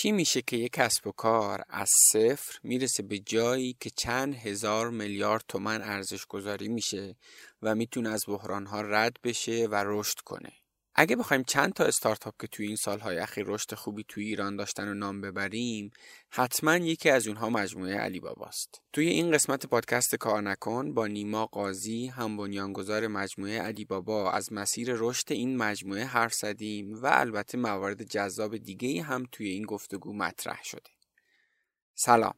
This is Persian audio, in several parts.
چی میشه که یک کسب و کار از صفر می‌رسه به جایی که چند هزار میلیارد تومن ارزش گذاری میشه و می‌تونه از بحرانها رد بشه و رشد کنه؟ اگه بخوایم چند تا استارتاپ که توی این سالهای اخیر رشد خوبی توی ایران داشتن و نام ببریم حتما یکی از اونها مجموعه علی باباست. توی این قسمت پادکست کار نکن با نیما قاضی هم بنیانگذار مجموعه علی بابا. از مسیر رشد این مجموعه حرف زدیم و البته موارد جذاب دیگه هم توی این گفتگو مطرح شده. سلام.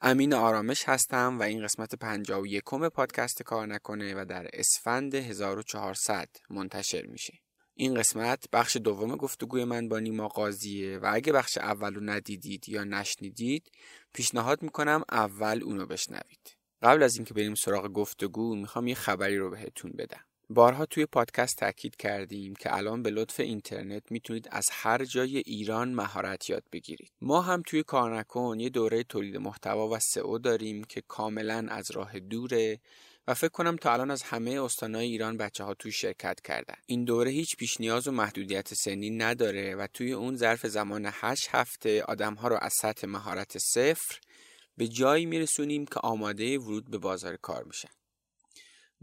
امین آرامش هستم و این قسمت 51 پادکست کار نکنه و در اسفند 1400 منتشر میشه. این قسمت بخش دوم گفتگوی من با نیما قاضیه و اگه بخش اول رو ندیدید یا نشنیدید پیشنهاد می‌کنم اول اونو بشنوید قبل از اینکه بریم سراغ گفتگو می‌خوام یه خبری رو بهتون بدم بارها توی پادکست تاکید کردیم که الان به لطف اینترنت می‌تونید از هر جای ایران مهارت یاد بگیرید. ما هم توی کارنکن یه دوره تولید محتوا و سئو داریم که کاملا از راه دوره فکر کنم تا الان از همه استانهای ایران بچه ها توی شرکت کردن. این دوره هیچ پیش نیاز و محدودیت سنی نداره و توی اون ظرف زمان 8 هفته آدم ها رو از سطح مهارت صفر به جایی میرسونیم که آماده ورود به بازار کار میشن.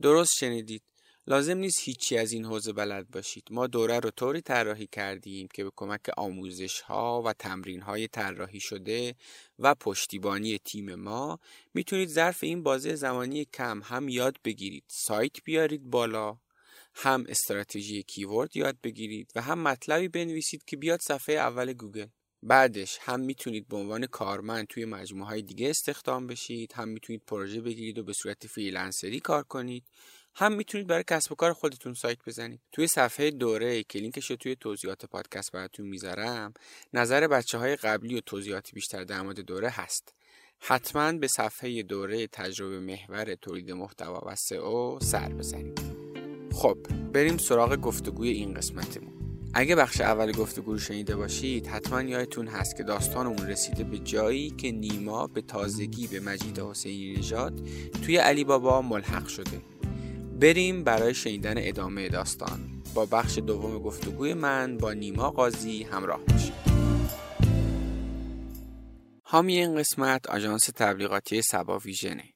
درست شنیدید. لازم نیست هیچی از این حوزه بلد باشید. ما دوره رو طوری طراحی کردیم که به کمک آموزش ها و تمرین های طراحی شده و پشتیبانی تیم ما می‌تونید ظرف این بازه زمانی کم هم یاد بگیرید. سایت بیارید بالا هم استراتژی keyword یاد بگیرید و هم مطلبی بنویسید که بیاد صفحه اول گوگل. بعدش هم می‌تونید به عنوان کارمند توی مجموعه های دیگه استخدام بشید هم می‌تونید پروژه بگیرید و به صورت freelancer ی کار کنید. هم می‌تونید برای کسب و کار خودتون سایت بزنید. توی صفحه دوره که لینکش رو توی توضیحات پادکست براتون می‌ذارم نظر بچه های قبلی و توضیحاتی بیشتر در مورد دوره هست. حتما به صفحه دوره تجربه محور تولید محتوا و سئو سر بزنید. خب بریم سراغ گفتگوی این قسمتمون. اگه بخش اول گفتگو رو شنیده باشید حتما یادتون هست که داستانمون رسیده به جایی که نیما به تازگی به مجید حسینی نژاد توی علی بابا ملحق شده. بریم برای شنیدن ادامه داستان. با بخش دوم گفتگوی من با نیما قاضی همراه باشید حامی این قسمت آژانس تبلیغاتی سبا ویژنه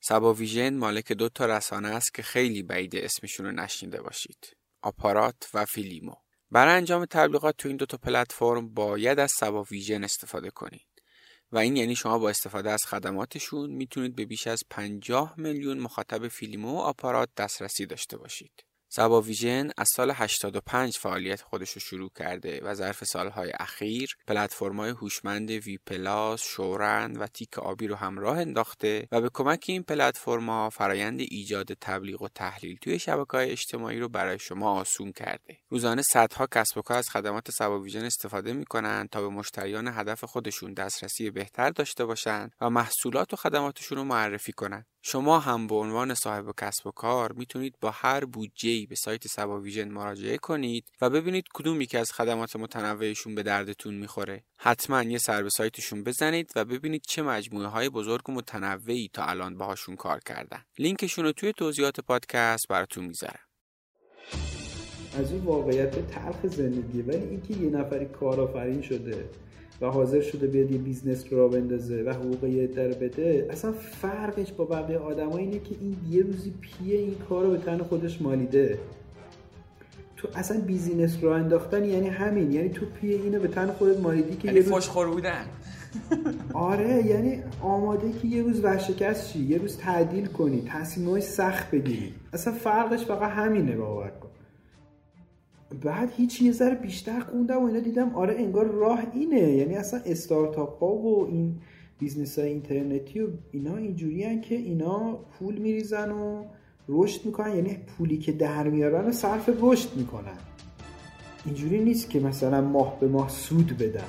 سبا ویژن مالک دو تا رسانه است که خیلی بعید اسمشون رو نشنیده باشید. آپارات و فیلیمو. برای انجام تبلیغات تو این دو تا پلتفرم باید از سبا ویژن استفاده کنید. و این یعنی شما با استفاده از خدماتشون می‌تونید به بیش از 50 میلیون مخاطب فیلیمو و آپارات دسترسی داشته باشید. سبا ویژن از سال 85 فعالیت خودش رو شروع کرده و ظرف سالهای اخیر پلتفرم‌های هوشمند وی پلاس، شورند و تیک آبی رو هم راه انداخته و به کمک این پلتفرم‌ها فرایند ایجاد تبلیغ و تحلیل توی شبکه‌های اجتماعی رو برای شما آسون کرده. روزانه صدها کسب و کار از خدمات سبا ویژن استفاده می‌کنن تا به مشتریان هدف خودشون دسترسی بهتر داشته باشند و محصولات و خدماتشون رو معرفی کنند. شما هم به عنوان صاحب کسب و کار می‌تونید با هر بودجه به سایت سبا ویژن مراجعه کنید و ببینید کدوم یکی از خدمات متنوعشون به دردتون می‌خوره. حتما یه سر به سایتشون بزنید و ببینید چه مجموعه های بزرگ و متنوعی تا الان باهاشون کار کردن. لینکشون رو توی توضیحات پادکست براتون می‌ذارم. از اون واقعیت تلخ زندگی ولی اینکه یه نفری کارآفرین شده و حاضر شده بیاد یه business رو راه بندازه و حقوق یه عده بده اصلا فرقش با بقیه آدم اینه که این یه روزی پیه این کار رو به تن خودش مالیده. تو اصلا business راه انداختن یعنی همین یعنی تو پیه اینو به تن خودت مالیدی که یعنی یه روز بودن. آره یعنی آماده که یه روز ورشکست شی یه روز تعدیل کنی تصمیمای سخت بگیری. اصلا فرقش فقط همینه باور کن. بعد هیچ یه ذره بیشتر خوندم و اینا دیدم آره انگار راه اینه. یعنی اصلا استارتاپ ها و این business های اینترنتی و اینا اینجوری که اینا پول میریزن و رشد می‌کنن. یعنی پولی که در میارن و صرف رشد می‌کنن. اینجوری نیست که مثلا ماه به ماه سود بدن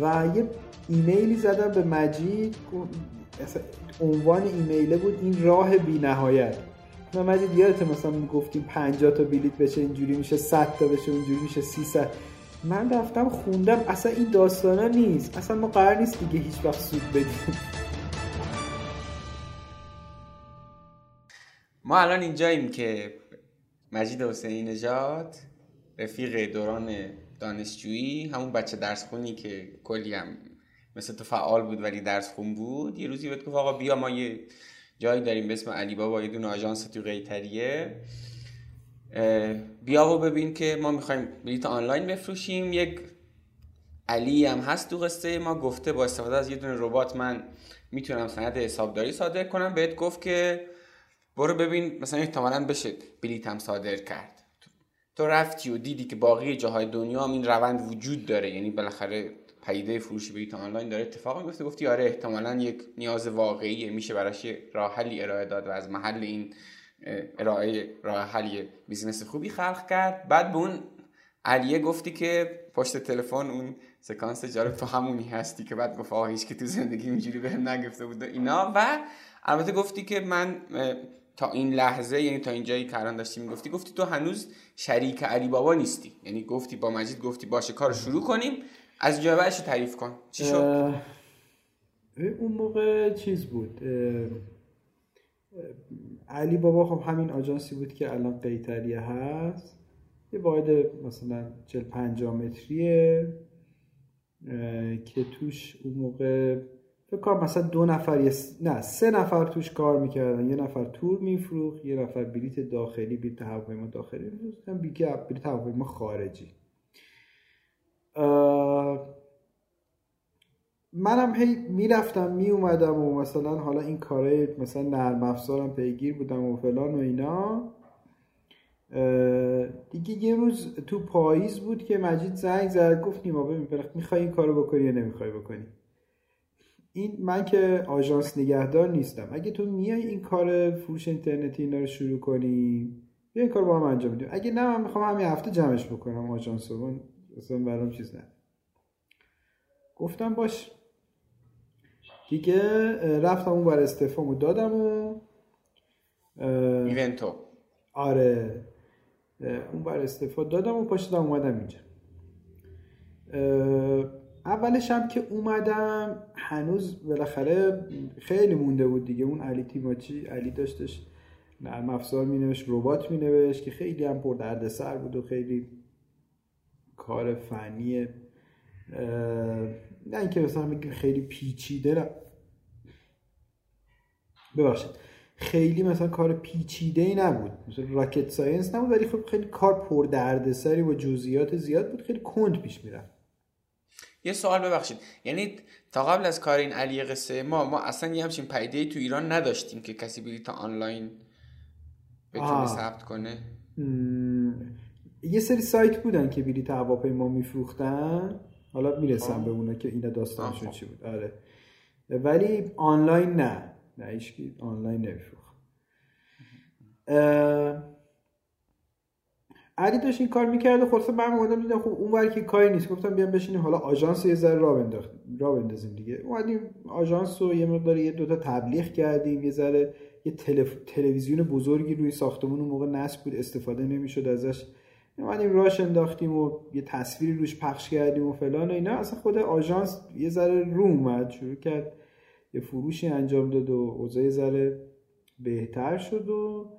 و یه ایمیلی زدم به مجید عنوان ایمیله بود این راه بی نهایت ما مجید یادت مثلا گفتیم 50 تا بلیت بشه اینجوری میشه 100 تا بشه اونجوری میشه 300 من رفتم خوندم اصلا این داستانا نیست. اصلا ما قرار نیست دیگه هیچ وقت سود بدیم. ما الان اینجاییم که مجید حسینی نژاد رفیق دوران دانشجویی همون بچه درس خونی که کلی هم مثل تو فعال بود ولی درس خون بود. یه روزی بهت گفت آقا بیا ما یه جایی داریم به اسم علی بابا یه دونه آژانس تو قیتریه بیا و ببین که ما می‌خوایم بلیت آنلاین بفروشیم. یک علی هم هست تو قصه ما گفته با استفاده از یه دونه ربات من می‌تونم سند حسابداری صادر کنم. بهت گفت که برو ببین مثلا احتمالا بشه بلیت هم صادر کرد. تو رفتی و دیدی که باقی جاهای دنیا هم این روند وجود داره. یعنی بالاخره پیده فروش بلیط آنلاین داره اتفاق میفته گفتی آره احتمالا یک نیاز واقعیه میشه براش راه حلی ارائه داد و از محل این ارائه راه حلی بیزینس خوبی خلق کرد. بعد به اون علیه گفتی که پشت تلفن اون سکانس جالب تو همونی هستی که بعد گفت آه هیچ که تو زندگی اینجوری بهم نگفته بود اینا. و البته گفتی که من تا این لحظه یعنی تا اینجایی که الان داشتی می‌گفتی گفتی تو هنوز شریک علی بابا نیستی. یعنی گفتی با مجید گفتی باشه کار شروع کنیم. از جوابش تعریف کن. چی شد؟ اون موقع چیز بود. علی بابا خب همین آژانسی بود که الان قیتریه هست. یه واحد مثلا 40 50 متریه که توش اون موقع فکر کنم مثلا دو نفر نه سه نفر توش کار می‌کردن. یه نفر تور میفروخت یه نفر بلیت داخلی بلیت هواپیما داخلی میفروخت. بلیت هواپیما خارجی. منم هی می‌رفتم میومدم و مثلا حالا این کاره مثلا نرم افزارم پیگیر بودم و فلان و اینا. دیگه یه روز تو پاییز بود که مجید زنگ زد گفت نیما ببین می‌خوای این کارو بکنی یا نمی‌خوای بکنی؟ این من که آژانس نگهدار نیستم. اگه تو میای این کار فروش اینترنتی اینا رو شروع کنی بیا این کار با هم انجام بدیم. اگه نه من می‌خوام همین هفته جمعش بکنم آژانس رو. اصلا برام چیز نه گفتم باش. دیگه رفتم اون بر استفامو دادم و ایونتو. آره. اون بر استفا دادم و پاشدم اومدم اینجا. اولش هم که اومدم هنوز بالاخره خیلی مونده بود دیگه. اون علی تیماچی علی داشتش نرم افزار می نوشت ربات می نوشت که خیلی هم پر دردسر بود و خیلی کار فنی نه اینکه مثلا بگیم خیلی پیچیده ببخشید. خیلی مثلا کار پیچیده ای نبود. مثلا راکت ساینس نبود ولی خب خیلی کار پر دردسری و جزئیات زیاد بود خیلی کند پیش می‌رفت. یه سوال ببخشید. یعنی تا قبل از کار این علی قصه ما ما اصلا یه همچین پیده تو ایران نداشتیم که کسی بلیط آنلاین بتونه ثبت کنه؟ یه سری سایت بودن که بلیط هواپیما میفروختن. حالا می‌رسم به اونا که اینا داستانشون چی بود. آره. ولی آنلاین نه. نه ایشکی آنلاین نمیفروخت. علی داشت این کار می‌کرد و خلاصه من اومدم دیدم خب اون که کاری نیست. گفتم بیام بشینیم. حالا آژانس یه ذره را بنداخت را بندازیم دیگه. اومدیم آژانس رو یه مقدار یه دوتا تبلیغ کردیم. یه ذره یه تلف... تلویزیون بزرگی روی ساختمون اون موقع نصب بود. استفاده نمی‌شد ازش. اومدیم راش انداختیم و یه تصویری روش پخش کردیم و فلان و اینا. اصلا خود آژانس یه ذره رو اومد شروع کرد یه فروشی انجام داد و اوضاع ذره بهتر شد و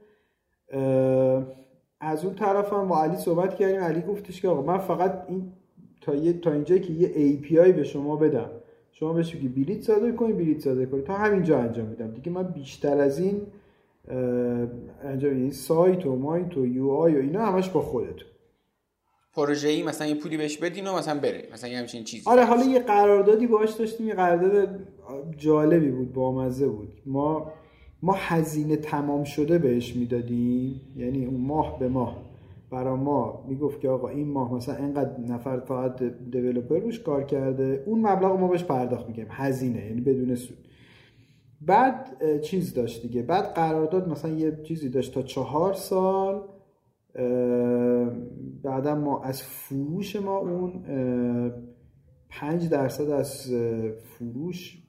از اون طرف هم با علی صحبت کردیم. علی گفتش که آقا من فقط این تا, یه تا اینجایی که یه API به شما بدم. شما بهش که بلیت صادر کنی بلیت صادر کنی. تا همینجا انجام میدم. دیگه من بیشتر از این انجام این سایت و مایت و یو آی و اینا همش با خودتون پروژه ای مثلا یه پولی بهش بدین و مثلا بره. مثلا یه همچین چیزی. آره حالا یه قراردادی باهاش داشتیم یه قرارداد جالبی بود بامزه بود. ما ما هزینه تمام شده بهش می‌دادیم یعنی اون ماه به ماه. برا ما می‌گفت که آقا این ماه مثلا اینقدر نفر فقط دیولپر روش کار کرده. اون مبلغ ما بهش پرداخت میگیم هزینه یعنی بدون سود. بعد چیز داشت دیگه. بعد قرارداد مثلا یه چیزی داشت تا چهار سال بعدا ما از فروش ما اون پنج درصد از فروش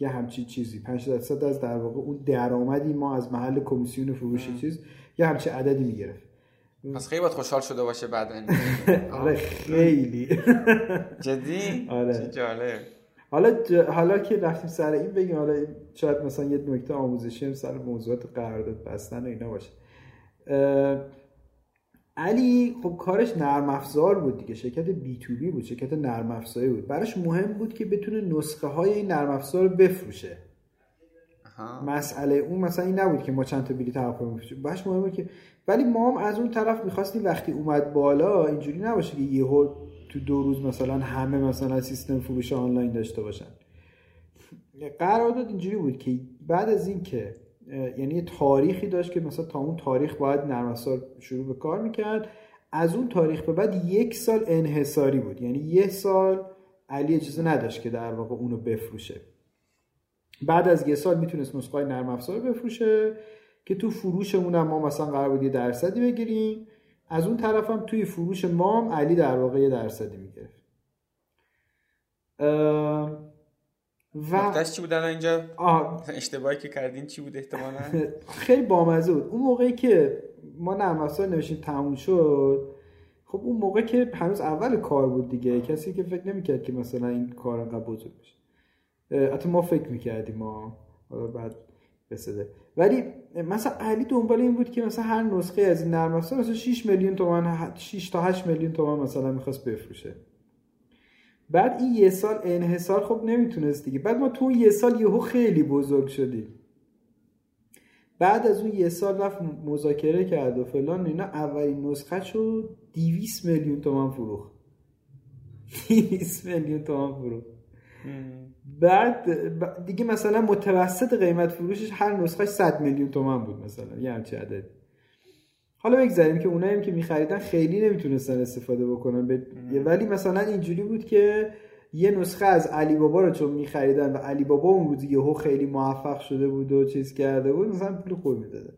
یه همچین چیزی. 5 درصد از در واقع اون درآمدی ما از محل کمیسیون فروش چیز یه همچین عددی می‌گرفت. پس خیلی باید خوشحال شده باشه بعدا آره خیلی. جدی؟ آره. جالب. حالا حالا که رفتیم سر این بگیم حالا شاید مثلا یه نکته آموزشی هم سر موضوعات قرارداد بستن و اینا باشه. علی خب کارش نرم افزار بود دیگه شرکت بی تو بی بود شرکت نرم افزاری بود. براش مهم بود که بتونه نسخه های این نرم افزار رو بفروشه مسئله اون مثلا این نبود که ما چند تا بلیط هواپیما بفروشیم باش مهم بود که ولی ما هم از اون طرف می‌خواستیم وقتی اومد بالا اینجوری نباشه که یهو تو دو روز مثلا همه مثلا سیستم فروش آنلاین داشته باشن. قرارداد اینجوری بود که بعد از اینکه یعنی تاریخی داشت که مثلا تا اون تاریخ باید نرم شروع به کار می‌کرد. از اون تاریخ به بعد یک سال انحصاری بود. یعنی یک سال علی اجازه نداشت که در واقع اونو بفروشه. بعد از یه سال می‌تونست نسخه نرم افزار بفروشه که تو فروشمون هم ما مثلا قرار بود یه درصدی بگیریم. از اون طرف هم توی فروش ما هم علی در واقع یه درصدی می‌گرفت. و چی بود الان اینجا؟ اشتباهی که کردین چی بود احتمالا؟ خیلی بامزه بود. اون موقعی که ما نرم افزار نوشتیم تموم شد خب اون موقع که هنوز اول کار بود دیگه کسی که فکر نمی‌کرد که مثلا این کار انقدر بزرگ بشه. حتی ما فکر می‌کردیم ما. بعد بسده ولی مثلا علی دنبال این بود که مثلا هر نسخه از این نرم افزار مثلا 6 میلیون تومان 6 تا 8 میلیون تومان مثلا می‌خواست بفروشه. بعد این یه سال انحصار خب نمی‌تونست دیگه. بعد ما تو یه سال یهو خیلی بزرگ شدیم. بعد از اون یه سال رفت مذاکره کرد و فلان اینا. اولین نسخه شد 200 میلیون تومان فروخت. 200 میلیون تومان فروخت. بعد دیگه مثلا متوسط قیمت فروشش هر نسخه 100 میلیون تومان بود مثلا یه همچه عدد حالا بگذاریم که اونایی که میخریدن خیلی نمی‌تونستن استفاده بکنن. ولی مثلا اینجوری بود که یه نسخه از علی بابا رو چون میخریدن و علی بابا اون روز یهو خیلی موفق شده بود و چیز کرده بود مثلا پول خوب می‌داده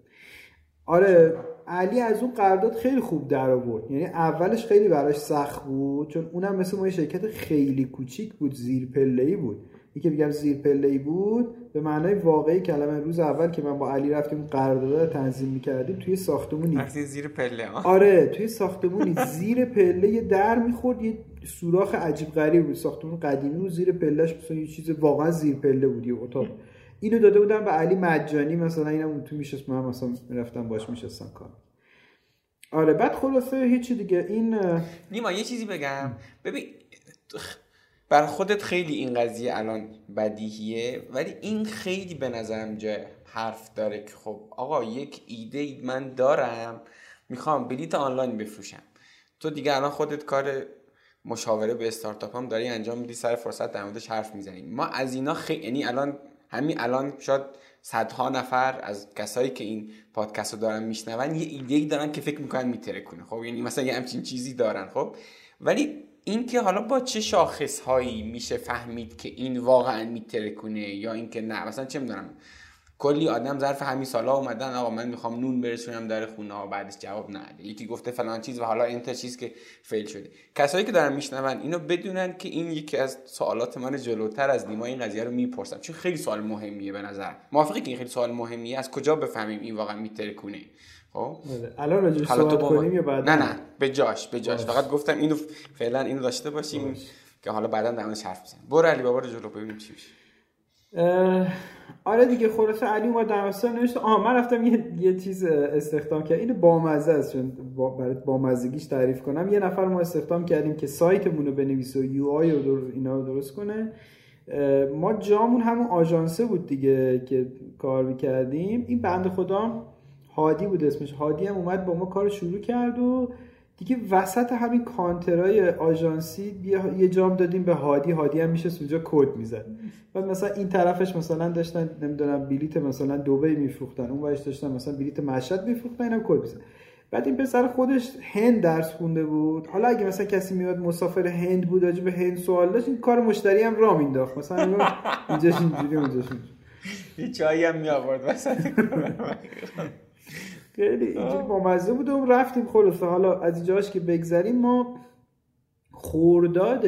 آره علی از اون قرارداد خیلی خوب در آورد. یعنی اولش خیلی براش سخت بود چون اونم مثل ما یه شرکت خیلی کوچیک بود زیر پله بود. که بگم زیر پله بود به معنای واقعی کلمه روز اول که من با علی رفتیم قرارداد رو تنظیم می‌کردیم توی ساختمونی. زیر پله آره توی ساختمونی. زیر پله در می‌خورد یه سوراخ عجیب غریب بود. ساختمون قدیمی و زیر پلهش مثلا یه چیز واقعا زیر پله بود یه اتاق. اینو داده بودم به علی مجانی مثلا اینم اون تو میشست من مثلا رفتم باش میشستم کار. آره بعد خلاصه هیچی دیگه این نیما یه چیزی بگم. ببین بر خودت خیلی این قضیه الان بدیهیه ولی این خیلی به نظرم جای حرف داره که خب آقا یک ایده من دارم می‌خوام بلیت آنلاین بفروشم. تو دیگه الان خودت کار مشاوره به استارتاپ هم داری انجام میدی سر فرصت در موردش حرف می‌زنیم ما از اینا خیلی یعنی الان همین الان شاید صدها نفر از کسایی که این پادکست رو دارن میشنون یه ایده دارن که فکر می‌کنن میتره کنه خب یعنی مثلا یه همچین چیزی دارن خب. ولی اینکه حالا با چه شاخص هایی میشه فهمید که این واقعا میترکونه یا اینکه نه؟ مثلا چه می‌دونم کلی آدم ظرف همین سالا اومدن آقا من می‌خوام نون برسونم در خونه ها بعدش جواب نده یکی گفته فلان چیز و حالا این تا چیز که فیل شده. کسایی که دارن میشنون اینو بدونن که این یکی از سوالات من جلوتر از نیما این قضیه رو می‌پرسم. چون خیلی سوال مهمیه به نظر. موافقی که این خیلی سوال مهمیه؟ از کجا بفهمیم این واقعا میترکونه؟ خب؟ آره. الان راجعش صحبت کنیم یا بعد نه نه. به جاش به جاش. فقط گفتم اینو فعلا اینو داشته باشیم که حالا بعدا در موردش حرف بزنیم. برو علی بابا رو جلو ببینیم چی میشه. آره دیگه خلاصه علی اومد در نوشته آها من رفتم یه, یه چیز استخدام کرد این بامزه است چون برای بامزگیش تعریف کنم. یه نفر ما استخدام کردیم که سایتمون رو بنویسه و یو آی رو اینا رو درست کنه. ما جامون همون آژانسه بود دیگه که کار می‌کردیم. این بند خدا هادی بود اسمش. هادی هم اومد با ما کار شروع کرد و دیگه وسط همین کانترای آژانسی یه جام دادیم به هادی. هادی هم میشه اونجا کد می‌زد. و مثلا این طرفش مثلا داشتن نمی‌دونم بلیت مثلا دبی میفروختن. اون ورش داشتن مثلا بلیت مشهد میفروختن اینم کد می‌زد بعد این پسر خودش هند درس خونده بود. حالا اگه مثلا کسی میاد مسافر هند بود راجع به هند سوال داشت این کار مشتری هم را مینداخت مثلا اینجاش اینجوری اونجاش اینجوری. چایی هم می آورد وسط. خیلی اینجوری بامزه بود و رفتیم خلاصه. حالا از اینجاش که بگذریم ما خورداد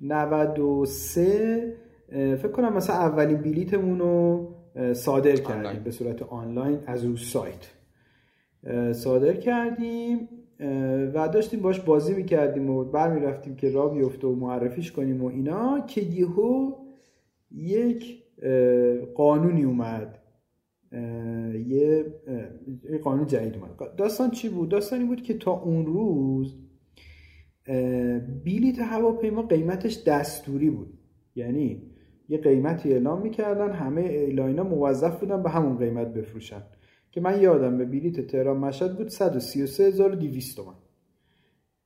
93 فکر کنم مثلا اولین بلیتمون رو صادر کردیم به صورت آنلاین از رو سایت. صادر کردیم و داشتیم باش بازی می‌کردیم و برمی رفتیم که را بیفته و معرفیش کنیم و اینا که یهو یک قانونی اومد. یه قانون جدید اومد. داستان چی بود؟ داستانی بود که تا اون روز بلیت هواپیما قیمتش دستوری بود. یعنی یه قیمتی اعلام می‌کردن همه ایلاینا موظف بودن به همون قیمت بفروشن. که من یادم به بلیت تهران مشهد بود 133200 تومن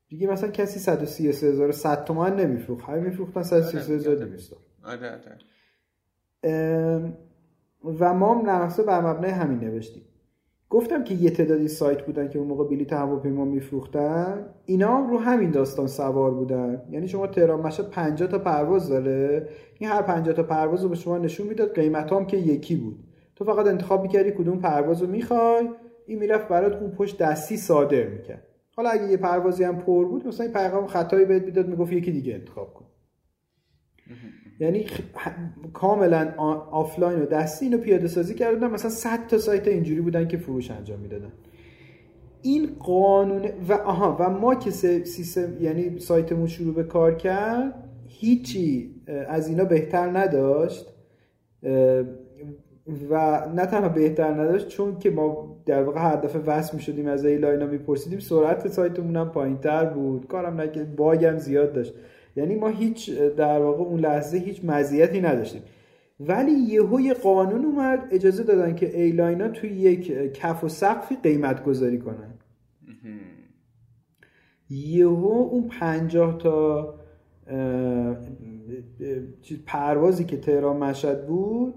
دیگه مثلا کسی 133100 تومن نمیفروخت. همه میفروختن 133200 آره آره. و ما هم نرمسته بر مبنای همین نوشتیم. گفتم که یه تعدادی سایت بودن که اون موقع بلیط هواپیما میفروختن اینا رو همین داستان سوار بودن. یعنی شما تهران مشهد 50 تا پرواز داره این هر 50 تا پرواز رو به شما نشون می‌داد قیمت هم که یکی بود. تو فقط انتخاب می‌کردی کدوم پرواز رو می‌خوای این می‌رفت برات اون پشت دستی صادر می‌کرد. حالا اگه یه پروازی هم پر بود مثلا این پیغام خطایی بهت می‌داد می‌گفت یکی دیگه انتخاب کن. یعنی کاملا آفلاین و دستی اینو پیاده سازی کردن. مثلا 100 تا سایت اینجوری بودن که فروش انجام می‌دادن. این قانون و آها و ما که سیستم یعنی سایتمون شروع به کار کرد هیچی از اینا بهتر نداشت. و نه تنها بهتر نداشت چون که ما در واقع هر دفعه وصل می‌شدیم از اینا میپرسیدیم سرعت سایتمون هم پایین تر بود. کارم نکرد bug م زیاد داشت. یعنی ما هیچ در واقع اون لحظه هیچ مزیتی نداشتیم. ولی یهو یه قانون اومد اجازه دادن که ایلاینا توی یک کف و سقفی قیمت گذاری کنن. یهو اون پنجاه تا پروازی که تهران مشهد بود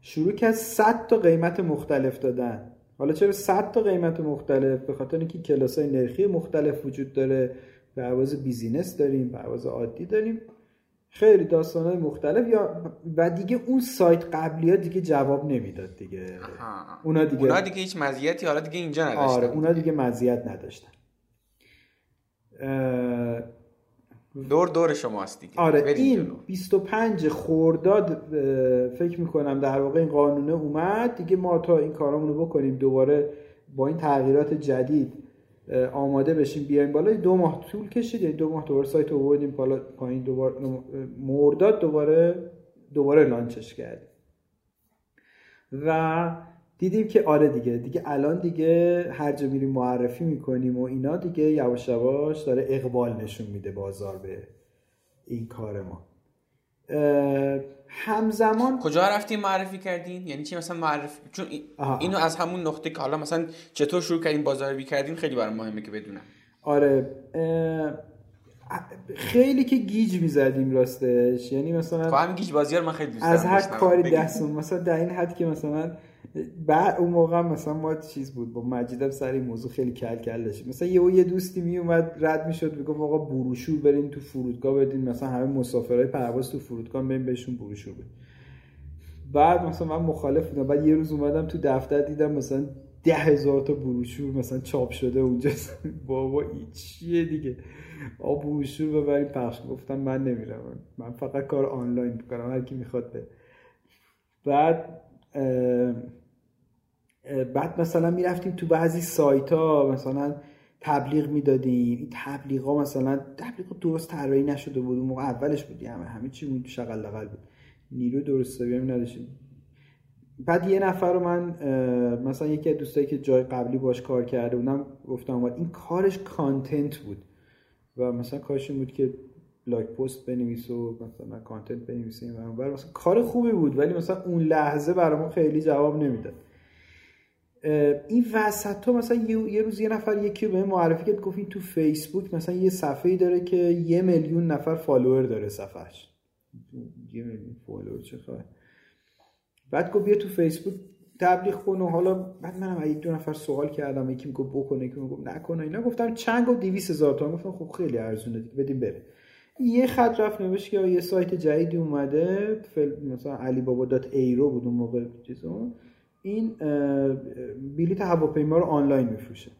شروع کرد 100 تا قیمت مختلف دادن. حالا چرا 100 تا قیمت مختلف؟ به خاطر اینکه کلاس های نرخی مختلف وجود داره. پرواز بیزینس داریم پرواز عادی داریم. خیلی داستان های مختلف. یا و دیگه اون سایت قبلی ها دیگه جواب نمی‌داد دیگه. اونا دیگه اونا دیگه هیچ مزیتی حالا دیگه اینجا نداشتن. آره اونا دیگه مزیت نداشتن. دور دور شماست دیگه. آره این جلو. 25 خورداد فکر می‌کنم در واقع این قانونه اومد. دیگه ما تا این کارامونو بکنیم دوباره با این تغییرات جدید آماده بشیم بیایم بالا. دو ماه طول کشید. یعنی دو ماه دوباره سایت رو بردیم بالا پایین دوباره مرداد دوباره دوباره لانچش کردیم. و دیدیم که آره دیگه. دیگه الان دیگه هر جا میریم معرفی می‌کنیم و اینا دیگه یواش یواش داره اقبال نشون میده بازار به این کار ما. همزمان کجا رفتیم معرفی کردین؟ یعنی چی مثلا معرفی؟ چون اینو از همون نقطه که حالا مثلا چطور شروع کردیم بازاریابی کردین خیلی برام مهمه که بدونم. آره. خیلی که گیج می‌زدیم راستش. یعنی مثلا خب هم گیج بازی من خیلی دوست از هر کاری دستون مثلا در این حد که مثلا بعد اون موقع مثلا ما چیز بود با مجیدم سر این موضوع خیلی کل کل داشتیم. مثلا یه یه دوستی می اومد رد می‌شد می‌گفت آقا بروشور برین تو فرودگاه بدین مثلا همه مسافرای پرواز تو فرودگاه بریم بهشون بروشور بدین. بعد مثلا من مخالف بودم بعد یه روز اومدم تو دفتر دیدم مثلا ده هزار تا بروشور مثلا چاپ شده اونجا. بابا این چیه دیگه؟ آ بروشور ببریم پخش. گفتم من نمیرم من فقط کار آنلاین می‌کنم هر کی می‌خواد بعد بعد مثلا می‌رفتیم تو بعضی سایت ها مثلا تبلیغ می‌دادیم. این تبلیغ ها مثلا تبلیغ درست طراحی نشده بود اون موقع اولش بود همه همه چی بود شغل دغل بود. نیرو درست هم نداشتیم. بعد یه نفر رو من مثلا یکی از دوستایی که جای قبلی باش کار کرده بودم گفتم این کارش content بود. و مثلا کارش بود که blog post بنویس و مثلا content بنویسیم و مثلا کار خوبی بود ولی مثلا اون لحظه برای خیلی جواب نمی‌داد. این وسط تو مثلا یه روز یه نفر یکی به معرفی کرد گفت این تو فیسبوک مثلا یه صفحه داره که یه میلیون نفر follower داره صفحش یه میلیون follower چه بعد گفت بیا تو فیسبوک تبلیغ کن و حالا بعد منم یک دو نفر سوال کردم یکی میگه بکنه یکی میگه نکنه اینا. گفتم چند؟ و 200 هزار تومان. گفتم خب خیلی ارزونه دیگه بدیم بره. یه خط رفت نوشت که یه سایت جدیدی اومده مثلا علی بابا dot ir و بود اون موقع چیزو این بلیت هواپیما رو آنلاین میفروشه.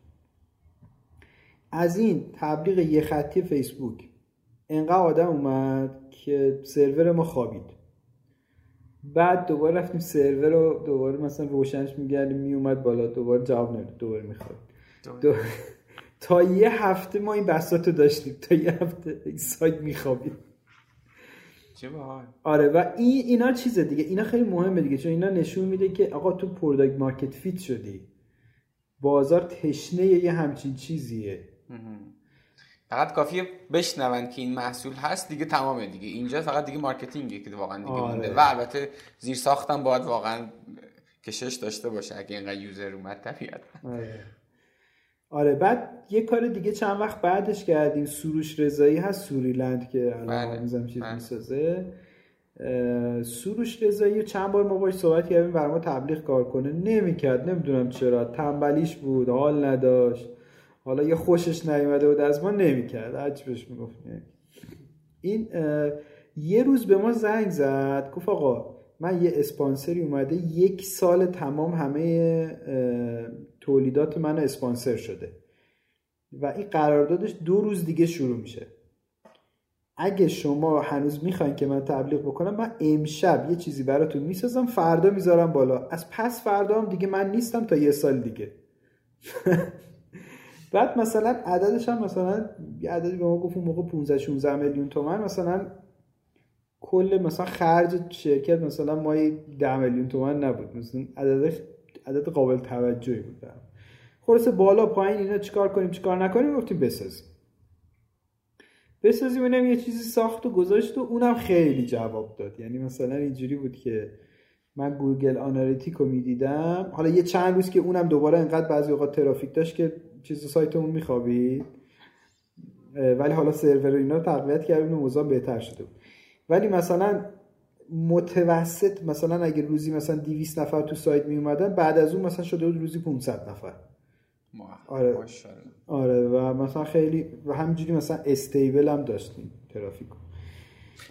از این تبلیغ یه خطی فیسبوک. انقدر آدم اومد که سرور ما خوابید. بعد دوباره رفتیم سرور رو دوباره مثلا روشنش میکردیم میومد بالا دوباره جواب نمیده دوباره می‌خواد. تا یه هفته ما این بساط رو داشتیم. تا یه هفته سایت میخوابید چه آره و این اینا چیزه دیگه. اینا خیلی مهمه دیگه. چون اینا نشون میده که آقا تو product market fit شدی. بازار تشنه یه همچین چیزیه. فقط کافیه بشنون که این محصول هست دیگه تمامه دیگه. اینجا فقط دیگه مارکتینگه که واقعا دیگه آره. مونده. و البته زیر ساختم باید واقعا کشش داشته باشه. اگه اینقدر یوزر اومد طبیعت آره. آره بعد یه کار دیگه چند وقت بعدش کردیم. سروش رضایی هست سوریلند که بله. الان هنوزم چیز بله. می‌سازه. سروش رضایی چند بار ما باش صحبت کردیم برای ما تبلیغ کار کنه. نمی‌کرد نمی‌دونم چرا. تنبلیش بود حال نداشت. حالا یه خوشش نیومده بود از ما نمی‌کرد. بهش می‌گفت این یه روز به ما زنگ زد گفت آقا من یه اسپانسری اومده یک سال تمام همه تولیدات من اسپانسر شده. و این قراردادش دو روز دیگه شروع میشه. اگه شما هنوز می‌خواین که من تبلیغ بکنم من امشب یه چیزی براتون می‌سازم فردا می‌ذارم بالا. از پس فردا هم دیگه من نیستم تا یه سال دیگه. بعد مثلا عددش هم مثلا یه عددی به ما گفت اون موقع 15 16 میلیون تومن مثلا کل مثلا خرج شرکت مثلا مای 10 میلیون تومن نبود. مثلا عدد عدد قابل توجهی بود برام. خلاصه بالا پایین اینا چیکار کنیم چیکار نکنیم؟ گفتیم بسازیم. بسازیم اونم یه چیزی ساخت و گذاشت و اونم خیلی جواب داد. یعنی مثلا اینجوری بود که من Google Analytic رو می‌دیدم. حالا یه چند روز که اونم دوباره انقدر بعضی اوقات ترافیک داشت که چیز سایتمون میخوابید. ولی حالا سرور اینا رو تقویت کردیم و بهتر شده بود. ولی مثلا متوسط مثلا اگه روزی مثلا 200 نفر تو سایت می اومدن بعد از اون مثلا شده بود روزی 500 نفر. آره. ماشاءالله. آره و مثلا خیلی و همینجوری مثلا stable هم داشتیم ترافیک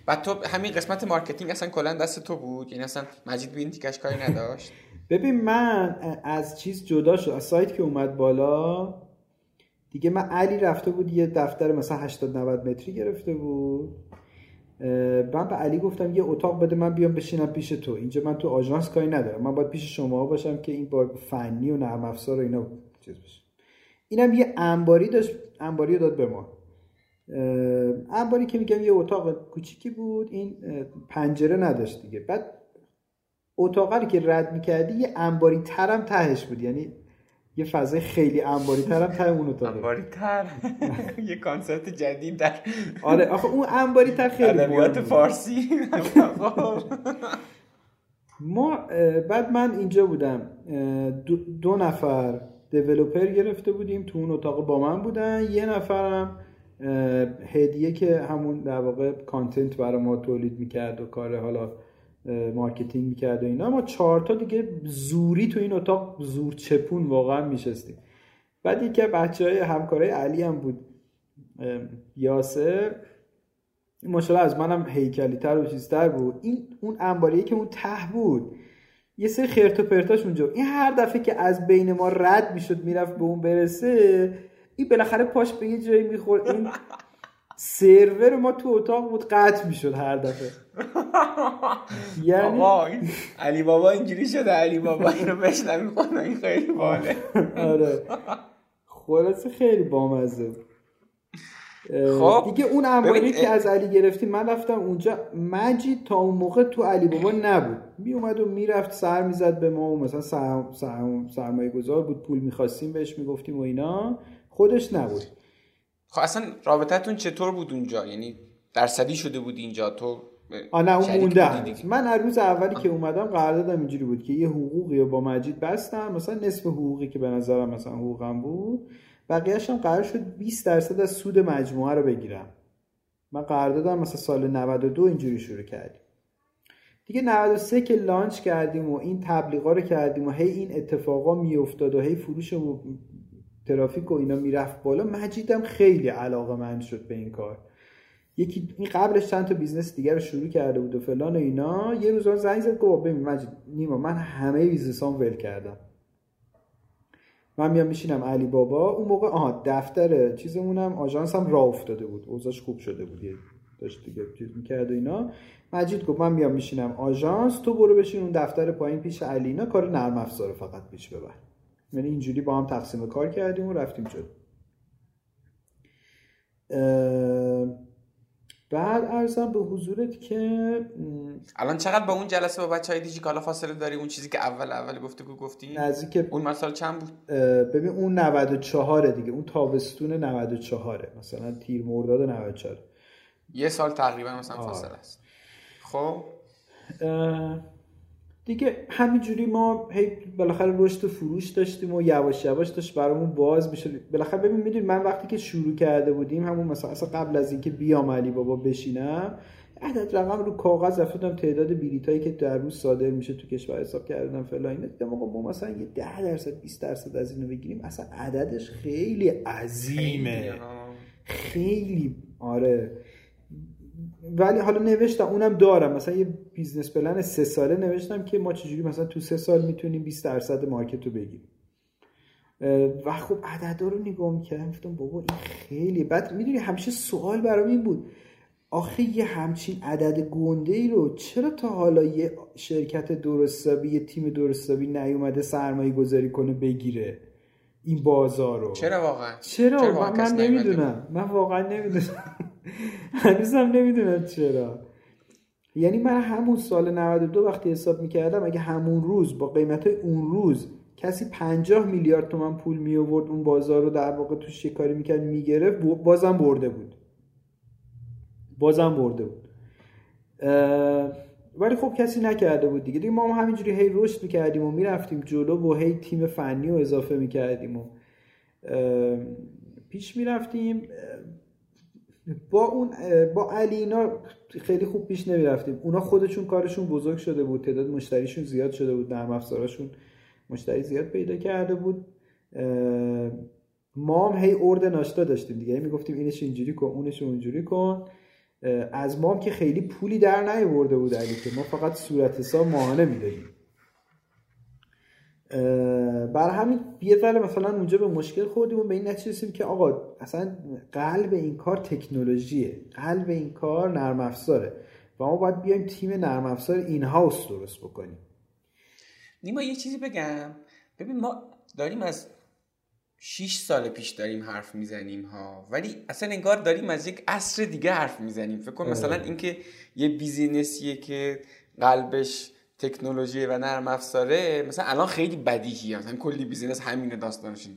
بعد تو همین قسمت marketing اصلا کلا دست تو بود؟ یعنی اصلا مجید به این تیکش کاری نداشت؟ ببین من از چیز جدا شد. از سایت که اومد بالا دیگه من علی رفته بود یه دفتر مثلا 80 90 متری گرفته بود. من به علی گفتم یه اتاق بده من بیام بشینم پیش تو. اینجا من تو آژانس کاری ندارم. من باید پیش شما باشم که این با فنی و نرم افزار و اینا چیز بشه. اینم یه انباری داشت انباری رو داد به ما. انباری که میگم یه اتاق کوچیکی بود این پنجره نداشت دیگه. بعد اتاقه رو که رد می‌کردی یه انباری ترم تهش بود. یعنی یه فضای خیلی انباری ترم ته اون اتاق بود. انباری تر یه concept جدید در آره آخه اون انباری تر خیلی ادبیات. فارسی. ما بعد من اینجا بودم دو, دو نفر دیولوپر گرفته بودیم تو اون اتاق با من بودن یه نفرم هدیه که همون در واقع content برای ما تولید می‌کرد و کار حالا marketing می‌کرد و اینا. ما چهار تا دیگه زوری تو این اتاق زور چپون واقعا میشستیم. بعد یکی بچه های همکارای علی هم بود یاسر. این ماشاءالله از منم هیکلی تر و چیزتر بود. این اون انباریه که اون ته بود یه سری خرت و پرتاش اونجا. این هر دفعه که از بین ما رد می‌شد می‌رفت به اون برسه این بالاخره پاش به یه جایی می‌خورد. این سرور ما تو اتاق بود قطع می‌شد هر دفعه. یعنی علی بابا اینجوری شده علی بابا اینو بشنوی خدا این خیلی باله. آره. خلاصه خیلی بامزه. خب، دیگه اون ببین، که از علی گرفتیم من رفتم اونجا مجید تا اون موقع تو علی بابا نبود. می اومد و می‌رفت سر می‌زد به ما و مثلا سرم سرم سرمایه گذار بود پول می‌خواستیم بهش می‌گفتیم و اینا. خودش نبود. خب اصلا رابطتون چطور بود اونجا؟ یعنی درصدی شده بود اینجا؟ تو آ نه اون مونده. من از روز اولی که اومدم قراردادم اینجوری بود که یه حقوقی رو با مجید بستم. مثلا نصف حقوقی که به نظرم مثلا حقوقم بود بقیهش هم قرار شد 20 درصد از سود مجموعه رو بگیرم. من قراردادم مثلا سال 92 اینجوری شروع کردیم. دیگه 93 که لانچ کردیم و این تبلیغا رو کردیم و هی این اتفاقا میافتاد و هی فروش ترافیک و اینا می‌رفت بالا مجیدم خیلی علاقه من شد به این کار. یکی این قبلش چند تا business دیگر رو شروع کرده بود و فلان و اینا. یه روز زنگ زد گفت ببین مجید نیما من همه business ام ول کردم. من میام میشینم علی بابا. اون موقع آها دفتر چیزمونم آژانسم راه افتاده بود. اوضاعش خوب شده بود. داشت دیگه چیز می‌کرد و اینا. مجید گفت من میام میشینم آژانس تو برو بشین اون دفتر پایین پیش علی. اینا کار نرم افزار فقط پیش ببر. یعنی اینجوری با هم تقسیم کار کردیم و رفتیم جلو. بعد ارزم به حضورت که الان چقدر با اون جلسه با بچه های دیجیکالا فاصله داری؟ اون چیزی که اول اول گفته گفتی؟ نزدیک اون مثال چند بود؟ ببین اون 94 دیگه. اون تابستون 94 مثلا تیر مرداد 94 یه سال تقریبا مثلا فاصله است. خب؟ دیگه همینجوری ما هی بالاخره رشد فروش داشتیم و یواش یواش داشت برامون باز میشه بالاخره ببین می‌دونی من وقتی که شروع کرده بودیم همون مثلا اصلا قبل از اینکه بیام علی بابا بشینم عدد رقم رو کاغذ رفتم تعداد بلیطایی که در روز صادر میشه تو کشور حساب کردم فلان اینا. دیدم آقا ما مثلا یه 10 درصد 20 درصد از اینو بگیریم اصلا عددش خیلی عظیمه. خیلی آره. ولی حالا نوشتم اونم دارم. مثلا یه business plan سه ساله نوشتم که ما چجوری مثلا تو سه سال می‌تونیم 20 درصد market رو بگیریم. و خب عددا رو نگاه می‌کردم گفتم بابا این خیلی بعد می‌دونی همیشه سوال برام این بود آخه یه همچین عدد گنده ای رو چرا تا حالا یه شرکت درست حسابی یه تیم درست حسابی نیومده سرمایه گذاری کنه بگیره؟ این بازار رو. چرا واقعا؟ چرا, چرا من, من نمی‌دونم. من واقعا نمی‌دونم. هنوزم نمی‌دونم چرا. یعنی من همون سال 92 وقتی حساب می‌کردم اگه همون روز با قیمت اون روز کسی 50 میلیارد تومن پول می آورد اون بازار رو در واقع توش کاری می‌کرد می‌گرفت بازم برده بود. بازم برده بود. ولی خب کسی نکرده بود دیگه. دیگه ما هم همینجوری هی رشد می‌کردیم و می‌رفتیم جلو و هی تیم فنی رو اضافه می‌کردیم و پیش می‌رفتیم. با اون با علی اینا خیلی خوب پیش نمی‌رفتیم. اونا خودشون کارشون بزرگ شده بود. تعداد مشتریشون زیاد شده بود. نرم افزارشون مشتری زیاد پیدا کرده بود. ما هم هی ارد ناشتا داشتیم دیگه. می‌گفتیم اینش اینجوری کن اونش اونجوری کن. از ما که خیلی پولی در نیورده بود علی که ما فقط صورت حساب ماهانه می‌دادیم. بر همین یه ذره مثلا اونجا به مشکل خوردیم و به این نتیجه رسیدیم که آقا اصلا قلب این کار تکنولوژیه. قلب این کار نرم افزاره. و ما باید بیایم تیم نرم افزار این هاوس درست بکنیم. نیما یه چیزی بگم. ببین ما داریم از 6 سال پیش داریم حرف می‌زنیم ها. ولی اصلا انگار داریم از یک عصر دیگه حرف می‌زنیم. فکر کن مثلا اینکه یه بیزینسیه که قلبش تکنولوژی و نرم افزاره مثلا الان خیلی بدیهی مثلا کلی business همین داستانش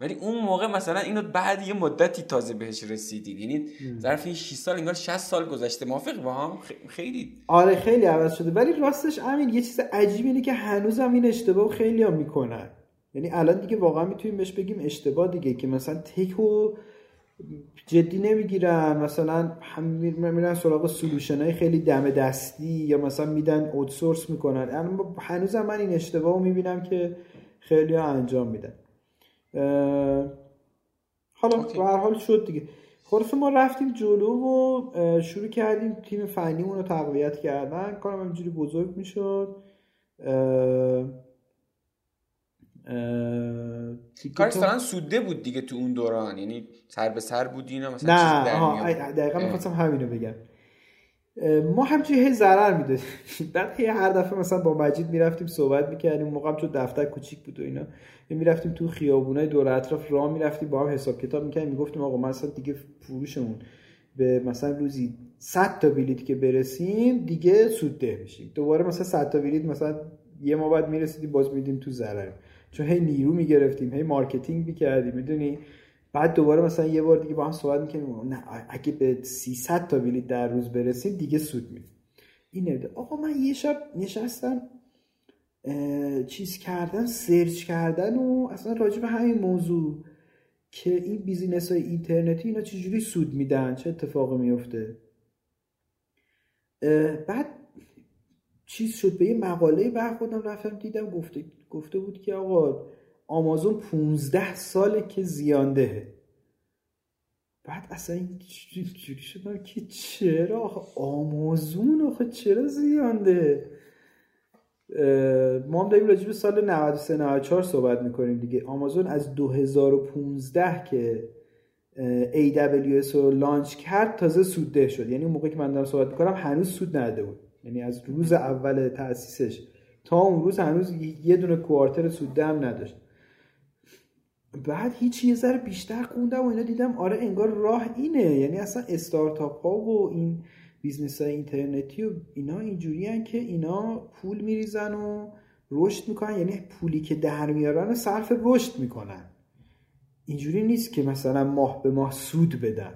ولی اون موقع مثلا اینو بعد یه مدتی تازه بهش رسیدین یعنی ظرف این 6 سال انگار 60 سال گذشته. موافق با هم؟ خیلی. آره خیلی عوض شده. ولی راستش همین یه چیز عجیب اینه که هنوزم این اشتباه خیلی هم می‌کنن. یعنی الان دیگه واقعا می‌تونیم بهش بگیم اشتباه دیگه که مثلا tech و جدی نمی‌گیرن. مثلا هم میرن سراغ solution های خیلی دم دستی یا مثلا میدن outsource می‌کنن. اما هنوزم من این اشتباه رو می‌بینم که خیلی ها انجام میدن. حالا به هر حال شد دیگه. خلاصه ما رفتیم جلو و شروع کردیم تیم فنیمون رو تقویت کردن. کارم اینجوری بزرگ می‌شد. کارش مثلا سوده بود دیگه تو اون دوران. یعنی سر به سر بود اینا مثلا نه دقیقا می‌خواستم همینو بگم. ما همچنین هی ضرر می‌دادیم بعد هی هر دفعه مثلا با مجید می‌رفتیم صحبت می‌کردیم موقع چون دفتر کوچیک بود و اینا. می‌رفتیم تو خیابونای دور اطراف راه می‌رفتیم با هم حساب کتاب می‌کردیم. می‌گفتیم آقا مثلا دیگه فروشمون به مثلا روزی 100 تا بلیت که برسیم دیگه سود ده میشیم. دوباره مثلا 100 تا بلیت مثلا یه ما بعد می‌رسیدیم باز میدیم تو ضرر چون هی نیرو می‌گرفتیم هی marketing می‌کردیم می‌دونی؟ بعد دوباره مثلا یه بار دیگه با هم صحبت می‌کنیم نه اگه به 300 تا بلیت در روز برسیم دیگه سود میدیم. این آقا من یه شب نشستم چیز کردن search کردن و اصلا راجع به همین موضوع که این business های اینترنتی اینا چجوری سود میدن چه اتفاقی میفته بعد چیز شد به یه مقاله برخوردم رفتم دیدم گفته گفته بود که آقا آمازون 15 ساله که زیاندهه. بعد اصلا جوری شدم که چرا آمازون آخه چرا زیانده؟ ما هم داریم راجب سال 93 94 صحبت می‌کنیم دیگه. آمازون از 2015 که AWS رو لانچ کرد تازه سودده شد. یعنی اون موقع که من دارم صحبت می‌کنم هنوز سود نده بود. یعنی از روز اول تاسیسش تا اون روز هنوز یه دونه کوارتر سوده هم نداشت. بعد هیچ یه ذره بیشتر خوندم و اینا دیدم آره انگار راه اینه. یعنی اصلا استارتاپ ها و این business های اینترنتی و اینا اینجوری که اینا پول میریزن و رشد می‌کنن. یعنی پولی که در میارن صرف رشد می‌کنن. اینجوری نیست که مثلا ماه به ماه سود بدن.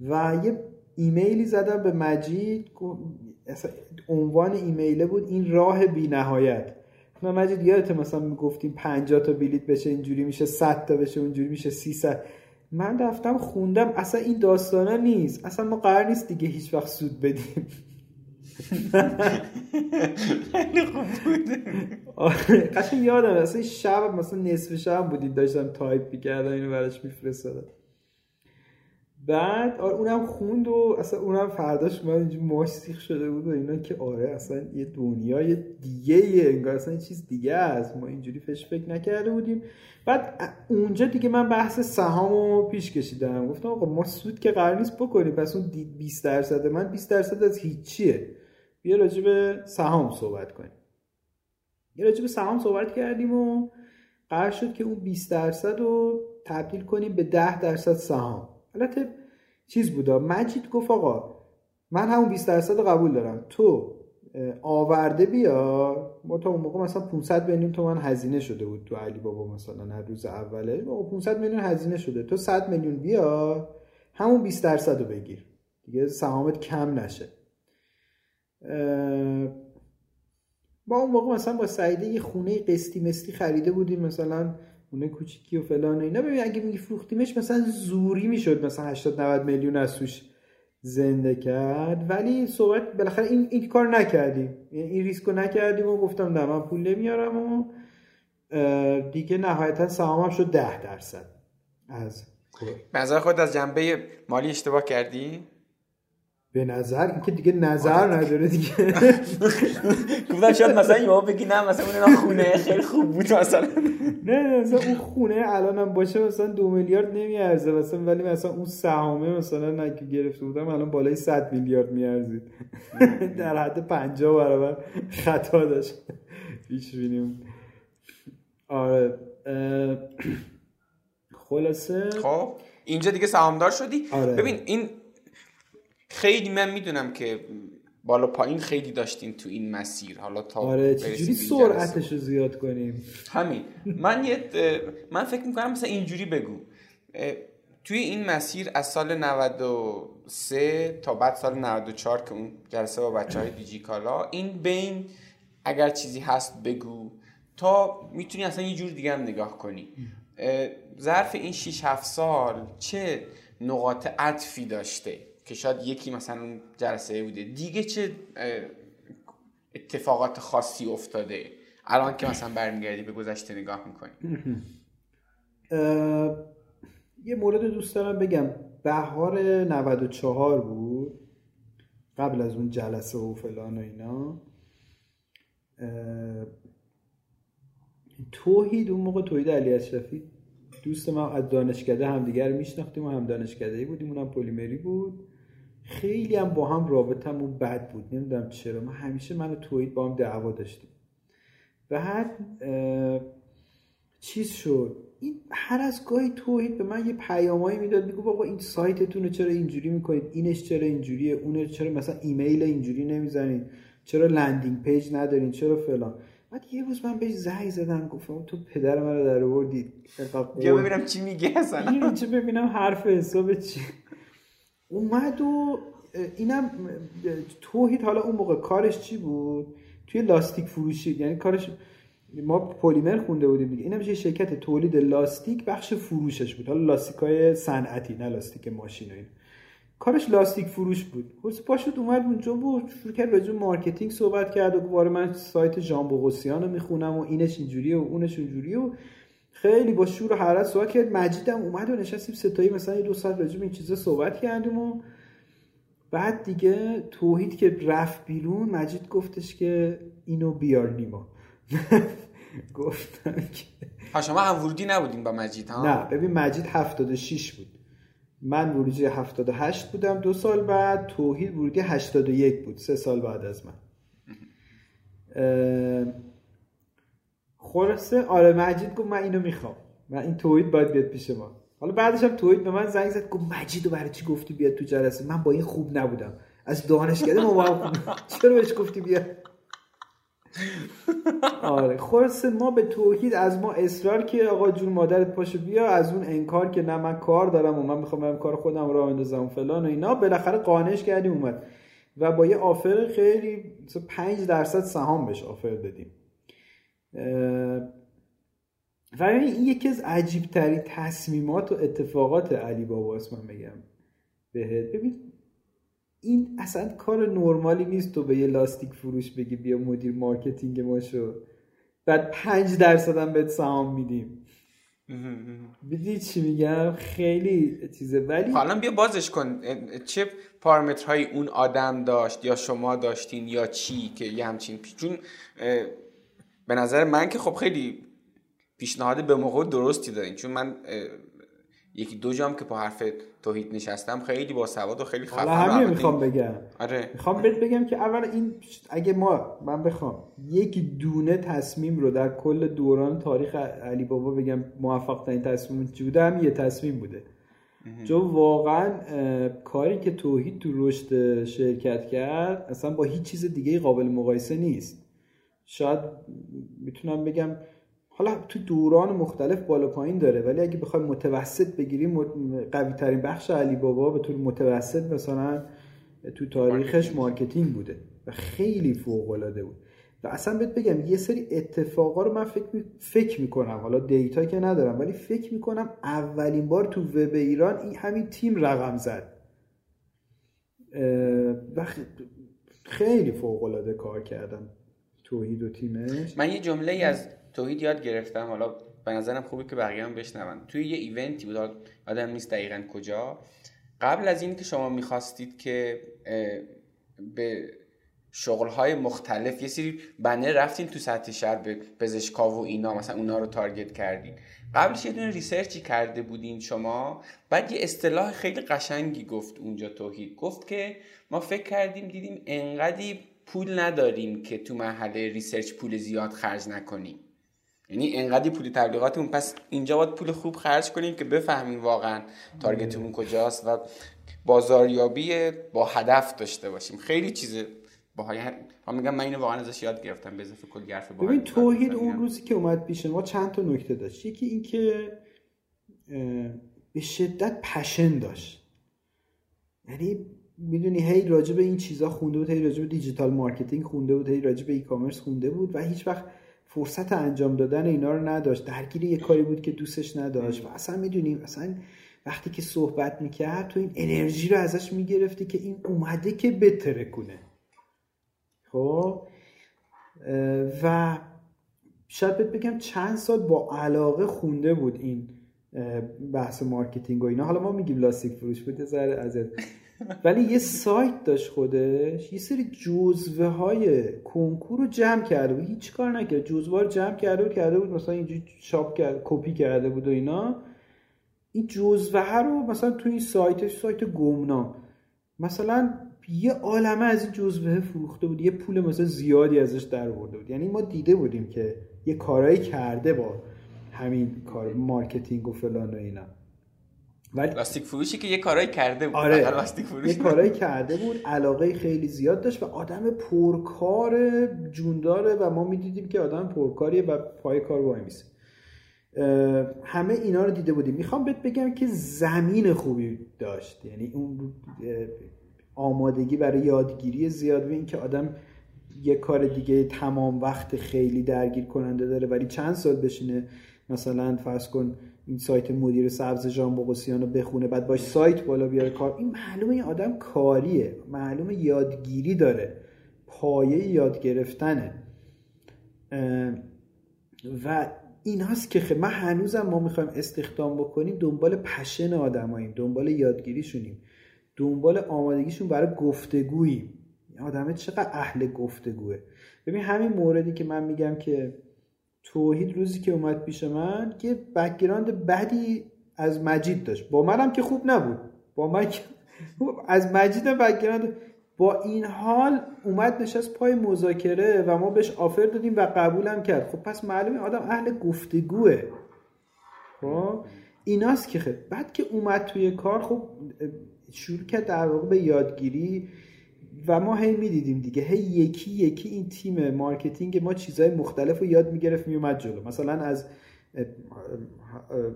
و یه ایمیلی زدم به مجید عنوان ایمیله بود این راه بی نهایت من مجید یادت مثلا می‌گفتیم 50 تا بلیت بشه اینجوری میشه 100 تا بشه اونجوری میشه 300 من رفتم خوندم اصلا این داستانا نیست. اصلا ما قرار نیست دیگه هیچ وقت سود بدیم. خیلی خوب بود. قشنگ یادم اصلا شب مثلا نصف شب بودیم داشتم تایپ می‌کردم اینو براش میفرستادم. بعد آره اونم خوند و اصلا اونم فرداش من اینجا ماش شده بود و اینا که آره اصلا یه دنیای دیگه انگار اصلا یه چیز دیگه است. ما اینجوری فش فکر نکرده بودیم. بعد اونجا دیگه من بحث سهام رو پیش کشیدم. گفتم آقا ما سود که قرار نیست بکنیم. پس اون 20 درصد من 20 درصد از هیچیه. بیا راجع به سهام صحبت کنیم. یه راجع به سهام صحبت کردیم و قرار شد که اون 20 درصد رو تبدیل کنیم به 10 درصد سهام. البته چیز بودا مجید گفت آقا من همون 20 درصد قبول دارم. تو آورده بیا. ما تا اون موقع مثلا 500 میلیون تومن هزینه شده بود تو علی بابا مثلا نه روز اوله. 500 میلیون هزینه شده. تو 100 میلیون بیا همون 20 درصد رو بگیر. دیگه سهامت کم نشه. با اون موقع مثلا با سعیده یه خونه قسطی مستی خریده بودیم. مثلا خونه کوچیکی و فلان اینا. ببین اگه میفروختیمش مثلا زوری می‌شد مثلا 80 90 میلیون از توش زنده کرد. ولی صحبت بالاخره این این کار نکردیم. این ریسکو نکردیم و گفتم نه من پول نمیارم و دیگه نهایتا سهامم شد 10 درصد از نظر خود از جنبه مالی اشتباه کردی؟ به نظر اینکه دیگه نظر آره. نداره دیگه. گفتم شاید مثلا یهو بگی نه مثلا اون خونه خیلی خوب بود مثلا. نه مثلا اون خونه الانم باشه مثلا دو میلیارد نمیارزه مثلا ولی مثلا اون سهامه مثلا نه گرفته بودم الان بالای 100 میلیارد میارزید. در حد 50 برابر خطا داشت. پیش بینیم. آره خلاصه. خب اینجا دیگه سهامدار شدی. آره. ببین این خیلی من می‌دونم که بالا پایین خیلی داشتین تو این مسیر. حالا تا آره چجوری سرعتش رو زیاد کنیم؟ همین. من یه من فکر می‌کنم مثلا اینجوری بگو. توی این مسیر از سال 93 تا بعد سال 94 که اون جلسه با بچه های دیجی کالا این بین اگر چیزی هست بگو تا می‌تونی اصلا یه جور دیگه هم نگاه کنی. ظرف این 6 7 سال چه نقاط عطفی داشته؟ که شاید یکی مثلا اون جلسه بوده. دیگه چه اتفاقات خاصی افتاده؟ الان که مثلا برمیگردی به گذشته نگاه می‌کنی. یه مورد دوست دارم بگم. بهار 94 بود قبل از اون جلسه و فلان و اینا. توحید اون موقع توحید علی اشرفی. دوست ما از دانشکده همدیگر میشناختیم و هم دانشکده بودیم اونم پلیمری بود. خیلی هم با هم رابطمون بد بود. نمی‌دونم چرا. ما همیشه من و توحید با هم دعوا داشتیم. بعد چیز شد. این هر از گاهی توحید به من یه پیامایی می‌داد. می‌گفت بابا این سایتتون رو چرا اینجوری می‌کنید؟ اینش چرا اینجوریه؟ اون چرا مثلا ایمیل اینجوری نمی‌زنید چرا landing page ندارین؟ چرا فلان؟ بعد یه روز من بهش زنگ زدم. گفتم تو پدر من رو در آوردی ببینم چی میگه اصلا. چه ببینم حرف حساب چی؟ اومد و اینم توحید حالا اون موقع کارش چی بود؟ توی لاستیک فروشی یعنی کارش ما پلیمر خونده بودیم دیگه. اینم شرکت تولید لاستیک بخش فروشش بود. حالا لاستیک های صنعتی نه لاستیک ماشین این کارش لاستیک فروش بود. خب پاشد اومد اونجا بود شروع کرد راجع marketing صحبت کرد و گفت من سایت ژان بوغوسیان رو می‌خونم و اینش اینجوریه و اونش اونجوریه و خیلی با شور و حرارت صحبت کرد. مجیدم اومد و نشستیم ستایی مثلا یه دو ساعت راجع به این چیزا صحبت کردیم و بعد دیگه توحید که رفت بیرون مجید گفتش که اینو بیار نیما. گفتم که شما هم ورودی نبودیم با مجید ها؟ نه ببین مجید 76 بود. من ورودی 78 بودم دو سال بعد توحید ورودی 81 بود سه سال بعد از من. خلاصه آره مجید گفت من اینو می‌خوام. من این توحید باید بیاد پیش ما. حالا بعدش هم توحید به من زنگ زد گفت مجید و برای چی گفتی بیاد تو جلسه؟ من با این خوب نبودم. از دانشکده ما چرا بهش گفتی بیاد؟ آره خلاصه ما به توحید از ما اصرار که آقا جون مادرت پاشو بیا از اون انکار که نه من کار دارم و من می‌خوام برم کار خودم راه اندازم و فلان و اینا بالاخره قانعش کردیم اومد. و با یه آفر خیلی 5 درصد سهام بهش offer دادیم. و این یکی از عجیب ترین تصمیمات و اتفاقات علی باباست من بگم بهت. ببین این اصلا کار نرمالی نیست تو به یه لاستیک فروش بگی بیا مدیر marketing ما شو بعد پنج درصد هم بهت سهام میدیم. دیدید چی میگم؟ خیلی چیزه. ولی حالا بیا بازش کن. چه پارامترهای اون آدم داشت یا شما داشتین یا چی که یه همچین چون به نظر من که خب خیلی پیشنهاد به موقع درستی دارین چون من یکی دو جام که با حرف توحید نشستم خیلی با سواد و خیلی خفن همین می‌خوام بگم. آره. می‌خوام بهت بگم که اول این اگه ما من بخوام یک دونه تصمیم رو در کل دوران تاریخ علی بابا بگم موفق ترین تصمیم چی بوده هم یه تصمیم بوده. چون واقعا کاری که توحید تو رشد شرکت کرد اصلا با هیچ چیز دیگه قابل مقایسه نیست. شاید می‌تونم بگم حالا تو دوران مختلف بالا پایین داره ولی اگه بخوایم متوسط بگیریم قوی ترین بخش علی بابا به طور متوسط مثلا تو تاریخش مارکتینگ. بوده و خیلی فوق العاده بود. و اصلا بهت بگم یه سری اتفاقا رو من فکر, می... فکر می‌کنم. حالا دیتا که ندارم ولی فکر می‌کنم اولین بار تو وب ایران این همین تیم رقم زد. و خیلی فوق العاده کار کردم توحید و تیمش. من یه جمله از توحید یاد گرفتم. حالا به نظرم خوبه که بقیه هم بشنون. توی یه ایونتی بود آدم نیست دقیقا کجا. قبل از این که شما می‌خواستید که به شغلهای مختلف یه سری بنه رفتین تو سطح شهر به پزشکا و اینا مثلا اونا رو تارگت کردین. قبلش یه دونه ریسرچی کرده بودین شما. بعد یه اصطلاح خیلی قشنگی گفت اونجا توحید. گفت که ما فکر کردیم دیدیم انقدی پول نداریم که تو مرحله research پول زیاد خرج نکنیم. یعنی انقدر پول تبلیغاتمون پس اینجا باید پول خوب خرج کنیم که بفهمیم واقعا target مون کجاست و بازاریابی با هدف داشته باشیم. خیلی چیز باهای هم میگم من اینو واقعا ازش یاد گرفتم به اضافه کلی حرف ببین توحید اون روزی که اومد پیش ما چند تا نکته داشت. یکی اینکه به شدت passion داشت. یعنی می‌دونی هی راجع به این چیزا خونده بود هی راجع به digital marketing خونده بود هی راجع به e-commerce خونده بود و هیچ وقت فرصت انجام دادن اینا رو نداشت. درگیر یه کاری بود که دوستش نداشت. و اصلا می‌دونی اصلا وقتی که صحبت می‌کرد تو این انرژی رو ازش می‌گرفتی که این اومده که بترکونه. خب؟ و شاید بهت بگم چند سال با علاقه خونده بود این بحث مارکتینگ و اینا. حالا ما میگیم لاستیک فروش بود ذره از ولی یه سایت داشت خودش یه سری جزوه های کنکور رو جمع کرده بود. هیچ کار نکرد. جزوه رو جمع کرده بود کرده بود مثلا اینجوری چاپ کرد کپی کرده بود و اینا. این جزوه رو مثلا تو این سایتش سایت گمنام. مثلا یه عالمه از این جزوه فروخته بود. یه پول مثلا زیادی ازش در برده بود. یعنی ما دیده بودیم که یه کارایی کرده با همین کار مارکتینگ و فلان و اینا. ولی لاستیک فروشی که یه کارایی کرده بود آره. یه کارایی کرده بود علاقه خیلی زیاد داشت و آدم پرکار جونداره و ما می‌دیدیم که آدم پرکاریه و پای کار وایمیسه. همه اینا رو دیده بودیم. می‌خوام بهت بگم که زمین خوبی داشت. یعنی اون آمادگی برای یادگیری زیاد و اینکه آدم یه کار دیگه تمام وقت خیلی درگیر کننده داره ولی چند سال بشینه مثلا فرض کن این سایت مدیر سبز جان بقسیان رو بخونه بعد باش سایت بالا بیاره. کار این معلومه این آدم کاریه. معلومه یادگیری داره. پایه یاد گرفتنه. و این هست که من هنوزم ما می‌خوایم استخدام بکنیم دنبال پشن آدماییم دنبال یادگیریشونیم دنبال آمادگیشون برای گفتگوییم. آدمه چقدر اهل گفتگوه. ببین همین موردی که من میگم که توحید روزی که اومد پیش من که background بدی از مجید داشت. با منم که خوب نبود. با من از مجید background. با این حال اومد نشست پای مذاکره و ما بهش offer دادیم و قبولم کرد. خب پس معلومه آدم اهل گفتگوه. خب؟ ایناست که خب. بعد که اومد توی کار خب شروع کرد در واقع به یادگیری. و ما هی می‌دیدیم دیگه. هی یکی یکی این تیم مارکتینگ ما چیزهای مختلف رو یاد می‌گرفت میومد جلو. مثلا از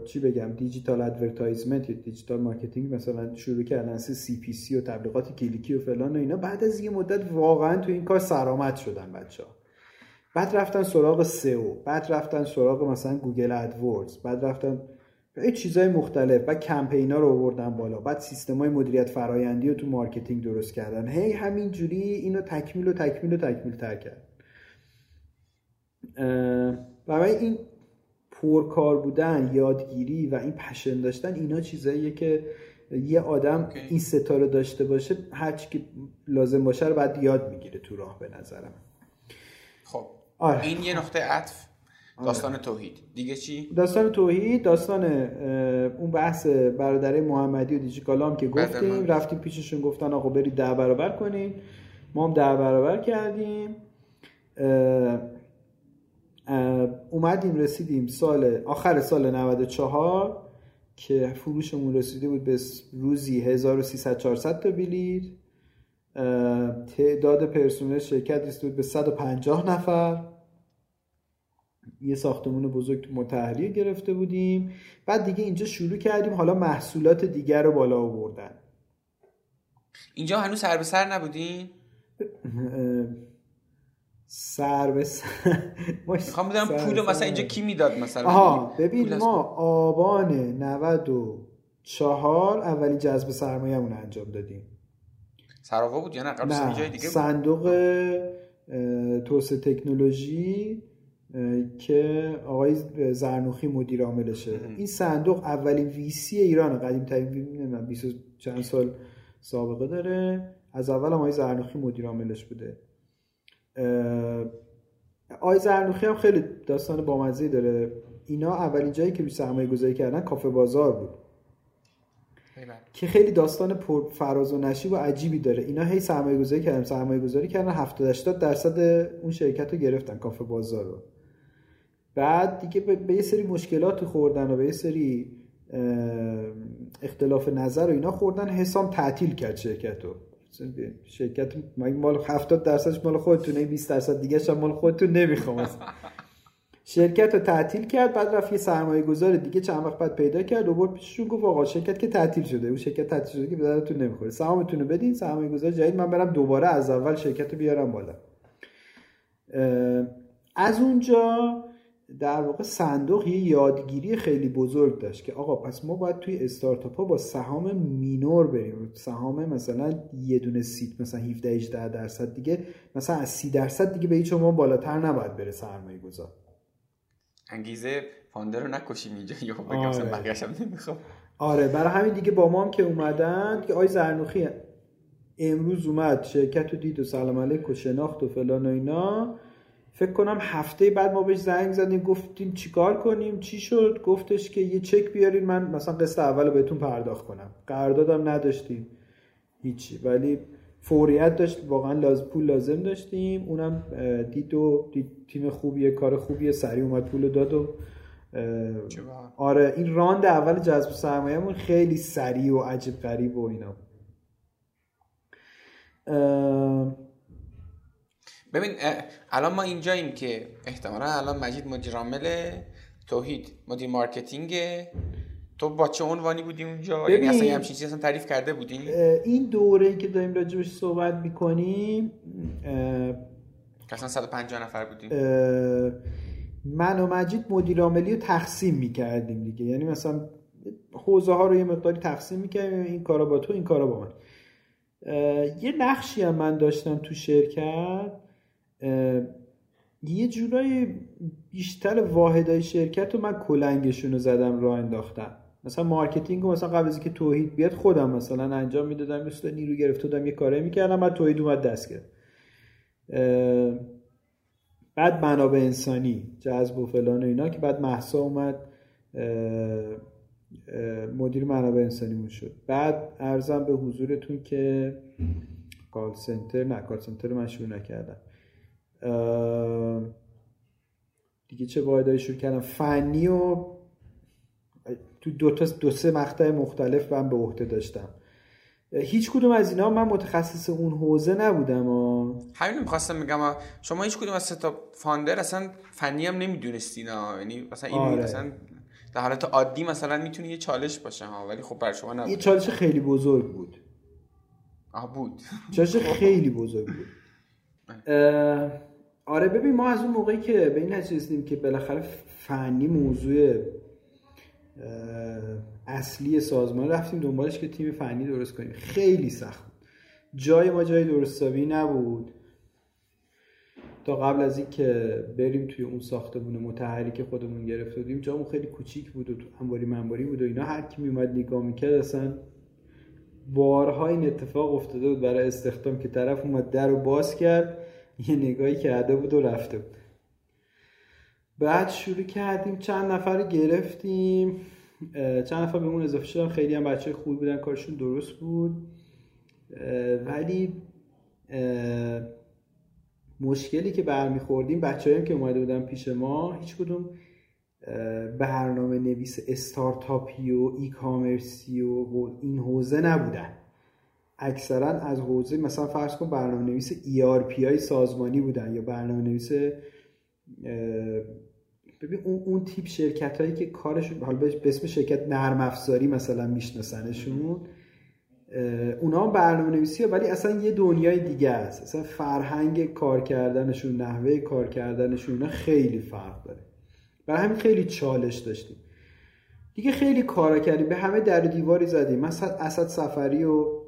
چی بگم digital advertisement یا digital marketing مثلا شروع کردن CPC و تبلیغات کلیکی و فلان و اینا. بعد از یه مدت واقعا تو این کار سرآمد شدن بچه ها بعد رفتن سراغ SEO بعد رفتن سراغ مثلا Google AdWords بعد رفتن به چیزهای مختلف. بعد کمپینا رو آوردن بالا. بعد سیستم های مدیریت فرایندی رو تو مارکتینگ درست کردن. هی همین جوری اینو تکمیل و تکمیل و تکمیل تر کرد. برای این پرکار بودن یادگیری و این passion داشتن اینا چیزاییه که یه آدم این ستاره داشته باشه هرچی که لازم باشه رو بعد یاد می‌گیره تو راه به نظرم. خب. آره. این یه نقطه عطف. داستان توحید. دیگه چی؟ داستان توحید داستان اون بحث برادره محمدی و دیجیکالام که گفتیم. رفتیم پیششون گفتن آقا برید ده برابر کنین. ما هم ده برابر کردیم. اومدیم رسیدیم سال آخر سال 94 که فروشمون رسیده بود به روزی 1300 400 تا بلیط تعداد پرسنل شرکت رسیده بود به 150 نفر. یه ساختمون بزرگ متحریه گرفته بودیم. بعد دیگه اینجا شروع کردیم حالا محصولات دیگر رو بالا آوردن. اینجا هنوز سر به سر نبودین؟ سر به سر. می‌خوام بدم پول مثلا اینجا کی می‌داد مثلا؟ آها ببین ما آبان 94 اولی جذب سرمایه‌مون انجام دادیم. سراوا بود یا نه؟ قبل جای دیگه صندوق توسعه تکنولوژی که آقای زرنوخی مدیر عاملشه. این صندوق اولین ویسی ایران قدیم ترین 20 چند سال سابقه داره. از اول هم آقای زرنوخی مدیر عاملش بوده. آقای زرنوخی هم خیلی داستان بامزه داره. اینا اولین جایی که روی سرمایه گذاری کردن کافه بازار بود. که خیلی داستان پر فراز و نشیب و عجیبی داره. اینا هی سرمایه گذاری کردن سرمایه گذاری کردن 70 80 درصد اون شرکت رو گرفتن کافه بازار رو. بعد دیگه به یه سری مشکلات خوردن و به یه سری اختلاف نظر و اینا خوردن حسام تعطیل کرد شرکت رو شرکت مال 70 درصدش مال خودتونه 20 درصد دیگه هم مال خودتون نمی‌خوام. شرکت رو تعطیل کرد بعد رفت یه سرمایه گذار دیگه چند وقت بعد پیدا کرد و برد پیششون گفت آقا شرکت که تعطیل شده. اون شرکت تعطیل شده که به دردتون نمی‌خوره. سهامتون رو بدین سرمایه گذار جدید من برم دوباره از اول شرکت رو بیارم بالا. از اونجا در واقع صندوق یه یادگیری خیلی بزرگ داشت که آقا پس ما باید توی استارتاپ ها با سهام minor بریم. سهام مثلا یه دونه seat مثلا 17 18 درصد دیگه مثلا از 30 درصد دیگه به هیچ ما بالاتر نباید بره سرمایه گذار انگیزه فاندر رو نکشیم اینجا یا بگم آره. نمی‌خوام. آره برای همین دیگه با ما هم که اومدن که آی زرنوخی امروز اومد شرکت رو دید و سلام علیک و شناخت و فلان و اینا. فکر کنم هفته بعد ما بهش زنگ زدیم گفتیم چیکار کنیم؟ چی شد؟ گفتش که یه چک بیارین من مثلا قسط اول رو بهتون پرداخت کنم. قراردادم نداشتیم. هیچی. ولی فوریت داشت واقعا لازم پول لازم داشتیم. اونم دید و دید تیم خوبیه کار خوبیه سریع اومد پول داد و آره این round اول جذب سرمایه‌مون خیلی سریع و عجیب غریب و اینا. ببین الان ما اینجاییم که احتمالا الان مجید مدیر عامل توحید مدیر مارکتینگ تو با چه عنوانی بودی اونجا؟ یعنی اصلا یه همچین چیزی اصلا تعریف کرده بودی؟ این دوره که داریم راجبش صحبت می‌کنیم اصلا 150 نفر بودیم. من و مجید مدیر عاملی رو تقسیم می‌کردیم دیگه. یعنی مثلا حوزه ها رو یه مقداری تقسیم می‌کردیم این کارا با تو این کارا با من. یه نقشی هم من داشتم تو شرکت یه جورای بیشتر واحدای شرکت رو من کلنگشون رو زدم راه انداختم مثلا مارکتینگ مثلا قبل از که توحید بیاد خودم مثلا انجام می‌دادم مثل نیرو گرفته بودم یه کاره می‌کردم بعد توحید اومد درست کرد بعد منابع انسانی جذب و فلان و اینا که بعد محسا اومد مدیر منابع انسانی شد. بعد عرضم به حضورتون که call center نه call center من شروع نکردم. دیگه چه واحدهایی شروع کردم. فنی و تو دو, تا دو سه مقطع مختلف من به عهده داشتم. هیچ کدوم از اینا من متخصص اون حوزه نبودم و همین می‌خواستم بگم. شما هیچ کدوم از تا فاندر اصلا فنی هم نمی‌دونستین یعنی مثلا این آره. مثلا در حالت عادی مثلا می‌تونه یه چالش باشه ها ولی خب بر شما نبود. یه چالش خیلی بزرگ بود. آه بود. چالش خیلی بزرگ بود. آره ببین ما از اون موقعی که به این نتیجه که بالاخره فنی موضوع اصلی سازمان رفتیم دنبالش که تیم فنی درست کنیم. خیلی سخت جای ما جای درستابی نبود. تا قبل از اینکه بریم توی اون ساختمون متحرک خودمون گرفته بودیم جامون خیلی کوچیک بود و انباری منباری بود و اینا. هر کی میومد نگاه می‌کرد اصلا بارها این اتفاق افتاده بود برای استخدام که طرف اومد در رو باز کرد. یه نگاهی کرده بود و رفته بود. بعد شروع کردیم چند نفر گرفتیم. چند نفر به اون اضافه شدن. خیلی هم بچه خوب بودن کارشون درست بود. ولی مشکلی که برمیخوردیم بچه هم که اومده بودن پیش ما هیچ کدوم برنامه نویس استارتاپی و ای کامرسی و این حوزه نبودن. اکثرا از حوزه مثلا فرض کن برنامه نویس ERP های سازمانی بودن یا برنامه نویس ببین اون, اون تیپ شرکت هایی که کارشون حالا به اسم شرکت نرم افزاری مثلا میشناسنشون اونا هم برنامه نویسی ولی اصلا یه دنیای دیگه است. اصلا فرهنگ کار کردنشون نحوه کار کردنشون خیلی فرق داره. برای همین خیلی چالش داشتیم. دیگه خیلی کارا کردیم. به همه در دیواری زدیم. مثلا اسد سفری و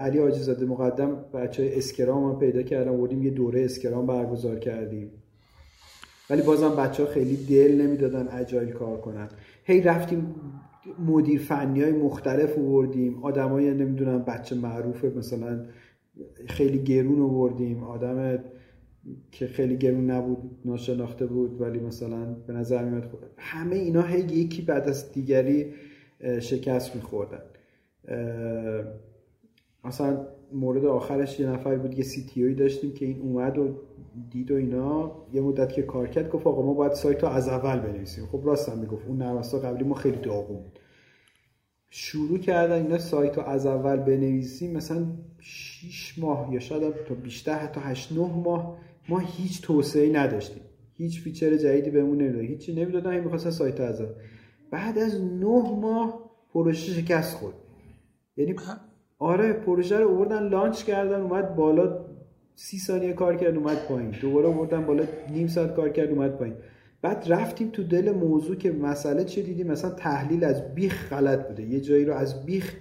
علی آجیزاده مقدم بچه های اسکرام هم پیدا کردم بردیم یه دوره اسکرام برگزار کردیم. ولی بازم بچه ها خیلی دل نمی‌دادن اجایل کار کنن. هی رفتیم مدیر فنی های مختلف آوردیم آدمای نمی‌دونم بچه معروف مثلا خیلی گرون آوردیم آدم که خیلی گرون نبود ناشناخته بود ولی مثلا به نظر میاد همه اینا هی یکی بعد از دیگری شکست میخوردن. مثلا مورد آخرش یه نفر بود یه CTO داشتیم که این اومد و دید و اینا. یه مدت که کار کرد گفت آقا ما باید سایت رو از اول بنویسیم. خب راست هم می‌گفت. اون نرم‌افزار قبلی ما خیلی داغون بود. شروع کردن اینا سایت رو از اول بنویسیم مثلا 6 ماه یا شاید تا بیشتر حتی 8 9 ماه ما هیچ توسعه نداشتیم. هیچ feature جدیدی بهمون نمی‌داد هیچی نمی‌دادن می‌خواستن سایت از بعد از 9 ماه پروژه شکست خورد. یعنی آره پروژه رو آوردن لانچ کردن اومد بالا سی ثانیه کار کرد اومد پایین. دوباره آوردن بالا نیم ساعت کار کرد اومد پایین. بعد رفتیم تو دل موضوع که مسئله چه دیدیم؟ مثلا تحلیل از بیخ غلط بوده. یه جایی رو از بیخ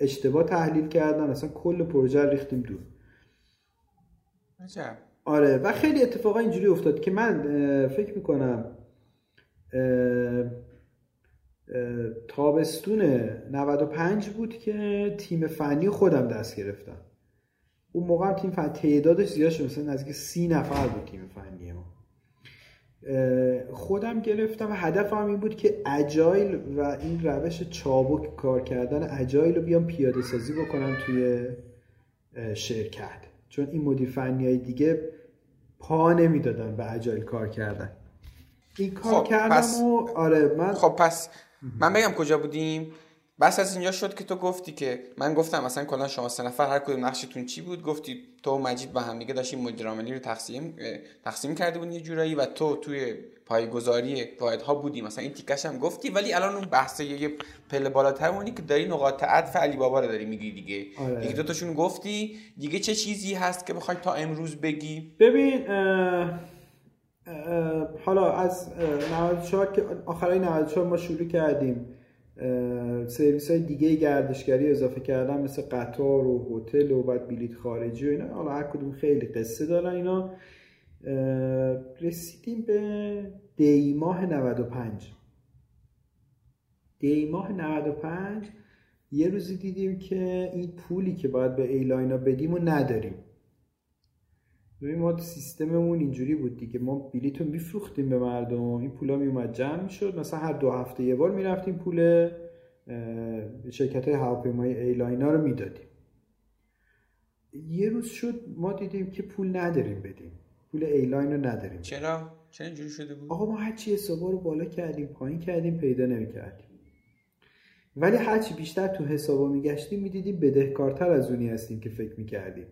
اشتباه تحلیل کردن. مثلا کل پروژه ریختیم دور. عجب. آره و خیلی اتفاقا اینجوری افتاد که من فکر می‌کنم تابستون 95 بود که تیم فنی خودم دست گرفتم. اون موقع هم تیم فنی تعدادش زیاد شد مثلا نزدیک سی نفر بود تیم فنی ما. خودم گرفتم و هدفم این بود که اجایل و این روش چابک کار کردن اجایل رو بیام پیاده سازی بکنم توی شرکت. چون این مدیر فنی های دیگه پا نمی‌دادن به اجایل کار کردن. این کار خب کردم پس... و آره من خب پس من بگم کجا بودیم. بس از اینجا شد که تو گفتی که من گفتم مثلا کلا شما سه نفر هر کدوم نقشتون چی بود؟ گفتی تو مجید با هم دیگه داشتیم مدیر عاملی رو تقسیم تقسیم کرده بودین یه جورایی و تو توی پایگذاری ها بودی. مثلا این تیکش هم گفتی ولی الان اون بحث یه پله بالاتر مونی که داری نقاط عطف علی بابا رو داری میگی دیگه. آره. دیگه دو تاشون گفتی. دیگه چه چیزی هست که بخوای تا امروز بگی؟ ببین حالا از 94 که آخرای 94 ما شروع کردیم. سرویس های دیگه گردشگری اضافه کردن مثل قطار و هتل و بعد بلیت خارجی و اینا. حالا هر کدوم خیلی قصه دارن اینا. رسیدیم به دی ماه 95 دی ماه 95 یه روزی دیدیم که این پولی که باید به ایلاینا بدیم و نداریم. ببین ما سیستممون اینجوری بود دیگه. ما بلیط رو میفروختیم به مردم. این پولا میومد جمع می‌شد. مثلا هر دو هفته یه بار می‌رفتیم پول شرکت های هواپیمای airlineا رو می‌دادیم. یه روز شد ما دیدیم که پول نداریم بدیم. پول airline رو نداریم. چرا؟ چرا اینجوری شده بود؟ آقا ما هرچی حسابا رو بالا کردیم پایین کردیم پیدا نمی‌کردیم. ولی هرچی بیشتر تو حسابا میگشتیم می‌دیدیم بدهکارتر از اونی هستیم که فکر می‌کردیم.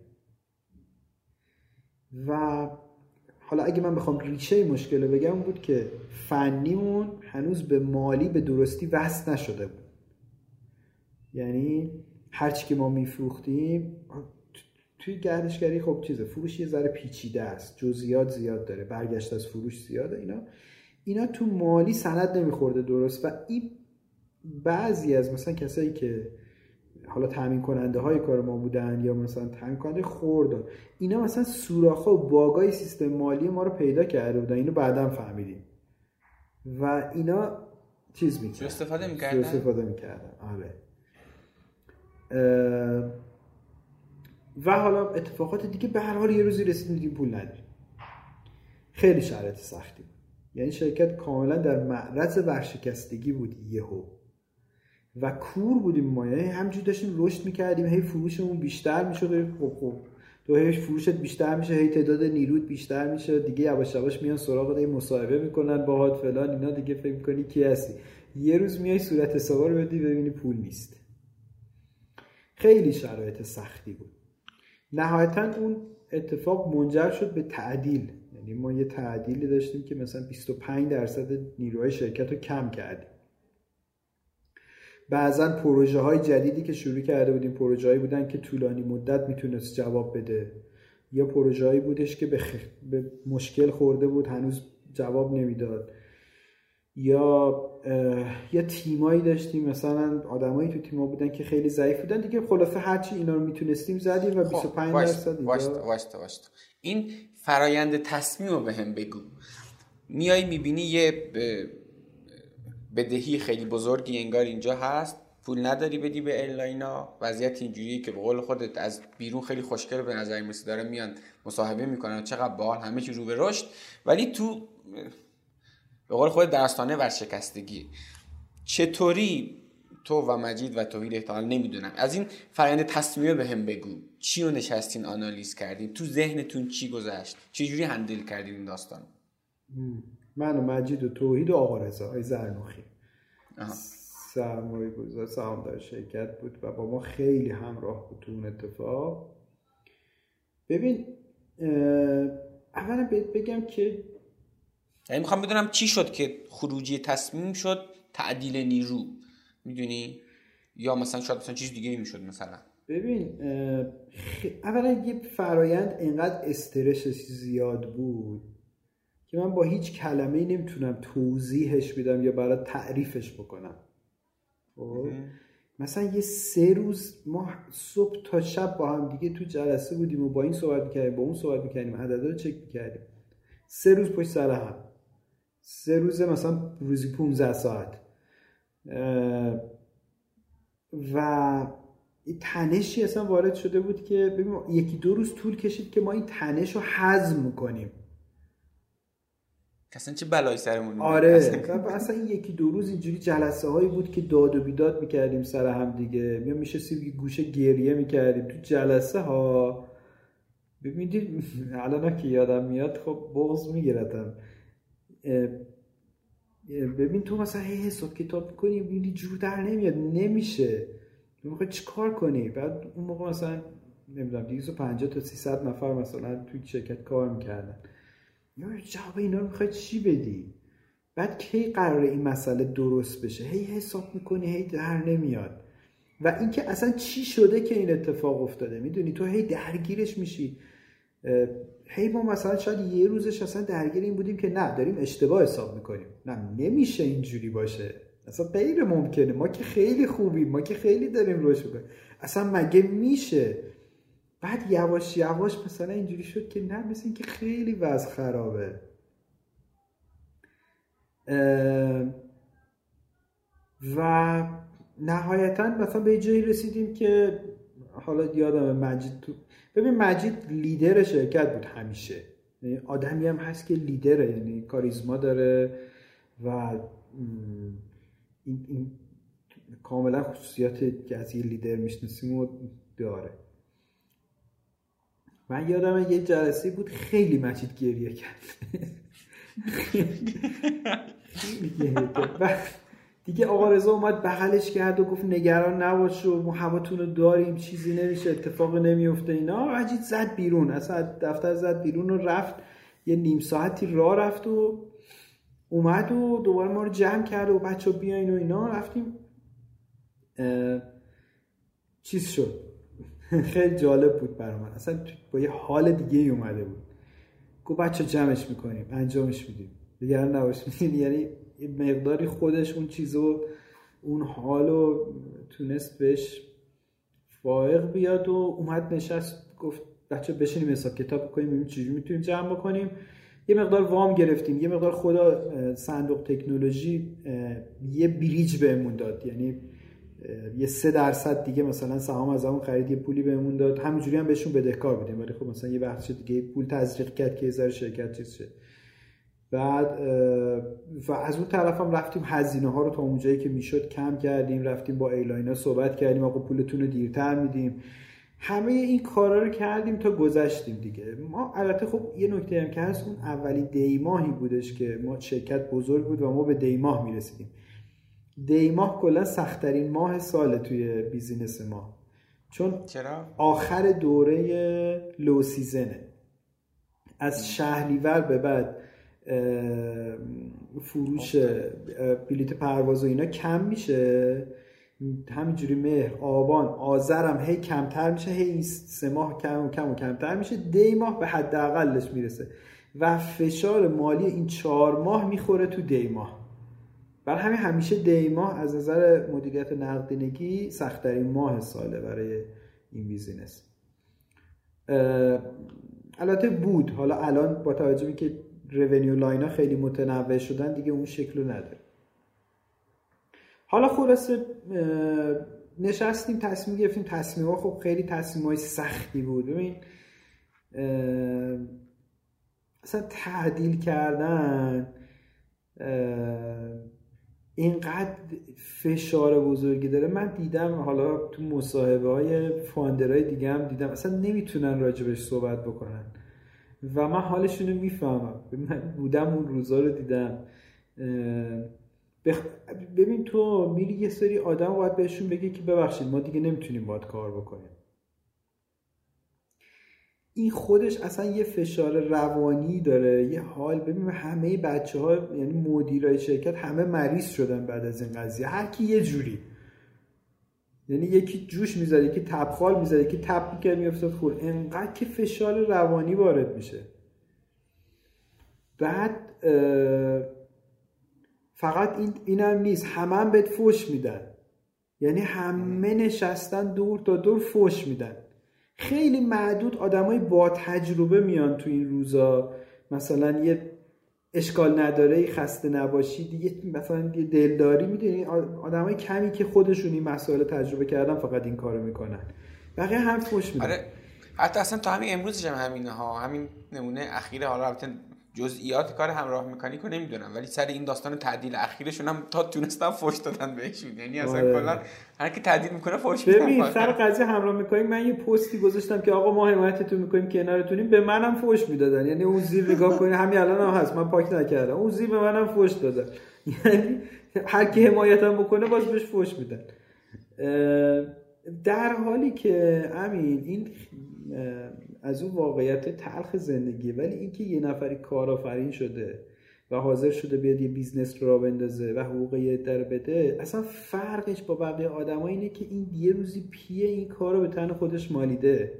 و حالا اگه من بخوام ریشه مشکل رو بگم بود که فنیمون هنوز به مالی به درستی وصل نشده بود. یعنی هرچی که ما میفروختیم توی گردشگری خب چیزه فروش یه ذره پیچیده است. جزئیات زیاد داره برگشت از فروش زیاده اینا. اینا تو مالی سند نمیخورده درست. و این بعضی از مثلا کسایی که حالا تامین کننده های کار ما بودن یا مثلا تامین کننده خورد اینا مثلا سوراخ و باگای سیستم مالی ما رو پیدا کرده بودن. اینو بعدا فهمیدیم. و اینا چیز می‌کردن. استفاده می‌کردن؟ استفاده می‌کردن. آره. و حالا اتفاقات دیگه به هر حال یه روزی رسیدیم دیدیم پول نداریم. خیلی شرایط سختی بود. یعنی شرکت کاملا در معرض ورشکستگی بود یهو. و کور بودیم ما. یعنی همجور داشتیم رشد می‌کردیم هی فروشمون بیشتر می‌شد. خب خب. تو هی فروشت بیشتر میشه هی تعداد نیروت بیشتر میشه. دیگه یواش یواش میان سراغ یه مصاحبه می‌کنن باهات فلان اینا دیگه فکر می‌کنی کی هستی. یه روز میای صورت حسابا رو بدی ببینی پول نیست. خیلی شرایط سختی بود. نهایتا اون اتفاق منجر شد به تعدیل. یعنی ما یه تعدیلی داشتیم که مثلا 25 درصد نیروهای شرکت رو کم کردیم. بعضا پروژه های جدیدی که شروع کرده بودیم پروژه هایی بودن که طولانی مدت می‌تونست جواب بده. یا پروژه هایی بودش که به, به مشکل خورده بود هنوز جواب نمی‌داد. یا یا تیمایی داشتیم مثلا آدمایی تو تیما بودن که خیلی ضعیف بودن. دیگه خلاصه هرچی اینا رو می‌تونستیم زدیم و 25 خب، درصد واشت این فرایند تصمیم رو به هم بگو. میای می‌بینی یه بدهی خیلی بزرگی انگار اینجا هست پول نداری بدی به ایرلاینا وضعیت اینجوریه که به قول خودت از بیرون خیلی خوشگل به نظر می‌رسه داره میان مصاحبه می‌کنن چقدر باحال همه چی رو به رشد. ولی تو به قول خود درستانه ورشکستگی. چطوری تو و مجید و توحید احتمال نمی‌دونم از این فرآیند تصمیمه به هم بگو. چی رو نشستین آنالیز کردین؟ تو ذهنتون چی گذشت؟ چجوری هندل کردین این داستان من و مجید و توحید و آقا رضا ای زرنوخی سرمایه گذار سهامدار شرکت بود و با ما خیلی همراه بود تو اون اتفاق. ببین اولا بگم که یعنی می‌خوام بدونم چی شد که خروجی تصمیم شد تعدیل نیرو می‌دونی؟ یا مثلا شاید مثلا چیز دیگه می‌شد مثلا. ببین اولا یه فرایند اینقدر استرس زیاد بود که من با هیچ کلمه نمی‌تونم توضیحش بدم یا برای تعریفش بکنم. خب؟ مثلا یه سه روز ما صبح تا شب با هم دیگه تو جلسه بودیم و با این صحبت می‌کردیم با اون صحبت می‌کردیم عددا رو چک می‌کردیم. سه روز پشت سر هم. سه روزه مثلا روزی 15 ساعت. و تنشی اصلا وارد شده بود که ببین یکی دو روز طول کشید که ما این تنش رو حزم کنیم. اصلا چه بلایی سرمون آره. اصلا. این یکی دو روز اینجوری جلسه هایی بود که داد و بیداد می‌کردیم سر هم دیگه. یا میشه گوشه گریه می‌کردیم تو جلسه ها ببینید الان که یادم میاد خب بغض میگیرتم. ببین تو مثلا هی حساب کتاب کنی ببینی جور در نمیاد نمیشه. تو موقع چی کار کنی؟ بعد اون موقع مثلا نمی‌دونم 250 تا 300 نفر مثلا توی شرکت کار می‌کردن. یا جواب اینا رو می‌خوای چی بدی؟ بعد کی قرار این مسئله درست بشه؟ هی حساب می‌کنی هی در نمیاد. و اینکه اصلا چی شده که این اتفاق افتاده؟ می‌دونی؟ تو هی درگیرش میشی. هی ما مثلا شاید یه روزش اصلا درگیر این بودیم که نه داریم اشتباه حساب می‌کنیم. نه نمیشه اینجوری باشه. اصلا غیر ممکنه. ما که خیلی خوبیم ما که خیلی داریم روش می‌کنیم. اصلا مگه میشه؟ بعد یواش یواش مثلا اینجوری شد که نه مثل که خیلی وضع خرابه. و نهایتا مثلا به جایی رسیدیم که حالا یادم مجید تو ببین مجید لیدر شرکت بود همیشه. یعنی آدمی هم هست که لیدره یعنی کاریزما داره و این, این کاملا خصوصیات که از یه لیدر می‌شناسیم و داره. من یادم یه جلسه بود خیلی مجید گریه کرد. دیگه آقا رضا اومد بغلش کرد و گفت نگران نباش و ما هواتون رو داریم چیزی نمیشه اتفاق نمیفته اینا. مجید زد بیرون اصلا دفتر زد بیرون و رفت. یه نیم ساعتی راه رفت و اومد و دوباره ما رو جمع کرد و بچه بیاین و اینا. رفتیم چیز شد. خیلی جالب بود برای من. اصلا با یه حال دیگه اومده بود. گفت بچه جمعش می‌کنیم انجامش میدیم. دیگر نباش یعنی مقداری خودش اون چیزو اون حالو تونست بهش فائق بیاد و اومد نشست گفت بچه بشینیم حساب کتاب بکنیم ببینیم چجوری می‌تونیم جمع بکنیم. یه مقدار وام گرفتیم. یه مقدار خدا صندوق تکنولوژی یه bridge بهمون داد. یعنی یه سه درصد دیگه مثلا سهام از همون خرید یه پولی بهمون داد. همینجوری هم بهشون بدهکار بودیم ولی خب مثلا یه بخش دیگه پول تزریق کرد که یه شرکت چیز شد بعد و از اون طرف هم رفتیم هزینه ها رو تا اونجایی که می‌شد کم کردیم رفتیم با airline صحبت کردیم آقا پولتون رو دیرتر میدیم. همه این کارا رو کردیم تا گذشتیم دیگه. ما البته خب یه نکته هم که هست اون اولی دیماهی بودش که ما شرکت بزرگ بود و ما به دیماه می‌رسیدیم. دیماه کلا سختترین ماه سال توی بیزینس ما. چون چرا؟ آخر دوره low season ه از شهریور به بعد فروش بلیت پرواز و اینا کم میشه. همینجوری مهر آبان آذرم هی کمتر میشه. هی سه ماه کم و کم و کمتر میشه. دی ماه به حداقلش می‌رسه. و فشار مالی این چهار ماه می‌خوره تو دی ماه برای همین همیشه دی ماه از نظر مدیریت نقدینگی سختترین ماه ساله برای این بیزینس. البته بود. حالا الان با توجه به که revenue line ا خیلی متنوع شدن دیگه اون شکل رو نداره حالا خلاصه نشستیم تصمیم گرفتیم. تصمیم ها خب خیلی تصمیم های سختی بود. ببین اصلا تعدیل کردن اینقدر فشار بزرگی داره. من دیدم حالا تو مصاحبه های فاندرهای دیگه هم دیدم اصلا نمی‌تونن راجبش صحبت بکنن. و من حالشون رو می‌فهمم. من بودم اون روزا رو دیدم. ببین تو میری یه سری آدم باید بهشون بگی که ببخشید ما دیگه نمی‌تونیم باید کار بکنیم. این خودش اصلا یه فشار روانی داره یه حال. ببین همه بچه ها یعنی مدیرای شرکت همه مریض شدن بعد از این قضیه. هر کی یه جوری. یعنی یکی جوش می‌ذاره یکی تبخال می‌ذاره یکی تب می‌کرد میافتاد خور انقدر که فشار روانی وارد میشه. بعد فقط این اینم نیست. همه هم بهت فوش میدن. یعنی همه نشستن دور تا دور فوش میدن. خیلی معدود آدمای با تجربه میان تو این روزا. مثلا یه اشکال نداره خسته نباشی دیگه مثلا یه دلداری می‌دونی. آدمای کمی که خودشون این مسائل تجربه کردن فقط این کارو می‌کنن. بقیه هم فوش میدن. آره. حتی اصلا تا همین امروزش هم همینه ها همین نمونه اخیر حالا البته جزئیات کار همراه مکانیکو نمی‌دونم ولی سر این داستان تعدیل اخیرشون هم تا تونستن فوش دادن بهشون. یعنی اصلا آره. کلا هر کی تعدیل می‌کنه فوش ببین سر قضیه همراه می‌کنیم من یه پستی گذاشتم که آقا ما حمایتتون می‌کنیم کنارتونیم. به منم فوش می‌دادن. یعنی اون زیر نگاه کنین همین الان هم هست من پاک نکردم. اون زیر به منم فوش دادن. یعنی هر کی حمایتم بکنه باز بهش فوش میدن. در حالی که امین این از اون واقعیت تلخ زندگی ولی اینکه یه نفری کارآفرین شده و حاضر شده بیاد یه بیزنس رو راه بندازه و حقوق یه در بده اصلا فرقش با بقیه آدم اینه که این یه روزی پیه این کار رو به تن خودش مالیده.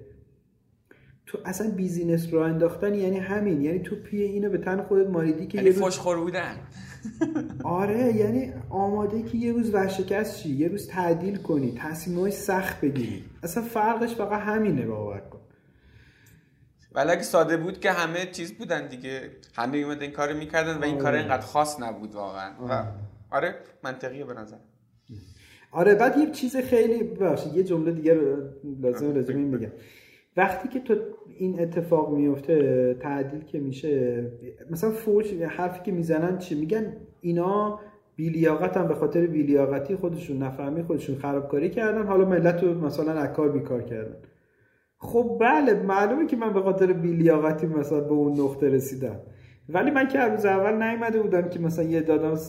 تو اصلا بیزینس رو انداختن یعنی همین. یعنی تو پیه اینو به تن خودت مالیدی که یعنی یه روز... بودن. آره یعنی آماده که یه روز ورشکست شی یه روز تعدیل کنی تصمیمای سخت بگیری. اصلا فرقش فقط همینه باور کن. ولی اگه ساده بود که همه چیز بودن دیگه. همه میومد این کارو می‌کردن و این کار آره. اینقدر خاص نبود واقعا. آره, آره منطقیه به نظر. آره بعد یه چیز خیلی باشه یه جمله دیگه لازم لازم این بگم. وقتی که تو این اتفاق میفته تعدیل که میشه مثلا فوش حرفی که می‌زنن چی؟ میگن اینا بیلیاقت هم به خاطر بیلیاقتی خودشون نفهمی خودشون خرابکاری کردن. حالا ملت رو مثلا اکار بیکار کردن. خب بله معلومه که من به خاطر بیلیاقتی مثلا به اون نقطه رسیدم. ولی من که روز اول نیومده بودم که مثلا یه دادم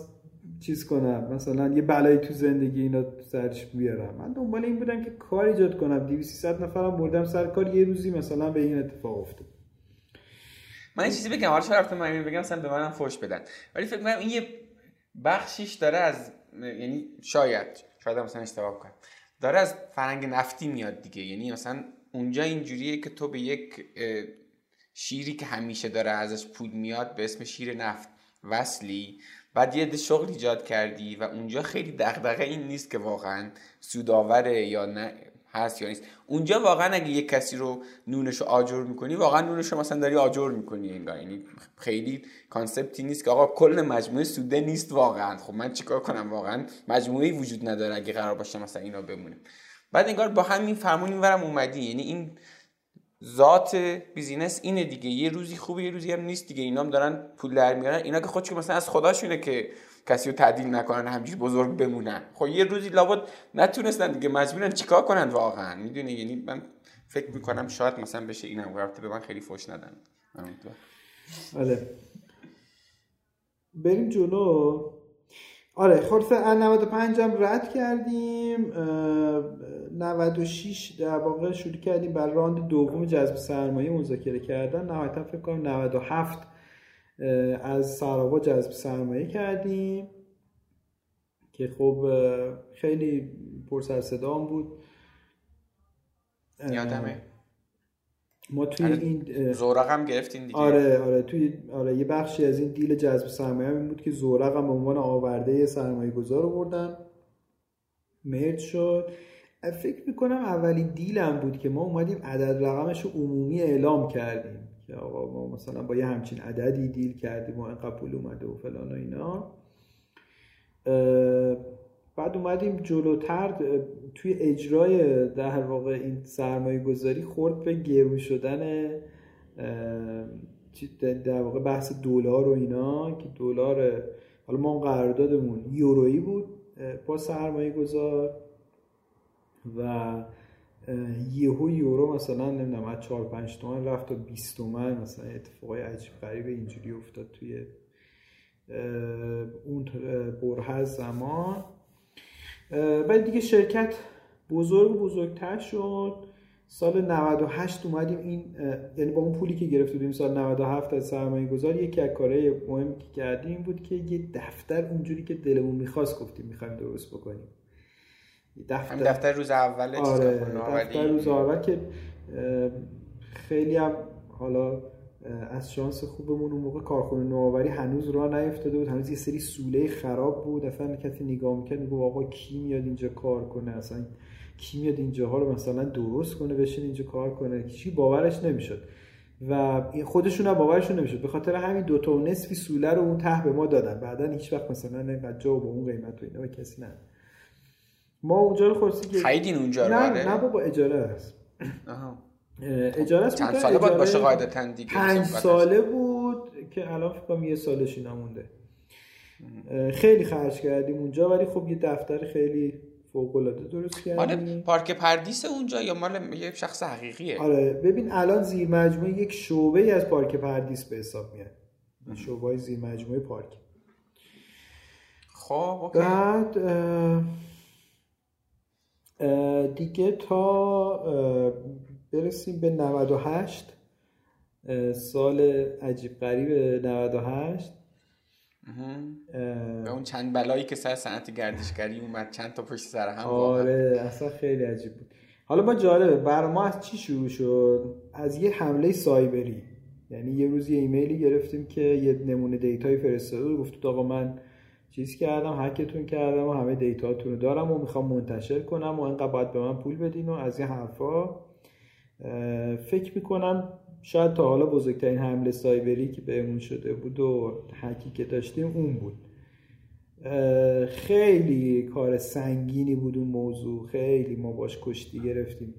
چیز کنم مثلا یه بلایی تو زندگی اینا سرش بیارم. من دنبال این بودم که کار ایجاد کنم. 200 نفرم بردم سر کار یه روزی مثلا به این اتفاق افتاد. من این چیزی بگم. حالا چرا رفتم من بگم مثلا به منم فوش بدن. ولی فکر کنم این یه بخشیش داره از یعنی شاید شاید مثلا اشتباه کنم داره از فرنگ نفتی میاد دیگه. یعنی مثلا اونجا اینجوریه که تو به یک شیری که همیشه داره ازش پول میاد به اسم شیر نفت وصلی. بعد یه شغل ایجاد کردی و اونجا خیلی دغدغه این نیست که واقعا سوداوره یا نه هست یا نیست. اونجا واقعا اگه یه کسی رو نونش رو آجر می‌کنی واقعا نونش رو مثلا داری آجر می‌کنی انگار. یعنی خیلی concept ی نیست که آقا کل مجموعه سودده نیست واقعا. خب من چیکار کنم؟ واقعا مجموعه وجود نداره اگه قرار باشه مثلا اینا بمونه بعد انگار با همین فرمون اینورم اومدی. یعنی این ذات بیزینس اینه دیگه. یه روزی خوبه یه روزی هم نیست دیگه. اینا هم دارن پول در میارن. اینا که خودشون مثلا از خداشونه که کسی رو تعدیل نکنن همجوری بزرگ بمونن. خب یه روزی لابد نتونستن دیگه. مجبورن چیکار کنن واقعا؟ می‌دونی؟ یعنی من فکر می‌کنم شاید مثلا بشه اینم. رفته به من خیلی فوش ندن. بله. بریم جلو. آره خلاصه 95 هم رد کردیم 96 در واقع شروع کردیم بر راند دوم جذب سرمایه مذاکره کردن. نهایتا فکر کنم 97 از سراوا جذب سرمایه کردیم که خب خیلی پرسر صدام بود. یادمه. ما توی آره این زورق هم گرفتین دیگه. آره آره توی آره یه بخشی از این دیل جذب سرمایه این بود که زورق هم به عنوان آورده سرمایه گذار آوردن. مرد شد. فکر می‌کنم اولین دیلم بود که ما اومدیم عدد رقمش رو عمومی اعلام کردیم. که آقا ما مثلا با یه همچین عددی دیل کردیم و اینقدر پول اومده و فلان و اینا. بعد اومدیم جلوتر توی اجرای در واقع این سرمایه گذاری خورد به گرون شدن در واقع بحث دلار و اینا که دلار حالا ما قراردادمون یورویی بود با سرمایه گذار و یهو یورو مثلا نمی‌دونم از 4 5 تومن رفت تا 20 تومن مثلا اتفاقای عجیب غریب اینجوری افتاد توی اون بره زمان. بعد دیگه شرکت بزرگ بزرگتر شد. سال 98 اومدیم این یعنی با اون پولی که گرفته بودیم سال 97 از سرمایه گذار یکی از کارهای مهمی که کردیم بود که یه دفتر اونجوری که دلمون می‌خواست گفتیم می‌خوایم درست بکنیم. دفتر, دفتر روز اول آره دفتر روز اول که خیلی هم حالا از شانس خوبمون اون موقع کارخونه نوآوری هنوز راه نیفتاده بود. هنوز یه سری سوله خراب بود. اصلا کسی نگاه می‌کرد میگه آقا کی میاد اینجا کار کنه؟ اصلا کی میاد اینجاها رو مثلا درست کنه بشین اینجا کار کنه؟ چی باورش نمی‌شد. و خودشون هم باورشون نمی‌شد. به خاطر همین دو تا و نصفی سوله رو اون ته به ما دادن. بعدا هیچ وقت مثلا اینقدر جا با اون قیمت و اینا به کسی نه. ما اونجا رو خورسی که خریدین اونجا رو؟ نه آره؟ نه بابا اجاره است. آها. اجاره است چند ساله باید باشه قاعدتا دیگه پنج ساله بود که الان فکر یه سالش نمونده خیلی خرج کردیم اونجا ولی خب یه دفتر خیلی فوق العاده درست کردیم. آره پارک پردیس اونجا یا مال یه شخص حقیقیه؟ آره ببین الان زیر مجموعه یک شعبه از پارک پردیس به حساب میاد. شعبه زیر مجموعه پارک. خب okay. بعد دیگه تا برسیم به 98 سال عجیب قریب 98 به اون چند بلایی که سر صنعت گردشگری اومد چند تا پشت سر هم آره اصلا خیلی عجیب بود. حالا ما جالبه بر ما از چی شروع شد؟ از یه حمله سایبری. یعنی یه روز یه ایمیلی گرفتیم که یه نمونه دیتایی فرستاده بود. گفت آقا من چیز کردم هکتون کردم و همه دیتاتون رو دارم و می‌خوام منتشر کنم و اینقدر باید به من پول بدین و از این حرفا. فکر می‌کنم شاید تا حالا بزرگترین حمله سایبری که بهمون شده بود و حکی که داشتیم اون بود. خیلی کار سنگینی بود اون موضوع. خیلی ما باش کشتی گرفتیم.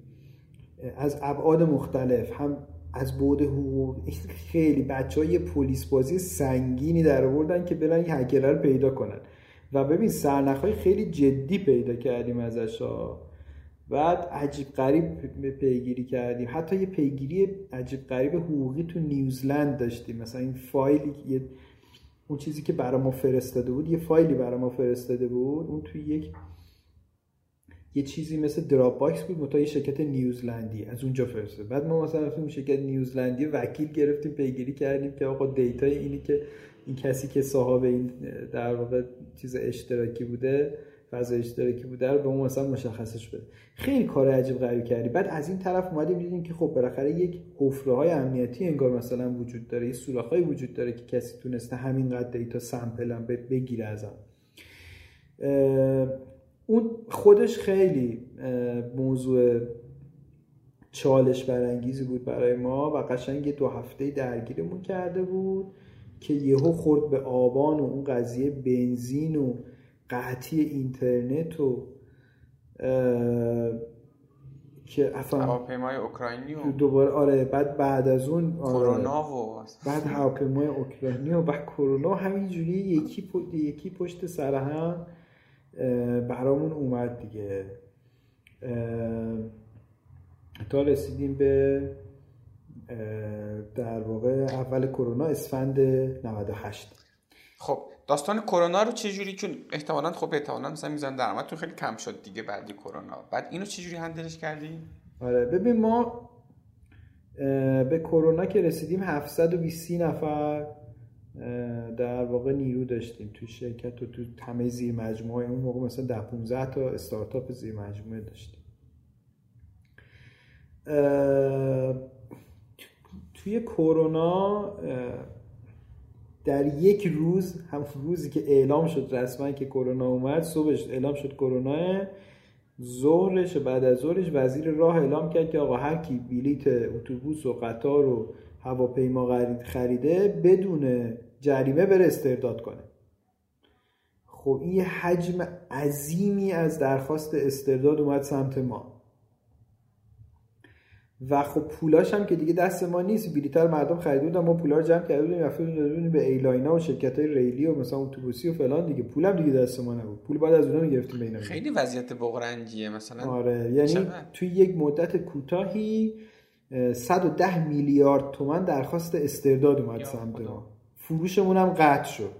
از ابعاد مختلف هم از بود حقوق. خیلی بچه های پلیس بازی سنگینی در آوردن که یه هکره رو پیدا کنن. و ببین سرنخهای خیلی جدی پیدا کردیم ازش ها بعد عجیب غریب پیگیری کردیم. حتی یه پیگیری عجیب غریب حقوقی تو نیوزلند داشتیم. مثلا این فایلی یه اون چیزی که برای ما فرستاده بود یه فایلی برای ما فرستاده بود. اون توی یک یه چیزی مثل Dropbox بود متا یه شرکت نیوزلندی از اونجا فرستاد بعد ما مثلا رفتیم شرکت نیوزلندی وکیل گرفتیم پیگیری کردیم که آقا data ی اینی که این کسی که صاحب این در واقع چیز اشتراکی بوده فضا اشتراکی بوده رو به اون مثلا مشخصش بده. خیلی کار عجیب غریب کردی. بعد از این طرف اومدیم دیدیم که خب بالاخره یک حفره های امنیتی انگار مثلا وجود داره یه سوراخ وجود داره که کسی تونسته همینقدر دیتا سمپل هم بگیره ازم. اون خودش خیلی موضوع چالش برانگیزی بود برای ما و قشنگ دو هفته درگیرمون کرده بود که یهو خورد به آبان و اون قضیه بنزین و قطعی اینترنت و که هواپیمای اوکراینی و دوباره آره بعد بعد از اون آره کرونا و بعد هواپیمای اوکراینی و بعد کرونا همینجوری یکی یکی پشت سر هم برامون اومد دیگه. تا رسیدیم به در واقع اول کرونا اسفند 98 خب داستان کرونا رو چجوری چون احتمالا خب احتمالا مثلا میزان درآمدتون خیلی کم شد دیگه بعدی کرونا. بعد اینو چجوری هندلش کردی آره ببین ما به کرونا که رسیدیم 720 نفر در واقع نیرو داشتیم. تو شرکت و تو همه زیر مجموعه. اون موقع مثلا ده 15 تا استارتاپ زیر مجموعه داشتیم. توی کرونا در یک روز هم روزی که اعلام شد رسما که کرونا اومد صبحش اعلام شد کرونا. ظهرش بعد از ظهرش وزیر راه اعلام کرد که آقا هر کی بلیت اتوبوس و قطار و هواپیما خریده بدون جریمه بره استرداد کنه. خب این حجم عظیمی از درخواست استرداد اومد سمت ما. و خب پولاش هم که دیگه دست ما نیست. بلیتر مردم خریده بودن. ما پولا رو جمع کرده بودیم رفته بودیم به ایلاینا و شرکت های ریلی و مثلا اتوبوسی و فلان دیگه. پولم دیگه دست ما نبود. پول بعد از اونها می‌گرفتیم بینا خیلی وضعیت بغرنجیه مثلا. آره یعنی توی یک مدت کوتاهی 110 میلیارد تومن درخواست استرداد اومد سمت ما. فروشمون هم قطع شد.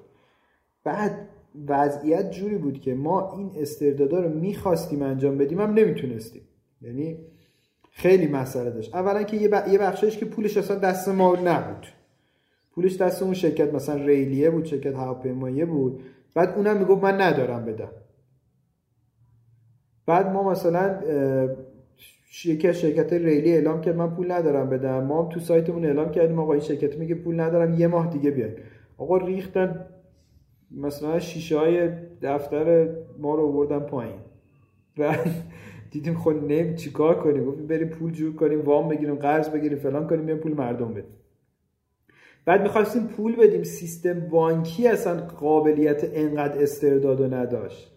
بعد وضعیت جوری بود که ما این استردادا رو می‌خواستیم انجام بدیم هم نمی‌تونستیم. یعنی خیلی مسئله داشت. اولا که یه, بخشش که پولش اصلا دست ما نبود. پولش دست اون شرکت مثلا ریلیه بود شرکت هواپیمایی بود. بعد اونم می‌گفت من ندارم بدم. بعد ما مثلا یکی از شرکت ریلی اعلام کرد من پول ندارم بدم. ما هم تو سایتمون اعلام کردیم آقا این شرکت میگه پول ندارم یه ماه دیگه بیاید آقا ریختن مثلا شیشه های دفتر ما رو آوردن پایین. و دیدیم خود خب نیم چیکار کنیم؟ گفتیم بریم پول جور کنیم وام بگیریم قرض بگیریم فلان کنیم بیام پول مردم بدیم. بعد می‌خواستیم پول بدیم. سیستم بانکی اصلا قابلیت انقدر استرداد و نداشت.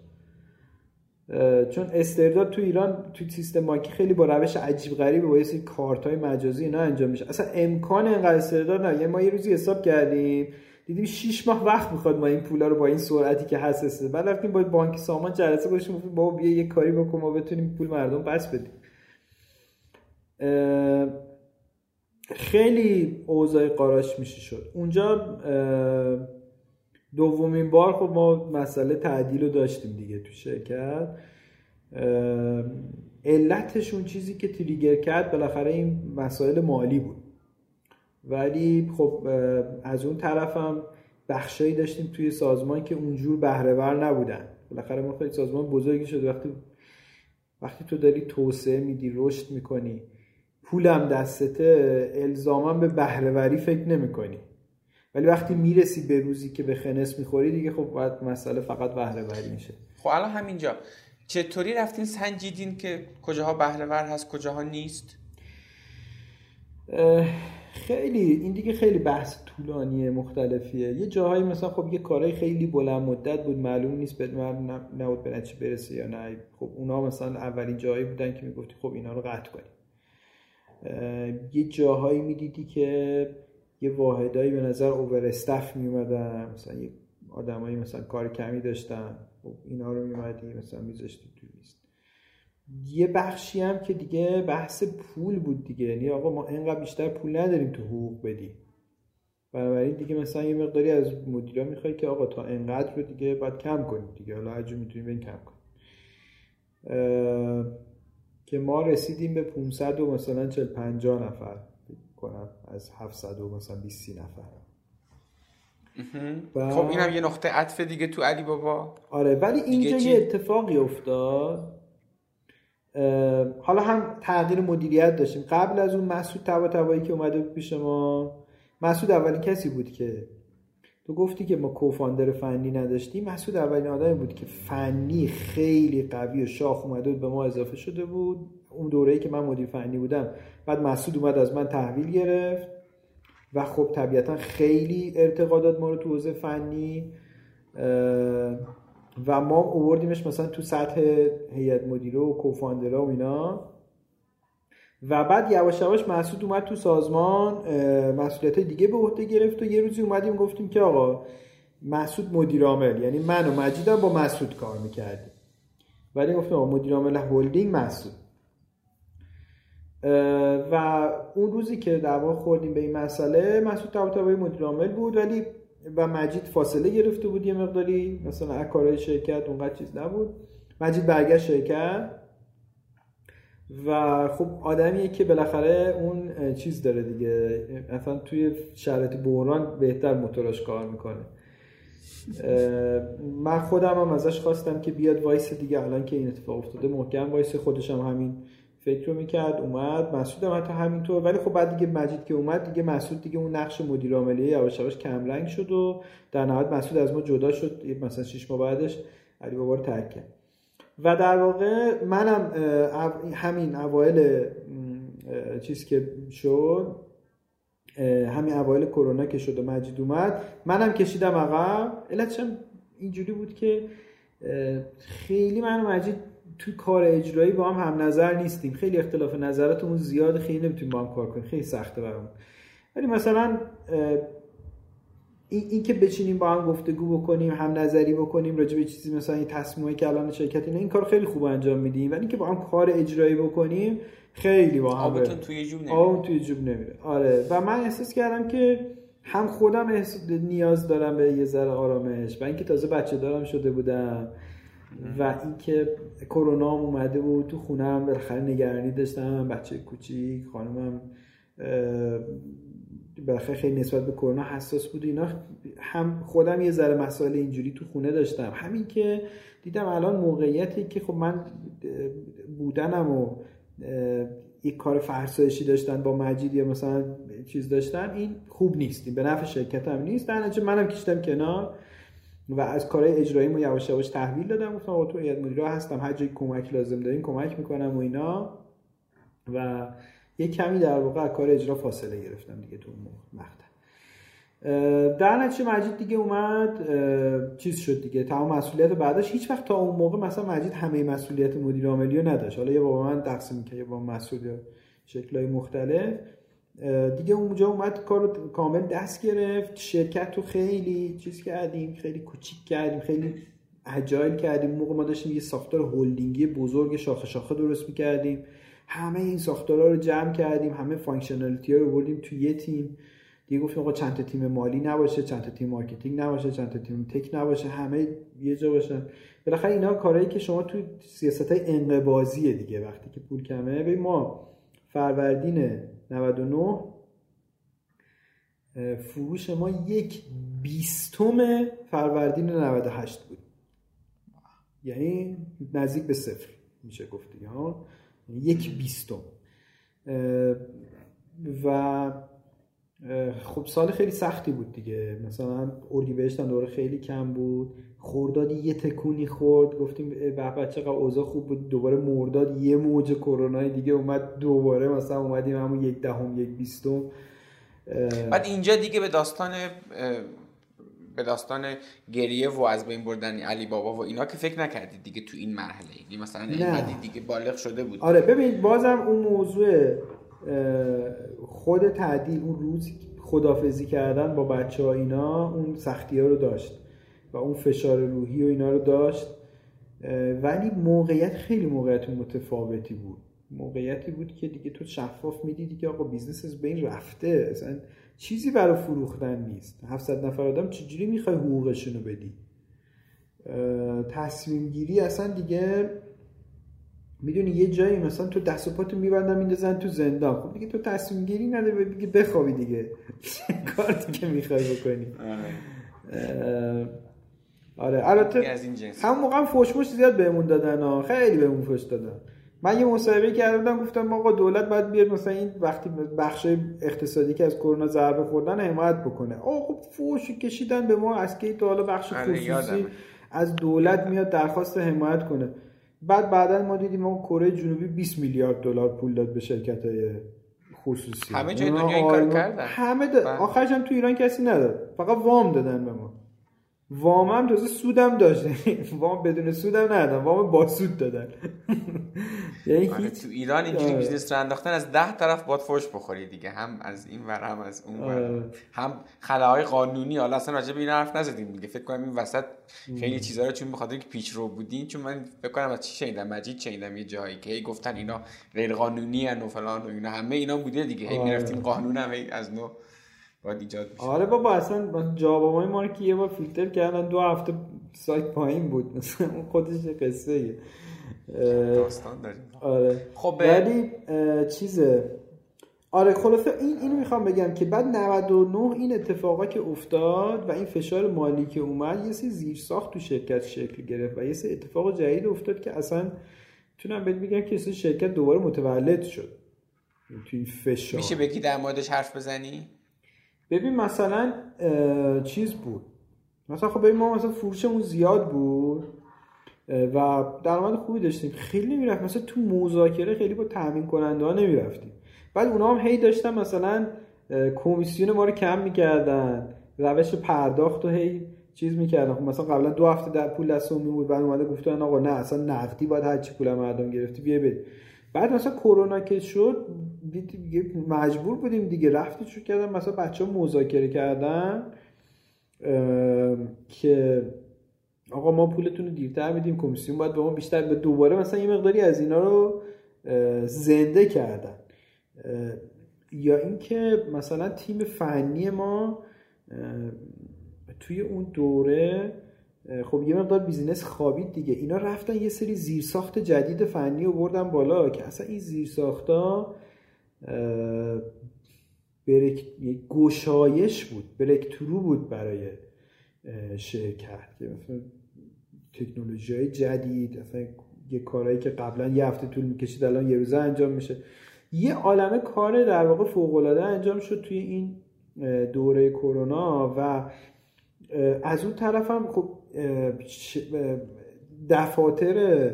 چون استرداد تو ایران تو سیستم بانکی خیلی با روش عجیب غریبه با یه سری کارت های مجازی اینا انجام میشه. اصلا امکان انقدر استرداد نه. ما یه روزی حساب کردیم. دیدیم 6 ماه وقت می‌خواد ما این پولا رو با این سرعتی که هست است بعد رفتیم با بانک سامان جلسه گذاشتیم. گفتیم بابا بیا یه کاری بکن ما بتونیم پول مردم پس بدیم. خیلی اوضاع قاراش میشه شد. اونجا دومین بار خب ما مسئله تعدیل رو داشتیم دیگه تو شرکت. علتش اون چیزی که تریگر کرد بالاخره این مسائل مالی بود. ولی خب از اون طرفم بخشایی داشتیم توی سازمان که اونجور بهرهور نبودن. بالاخره ما خیلی سازمان بزرگی شد. وقتی وقتی تو داری توسعه میدی رشد می‌کنی پولم دستته الزاما به بهرهوری فکر نمی‌کنی. ولی وقتی می‌رسی به روزی که به خنس می‌خوری دیگه خب باید مسئله فقط بهره وری میشه. خب الان همینجا. چطوری رفتین سنجیدین که کجاها بهره ور هست کجاها نیست؟ خیلی این دیگه خیلی بحث طولانیه مختلفیه. یه جاهایی مثلا خب یه کارهای خیلی بلند مدت بود معلوم نیست به من نبود به نتیجه برسه یا نه. خب اونا مثلا اولین جایی بودن که می‌گفتی خب اینا رو قطع کنیم. یه جاهایی می‌دیدی که یه واحدایی به نظر اوور استف می اومدن مثلا یه آدمایی مثلا کار کمی داشتن. خب اینا رو میومدی مثلا میذاشتی تو یه بخشی هم که دیگه بحث پول بود دیگه. یعنی آقا ما اینقدر بیشتر پول نداریم تو حقوق بدیم بنابراین دیگه مثلا یه مقداری از مدیرا می‌خوای که آقا تا انقدر رو دیگه باید کم کنیم دیگه. حالا هرجور می‌تونیم این کم کنیم که ما رسیدیم به 500 و مثلا 40 50 نفر کنم. از 700 و مثلا 20 نفر. خب این هم یه نقطه عطف دیگه تو علی بابا. آره ولی اینجا یه اتفاقی افتاد. حالا هم تغییر مدیریت داشتیم. قبل از اون مسعود تبا تبایی که اومده پیش ما مسعود اولین کسی بود که تو گفتی که ما کوفاندر فنی نداشتیم. مسعود اولین آدمی بود که فنی خیلی قوی و شاخ اومده بود به ما اضافه شده بود. اون دوره‌ای که من مدیر فنی بودم. بعد مسعود اومد از من تحویل گرفت و خب طبیعتا خیلی ارتقادات ما رو تو حوزه فنی. و ما اووردیمش مثلا تو سطح هیئت مدیره و کوفاندرا و اینا. و بعد یواش یواش مسعود اومد تو سازمان مسئولیت دیگه به عهده گرفت و یه روزی اومدیم گفتیم که آقا مسعود مدیر عامل یعنی من و مجیدم با مسعود کار می‌کردیم. ولی گفتیم آقا مدیر عامل هلدینگ مسعود و اون روزی که دعوا خوردیم به این مسئله مسعود طباطبایی مدیر عامل بود ولی و مجید فاصله گرفته بود یه مقداری. مثلا کارهای شرکت اونقدر چیز نبود. مجید برگشت شرکت. و خب آدمیه که بالاخره اون چیز داره دیگه. مثلا توی شرایط بحران بهتر موتورش کار می‌کنه. من خودم هم ازش خواستم که بیاد وایسه دیگه. الان که این اتفاق افتاده محکم وایسه خودش هم همین فکر رو می‌کرد اومد. مسعود هم حتی همینطور. ولی خب بعد دیگه مجید که اومد دیگه مسعود دیگه اون نقش مدیر عاملی یواش یواش کم رنگ شد و در نهایت مسعود از ما جدا شد. مثلا 6 ماه بعدش علی بابا رو ترک کرد. و در واقع منم همین اوایل چیز که شد همین اوایل کرونا که شد و مجید اومد منم کشیدم عقب. علتش هم اینجوری بود که خیلی من و مجید تو کار اجرایی با هم هم نظر نیستیم. خیلی اختلاف نظراتمون زیاد خیلی نمی‌تونیم با هم کار کنیم. خیلی سخته برامون. ولی مثلا این, که بچینیم با هم گفتگو بکنیم هم نظری بکنیم راجع به چیزی مثلا این تصمیمایی که الان شرکت اینه این کار خیلی خوب انجام میدیم. ولی اینکه با هم کار اجرایی بکنیم خیلی با هم توی جوب نمیره. توی جوب نمیره. آره. و من احساس کردم که هم خودم نیاز دارم به یه ذره آرامش و اینکه تازه بچه دارم شده بودم. و اینکه کرونا اومده بود تو خونم بالاخره نگرانی داشتم بچه کوچیک خانمم بالاخره خیلی نسبت به کرونا حساس بود اینا. هم خودم یه ذره مسائل اینجوری تو خونه داشتم. همین که دیدم الان موقعیتی که خب من بودنم و یک کار فرسایشی داشتن با مجید یا مثلا چیز داشتن این خوب نیست. به نفع شرکت هم نیست. در منم کشیدم کنار. و از کارهای اجرایی مو یواش یواش تحویل دادم. گفتم آقا تو هیئت مدیره هستم هر جایی کمک لازم دارین کمک می‌کنم و اینا. و یه کمی در واقع کار اجرا فاصله گرفتم دیگه تو مقطع در نتیجه مجید دیگه اومد. چیز شد دیگه تمام مسئولیت بعدش. هیچ وقت تا اون موقع مثلا مجید همه مسئولیت مدیر عاملی رو نداشت. حالا یه با من تقسیم که یه با مسئول شکلهای مختلف. دیگه اونجا اومد کار کامل دست گرفت. شرکت رو خیلی چیز کردیم خیلی کوچیک کردیم خیلی اجایل کردیم. موقع ما داشتیم یه ساختار هلدینگی بزرگ شاخه شاخه درست می‌کردیم. همه این ساختارها رو جمع کردیم همه functionality ها رو بردیم تو یه تیم. دیگه گفتیم آقا چند تا تیم مالی نباشه چند تا تیم مارکتینگ نباشه چند تا تیم tech نباشه همه یه جا باشن. بالاخره اینا کارهایی که شما تو سیاست های انقباضیه دیگه وقتی که پول کمه. ببین ما فروردین 99 فروش ما یک بیستم فروردین 98 بود. یعنی نزدیک به صفر میشه گفت دیگه ها؟ یک بیستم. و خب سال خیلی سختی بود دیگه. مثلا اردیبهشت هم دوره خیلی کم بود. خورداد یه تکونی خورد گفتیم به چقدر اوضاع خوب بود. دوباره مرداد یه موج کرونا دیگه اومد دوباره مثلا اومدیم همون یک دهم یک بیستم. بعد اینجا دیگه به داستان به داستان گریه و از بین بردن علی بابا و اینا که فکر نکردید دیگه تو این مرحله یعنی مثلا اینقدر دیگه بالغ شده بود. آره ببینید بازم اون موضوع خود تعدیل اون روز خدافزی کردن با بچه ها اینا اون سختی ها رو داشت. و اون فشار روحی و اینا رو داشت ولی موقعیت خیلی موقعیت متفاوتی بود. موقعیتی بود که دیگه تو شفاف می‌دیدی که آقا بیزنس از بین رفته اصلا چیزی برای فروختن نیست. 700 نفر آدم چجوری می‌خوای حقوقشون رو بدی؟ تصمیم گیری اصلا دیگه می‌دونی یه جایی مثلا تو دست و پاتو میبندن میندازن تو زندان. خب دیگه تو تصمیم گیری نداری دیگه بخوابی دیگه. کار دیگه می‌خوای بکنی؟ آره. البته هم موقع هم فوشموش زیاد بهمون دادن ها خیلی بهمون فوش دادن. من یه مصاحبه کرده بودم گفتم آقا دولت باید بیاد مثلا این وقتی بخش اقتصادی که از کرونا ضربه خوردن حمایت بکنه. آقا خب فوش کشیدن به ما از کی تو حالا بخش آره، خصوصی از دولت میاد درخواست حمایت کنه. بعد بعدا ما دیدیم ما کره جنوبی 20 میلیارد دلار پول داد به شرکت های خصوصی. همه جای دنیا این کار کردن. همه بله. آخرش هم تو ایران کسی نداد. فقط وام دادن به ما. وام هم تازه سودم داشت. وام بدون سودم ندادن وام با سود دادن. یعنی آره تو ایران اینجوری آره. business رو انداختن از ده طرف باد فوش بخوری دیگه. هم از این ور هم از اون ور. آره. هم خلاهای قانونی. حالا اصلا راجع به این حرف نزدیم دیگه. فکر کنم این وسط خیلی چیزا رو چون بخاطر که پیشرو بودین چون من فکر کنم از چی شنیدم؟ مجید شنیدم یه جایی که هی گفتن اینا غیر قانونی و فلان و اینا. همه اینا بوده دیگه. هی می‌رفتیم قانون هم از نو. باید ایجاد بشه آره بابا اصلا جوابای ما رو که یه بار فیلتر کردن دو هفته سایت پایین بود. مثلا اون خودش قصه ایه. داستان داریم. آره. خب ولی چیزه. آره خلاصه این اینو می‌خوام بگم که بعد 99 این اتفاقا که افتاد و این فشار مالی که اومد یه سری زیر ساخت تو شرکت شکل گرفت و یه سری اتفاق جدید افتاد که اصلا تونم بهت بگم که شرکت دوباره متولد شد. تو این فشار. میشه بگی در موردش حرف بزنی؟ ببین مثلا چیز بود. مثلا خب ببین ما مثلا فروشمون زیاد بود و درآمد خوبی داشتیم. خیلی نمی‌رفت مثلا تو مذاکره خیلی با تامین کننده ها نمی‌رفتیم. بعد اونا هم هی داشتن مثلا کمیسیون ما رو کم می‌کردن. روش پرداخت و هی چیز می‌کردن. خب مثلا قبلا دو هفته در پول دستمون بود بعد اومده گفتن آقا نه اصلا نقدی باید هر چی پول مردم گرفتی بیا بده بعد مثلا کرونا که شد دیگه مجبور بودیم دیگه رفتیم شو کردن مثلا بچه ها مذاکره کردن که آقا ما پولتون رو دیرتر میدیم کمیسیون باید به ما بیشتر به دوباره مثلا یه مقداری از اینا رو زنده کردن. یا اینکه مثلا تیم فنی ما توی اون دوره خب یه مقدار بیزینس خوابید دیگه. اینا رفتن یه سری زیرساخت جدید فنی رو بردن بالا که اصلا این زیرساختا برک گشایش بود برکترو بود برای شرکت. تکنولوژی های جدید مثلا یه کارهایی که قبلا یه هفته طول می‌کشید الان یه روزه انجام میشه. یه عالمه کار در واقع فوق انجام شد توی این دوره کرونا و از اون طرف هم خب دفاتر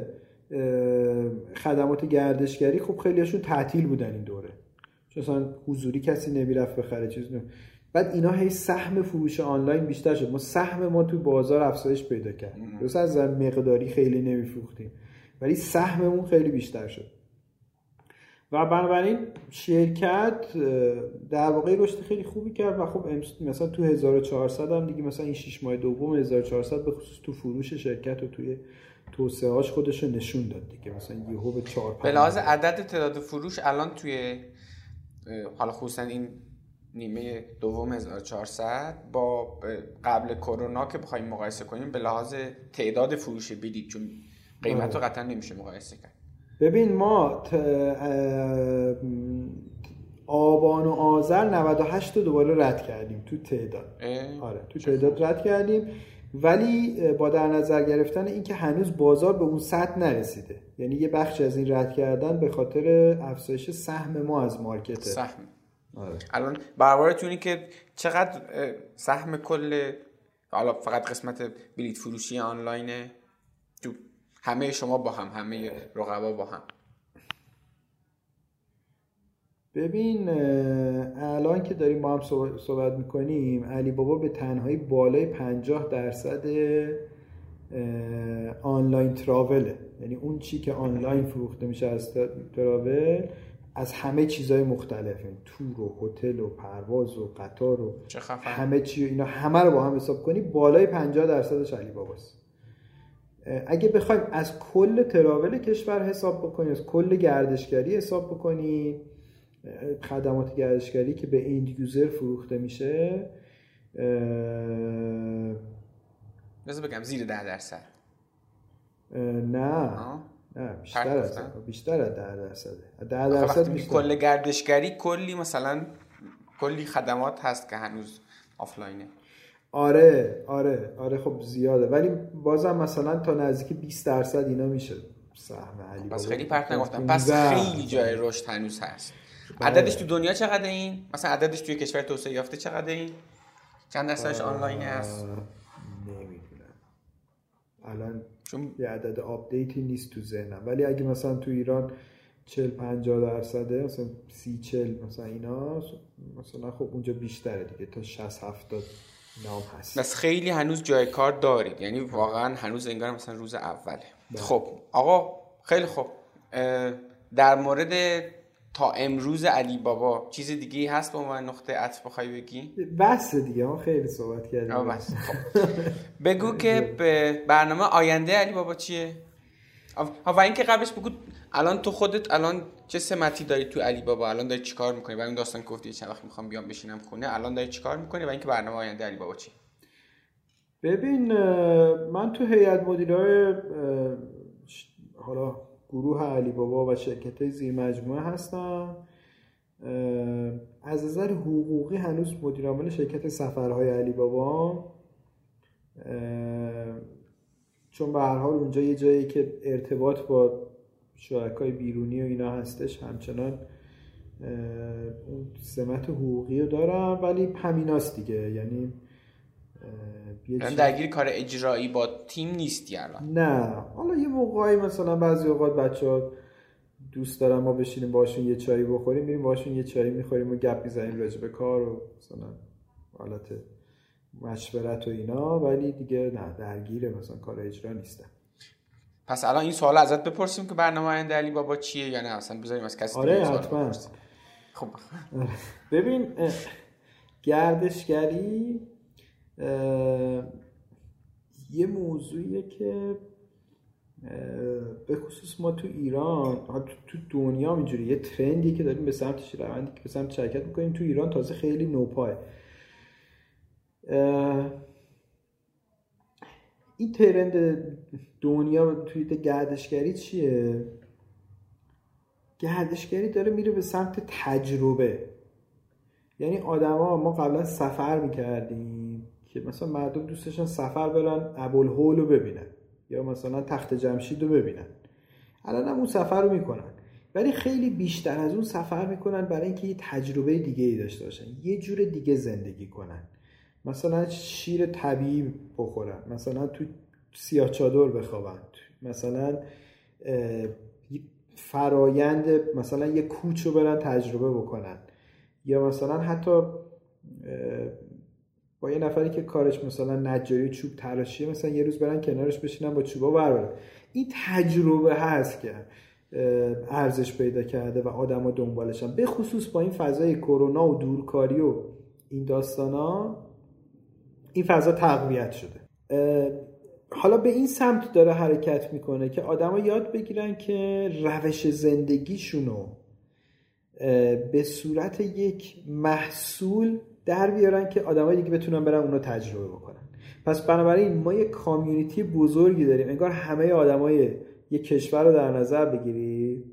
خدمات گردشگری خب خیلیشون تعطیل بودن این دوره. چون اصلا حضوری کسی نمی‌رفت بخره چیز بعد اینا هی سهم فروش آنلاین بیشتر شد. ما سهم ما تو بازار افزایش پیدا کرد. درست از مقداری خیلی نمیفروختیم. ولی سهممون خیلی بیشتر شد. و بنابراین شرکت در واقع رشد خیلی خوبی کرد و خب مثلا تو 1400 هم دیگه مثلا این 6 ماه دوم 1400 به خصوص تو فروش شرکت و توی توسعه هاش خودش نشون داد دیگه. مثلا یهو به 4 به لحاظ عدد تعداد فروش الان توی حالا خصوصا این نیمه دوم 1400 با قبل کرونا که بخوایم مقایسه کنیم به لحاظ تعداد فروش بلیط چون قیمت رو آره. قطعا نمیشه مقایسه کرد. ببین ما آبان و آذر 98 رو دوباره رد کردیم تو تعداد. آره تو تعداد رد کردیم. ولی با در نظر گرفتن اینکه هنوز بازار به اون سطح نرسیده. یعنی یه بخش از این رد کردن به خاطر افزایش سهم ما از مارکت. سهم. آره. الان برابرتونی که چقدر سهم کل حالا فقط قسمت بلیت فروشی آنلاینه؟ تو همه شما با هم همه رقبا با هم. ببین الان که داریم با هم صحبت می‌کنیم علی بابا به تنهایی بالای 50 درصد آنلاین تراوله یعنی اون چی که آنلاین فروخته میشه از تراول از همه چیزهای مختلف. تور و هتل و پرواز و قطار و همه چی اینا همه رو با هم حساب کنی بالای 50 درصدش علی باباست. اگه بخوایم از کل تراول کشور حساب بکنیم از کل گردشگری حساب بکنیم خدمات گردشگری که به ایند یوزر فروخته میشه بذار بگم زیر ده درصد. نه. نه بیشتر از بیشتر از ده درصده. ده درصد کل گردشگری کلی مثلا کلی خدمات هست که هنوز آفلاینه آره آره آره خب زیاده. ولی بازم مثلا تا نزدیک 20 درصد اینا میشه. سهم علی پس خیلی پرت نگفتم پس خیلی جای رشد هنوز هست. بله. عددش تو دنیا چقدر این؟ مثلا عددش توی کشور توسعه یافته چقدر این؟ چند درصدش آنلاین هست؟ نمی‌دونم. الان چون یه عدد update ی نیست تو ذهنم. ولی اگه مثلا تو ایران 40 50 درصده مثلا 30 40 مثلا اینا مثلا خب اونجا بیشتره دیگه. تا 60 70 نام هست بس خیلی هنوز جای کار دارید. یعنی واقعا هنوز انگار مثلا روز اوله. بله. خب آقا خیلی خب در مورد تا امروز علی بابا چیز دیگه هست با من نقطه عطف بخوای بگی؟ بس دیگه ما خیلی صحبت کردیم. بس خب. بگو که به برنامه آینده علی بابا چیه؟ و اینکه قبلش بگو الان تو خودت الان چه سمتی داری تو علی بابا؟ الان داری چیکار می‌کنی؟ و این داستان گفتی چند وقت می‌خوام بیام بشینم خونه الان داری چیکار می‌کنی؟ و اینکه برنامه آینده علی بابا چی؟ ببین من تو هیئت مدیرای حالا گروه علی بابا و شرکت زیر مجموعه هستم. از نظر حقوقی هنوز مدیر عامل شرکت سفرهای علی بابا چون به هر حال اونجا یه جایی که ارتباط با شرکای بیرونی و اینا هستش همچنان اون سمت حقوقی رو دارم ولی همیناست دیگه. یعنی درگیر کار اجرایی با تیم نیستی الان. نه. حالا یه موقعی مثلا بعضی اوقات بچه ها دوست دارم ما بشینیم باشون یه چایی بخوریم میریم باشون یه چایی می‌خوریم و گپ می‌زنیم راجع به کار و مثلا حالت مشورت و اینا ولی دیگه نه درگیر مثلا کار اجرا نیستم. پس الان این سوال ازت بپرسیم که برنامه آینده علی بابا چیه یا نه؟ اصلا بذاریم از کسی آره حتما. خب. ببین گردشگری یه موضوعیه که به خصوص ما تو ایران تو دنیا اینجوری یه ترندی که داریم به سمتش روندی که به سمت شرکت می‌کنیم تو ایران تازه خیلی نوپاه این ترند دنیا توی گردشگری چیه؟ گردشگری داره میره به سمت تجربه. یعنی آدما ما قبلا سفر می‌کردیم که مثلا مردم دوستشان سفر برن ابوالهول رو ببینن یا مثلا تخت جمشید رو ببینن. الان هم اون سفر رو می‌کنن. ولی خیلی بیشتر از اون سفر می‌کنن برای اینکه یه تجربه دیگه ای داشته باشن. یه جور دیگه زندگی کنن. مثلا شیر طبیعی بخورن مثلا تو سیاه چادر بخوابن مثلا فرایند مثلا یه کوچ رو برن تجربه بکنن. یا مثلا حتی با یه نفری که کارش مثلا نجاری چوب تراشیه مثلا یه روز برن کنارش بشینن با چوبا برن. این تجربه هست که ارزش پیدا کرده و آدما دنبالشن. به خصوص با این فضای کرونا و دورکاری و این داستانا این فضا تقویت شده. حالا به این سمت داره حرکت می‌کنه که آدما یاد بگیرن که روش زندگیشونو به صورت یک محصول در بیارن که آدمایی دیگه بتونن برن اونو تجربه بکنن. پس بنابراین ما یه کامیونیتی بزرگی داریم. انگار همه آدمای یک کشور رو در نظر بگیرید.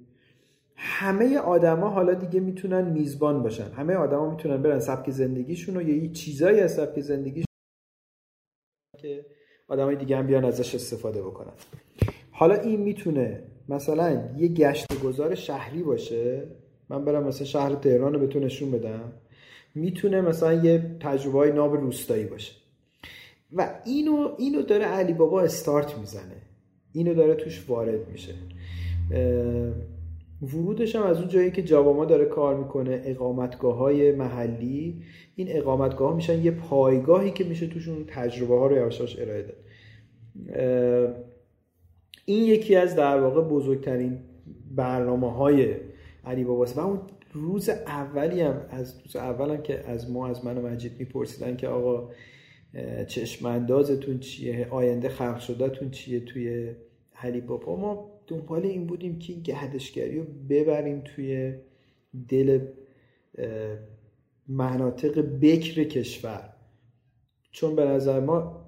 همه آدما حالا دیگه می‌تونن میزبان باشن. همه آدما می‌تونن برن سبک زندگیشون و یه چیزایی از سبک زندگیشون که آدمای دیگه هم بیان ازش استفاده بکنن. حالا این می‌تونه مثلا یه گشت گذار شهری باشه. من برم مثلا شهر تهران رو بهتون نشون بدم. می‌تونه مثلا یه تجربه های ناب روستایی باشه. و اینو اینو داره علی بابا استارت می‌زنه. اینو داره توش وارد میشه. ورودش هم از اون جایی که جاباما داره کار می‌کنه اقامتگاه های محلی این اقامتگاه ها میشن یه پایگاهی که میشه توشون تجربه ها رو یواشاش ارائه داد. این یکی از در واقع بزرگترین برنامه های علی باباست. و اون روز اولی هم از روز اول هم که از ما از من و مجید میپرسیدن که آقا چشماندازتون چیه؟ آینده خلق شدهتون چیه توی هلی بابا؟ ما دنبال این بودیم که این گهدشگری رو ببریم توی دل مناطق بکر کشور. چون به نظر ما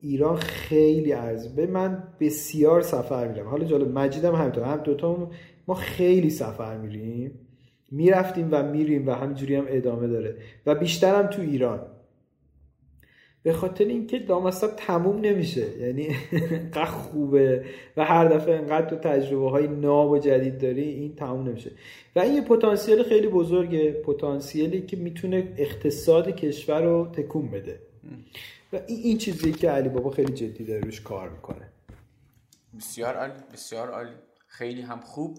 ایران خیلی ارزه به من بسیار سفر میرم حالا جالب مجیدم همینطور. هم دوتا ما خیلی سفر میریم. می‌رفتیم و میریم و همینجوری هم ادامه داره. و بیشترم تو ایران. به خاطر اینکه لامصب تموم نمیشه. یعنی انقدر خوبه و هر دفعه انقدر تو تجربه های ناب و جدید داری این تموم نمیشه. و این یه پتانسیل خیلی بزرگه. پتانسیلی که می‌تونه اقتصاد کشور رو تکون بده. و این, این چیزی که علی بابا خیلی جدی داره روش کار می‌کنه. بسیار عالی بسیار عالی. خیلی هم خوب.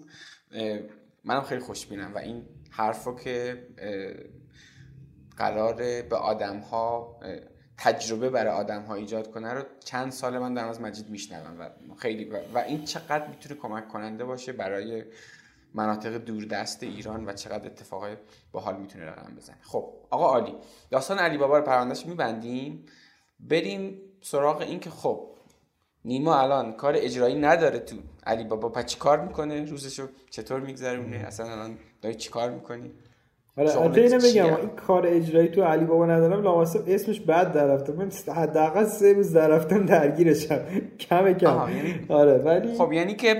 منم خیلی خوشبینم. و این حرفو که قرار به آدم ها تجربه برای آدم ها ایجاد کنه رو چند سال من در از مجید میشنوم و خیلی و این چقدر می‌تونه کمک کننده باشه برای مناطق دوردست ایران و چقدر اتفاقای باحال می‌تونه رقم بزنه. خب آقا عالی. داستان علی بابا رو پروندهش میبندیم. بریم سراغ این که خب نیما الان کار اجرایی نداره تو علی بابا. پس چی کار می‌کنه؟ روزشو چطور میگذرونه؟ اصلا الان داری چی کار می‌کنی؟ آره اینو بگم این کار اجرایی تو علی بابا ندارم لامصب اسمش بد در رفته. من حداقل سه روز در رفتم درگیرشم. کم. کم یعنی... آره ولی خب یعنی که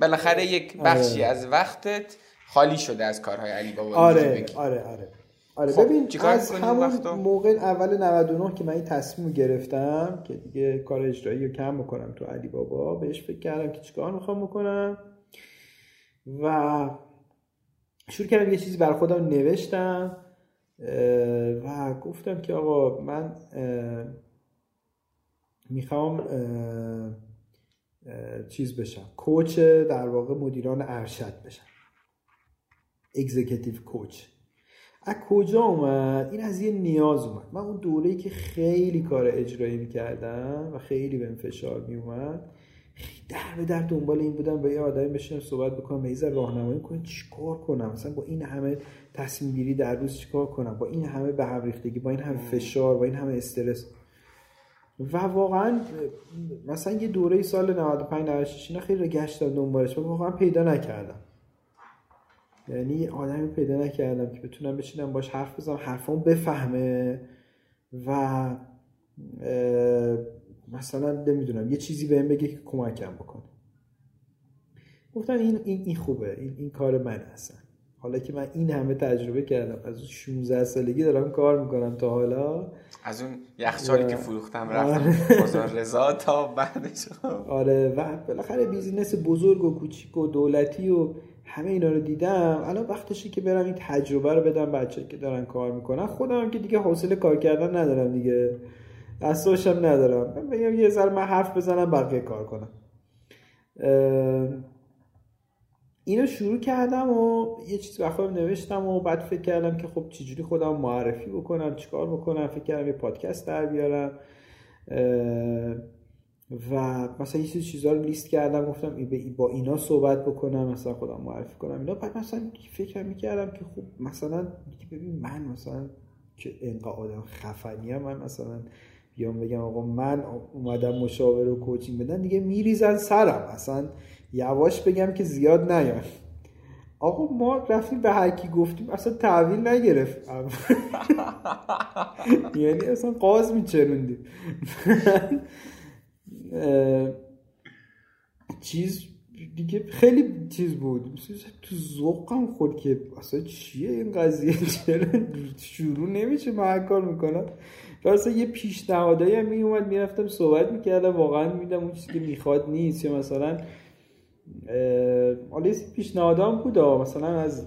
بالاخره یک بخشی آره. از وقتت خالی شده از کارهای علی بابا آره آره آره. آره خب ببین از همون موقع اول 99 که من این تصمیم گرفتم که دیگه کار اجرایی رو کم بکنم تو علی بابا بهش فکر کردم که چیکار می‌خوام بکنم. و شروع کردم یه چیزی بر خودم نوشتم و گفتم که آقا من می‌خوام چیز بشم. کوچ در واقع مدیران ارشد بشم. اگزیکتیو کوچ. از کجا اومد؟ این از یه نیاز اومد. من اون دوره که خیلی کار اجرایی می‌کردم و خیلی به فشار میومد در به در دنبال این بودم با یه آدمی بشینم صحبت بکنم یه راهنمایی کنم. چیکار کنم؟ مثلا با این همه تصمیم گیری در روز چیکار کنم؟ با این همه به هم ریختگی با این همه فشار با این همه استرس. و واقعا مثلا یه دوره سال 95 96 اینا خیلی گشتم دنبالش. و واقعا پیدا نکردم. یعنی آدمی پیدا نکردم که بتونم بشینم باش حرف بزنم حرفام بفهمه و مثلا نمی‌دونم یه چیزی بهم بگه که کمکم بکنه. گفتم این این این خوبه این این کار من هستن. حالا که من این همه تجربه کردم از 16 سالگی دارم کار می‌کنم تا حالا. از اون یخچالی که فروختم رفتم بازار رضا تا بعدش. آره و بالاخره بیزینس بزرگ و کوچیک و دولتی و همه اینا رو دیدم. الان وقتشه که برم این تجربه رو بدم بچه که دارن کار می‌کنن. خودم هم که دیگه حوصله کار کردن ندارم دیگه. دستاشم ندارم. بگم یه ذره من حرف بزنم بقیه کار کنم اینو شروع کردم و یه چیز بخواهم نوشتم و بعد فکر کردم که خب چجوری خودم معرفی بکنم چیکار بکنم؟ فکر کردم یه پادکست در بیارم. و مثلا یه چیز چیزا رو لیست کردم گفتم با اینا صحبت بکنم مثلا خودم معرفی کنم. اینا بعد مثلا فکر می‌کردم که خب مثلا ببین من مثلا که اینقدر آدم خفنی من مثلا بیام بگم آقا من اومدم مشاور و کوچینگ بدن دیگه میریزن سرم. اصلا یواش بگم که زیاد نیان آقا ما رفتیم به هر کی گفتیم اصلا تحویل نگرفت. یعنی اصلا قاز میچروندیم. چیز دیگه خیلی چیز بود. تو ذوقم خود که اصلا چیه این قضیه؟ چرا شروع نمیشه؟ من کار می‌کنم. اصلا یه پیشنهادایی هم میومد می‌رفتم صحبت می‌کردم واقعا میدم اون چیزی که می‌خواد نیست یا مثلا حالا یه پیشنهادام بود مثلا از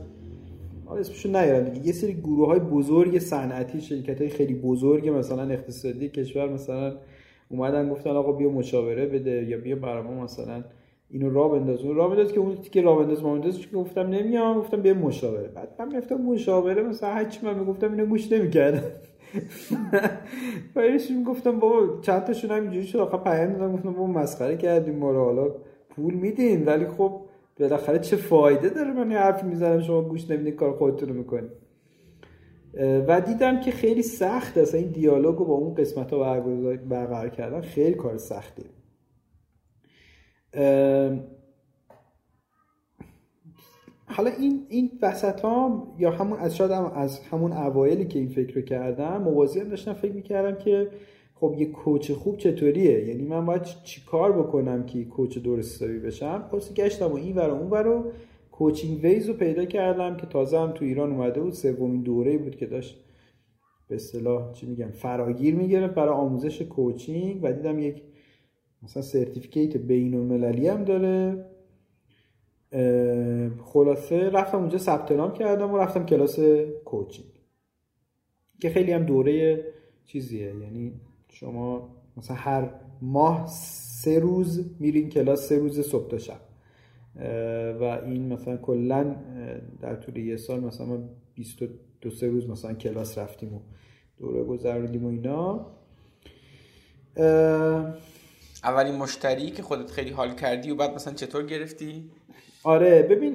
حالا اسمشو نیارم یه سری گروه های بزرگ صنعتی شرکت های خیلی بزرگ مثلا اقتصادی کشور مثلا اومدن گفتن آقا بیا مشاوره بده یا بیا برام مثلا اینو را بنداز. اون را بنداز که اون که را بنداز ما بنداز که گفتم نمیام گفتم بیا مشاوره. بعد من رفتم مشاوره مثلا هر چی من می‌گفتم اینو گوش نمی‌کردم بعدش گفتم بابا چند تاشون اینجوری شد. آخه پیام دادم گفتم بابا مسخره کردیم ما رو. حالا پول میدین ولی خب بالاخره چه فایده داره من یه حرفی می‌زنم؟ شما گوش نمیدین کار خودتون رو می‌کنید و دیدم که خیلی سخت است. این دیالوگ رو با اون قسمت ها برقرار کردن خیلی کار سختی حالا این این وسط یا همون از شاید از همون اوایلی که این فکر رو کردم موازی هم داشتم فکر می‌کردم که خب یه coach خوب چطوریه؟ یعنی من باید چی کار بکنم که coach درست بشم؟ پس گشتم و این ور اون ور Coaching Ways رو پیدا کردم که تازه هم تو ایران اومده بود. سومین دوره بود که داشت به اصطلاح چی میگم فراگیر می‌گرفت برای آموزش coaching و دیدم یک مثلا certificate بین المللی هم داره. خلاصه رفتم اونجا ثبت نام کردم و رفتم کلاس کوچینگ که خیلی هم دوره چیزیه. یعنی شما مثلا هر ماه سه روز میرین کلاس سه روز صبح تا شب. و این مثلا کلا در طول یه سال مثلا ما 22 سه روز مثلا کلاس رفتیم و دوره گذروندیم و اینا. اولین مشتری که خودت خیلی حال کردی و بعد مثلا چطور گرفتی؟ آره ببین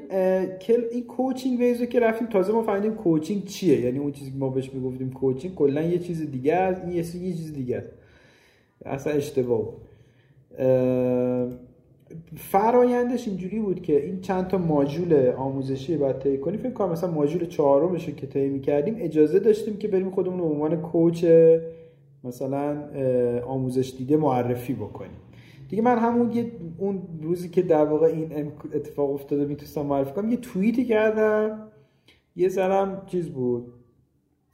این کوچینگ ویزو که رفتیم تازه ما فهمیدیم کوچینگ چیه. یعنی اون چیزی که ما بهش می‌گفتیم کوچینگ کلا یه چیز دیگه است این یه چیز دیگه است. اصلا اشتباه. بود فرایندش اینجوری بود که این چند تا ماژول آموزشی باید طی کنیم. فکر کنم مثلا ماژول چهارمش که طی می‌کردیم اجازه داشتیم که بریم خودمون به عنوان کوچ مثلا آموزش دیده معرفی بکنیم. دیگه من همون یه اون روزی که در واقع این اتفاق افتاده می‌تونستم معرفی کنم یه توییتی کردم. یه ذرم چیز بود؟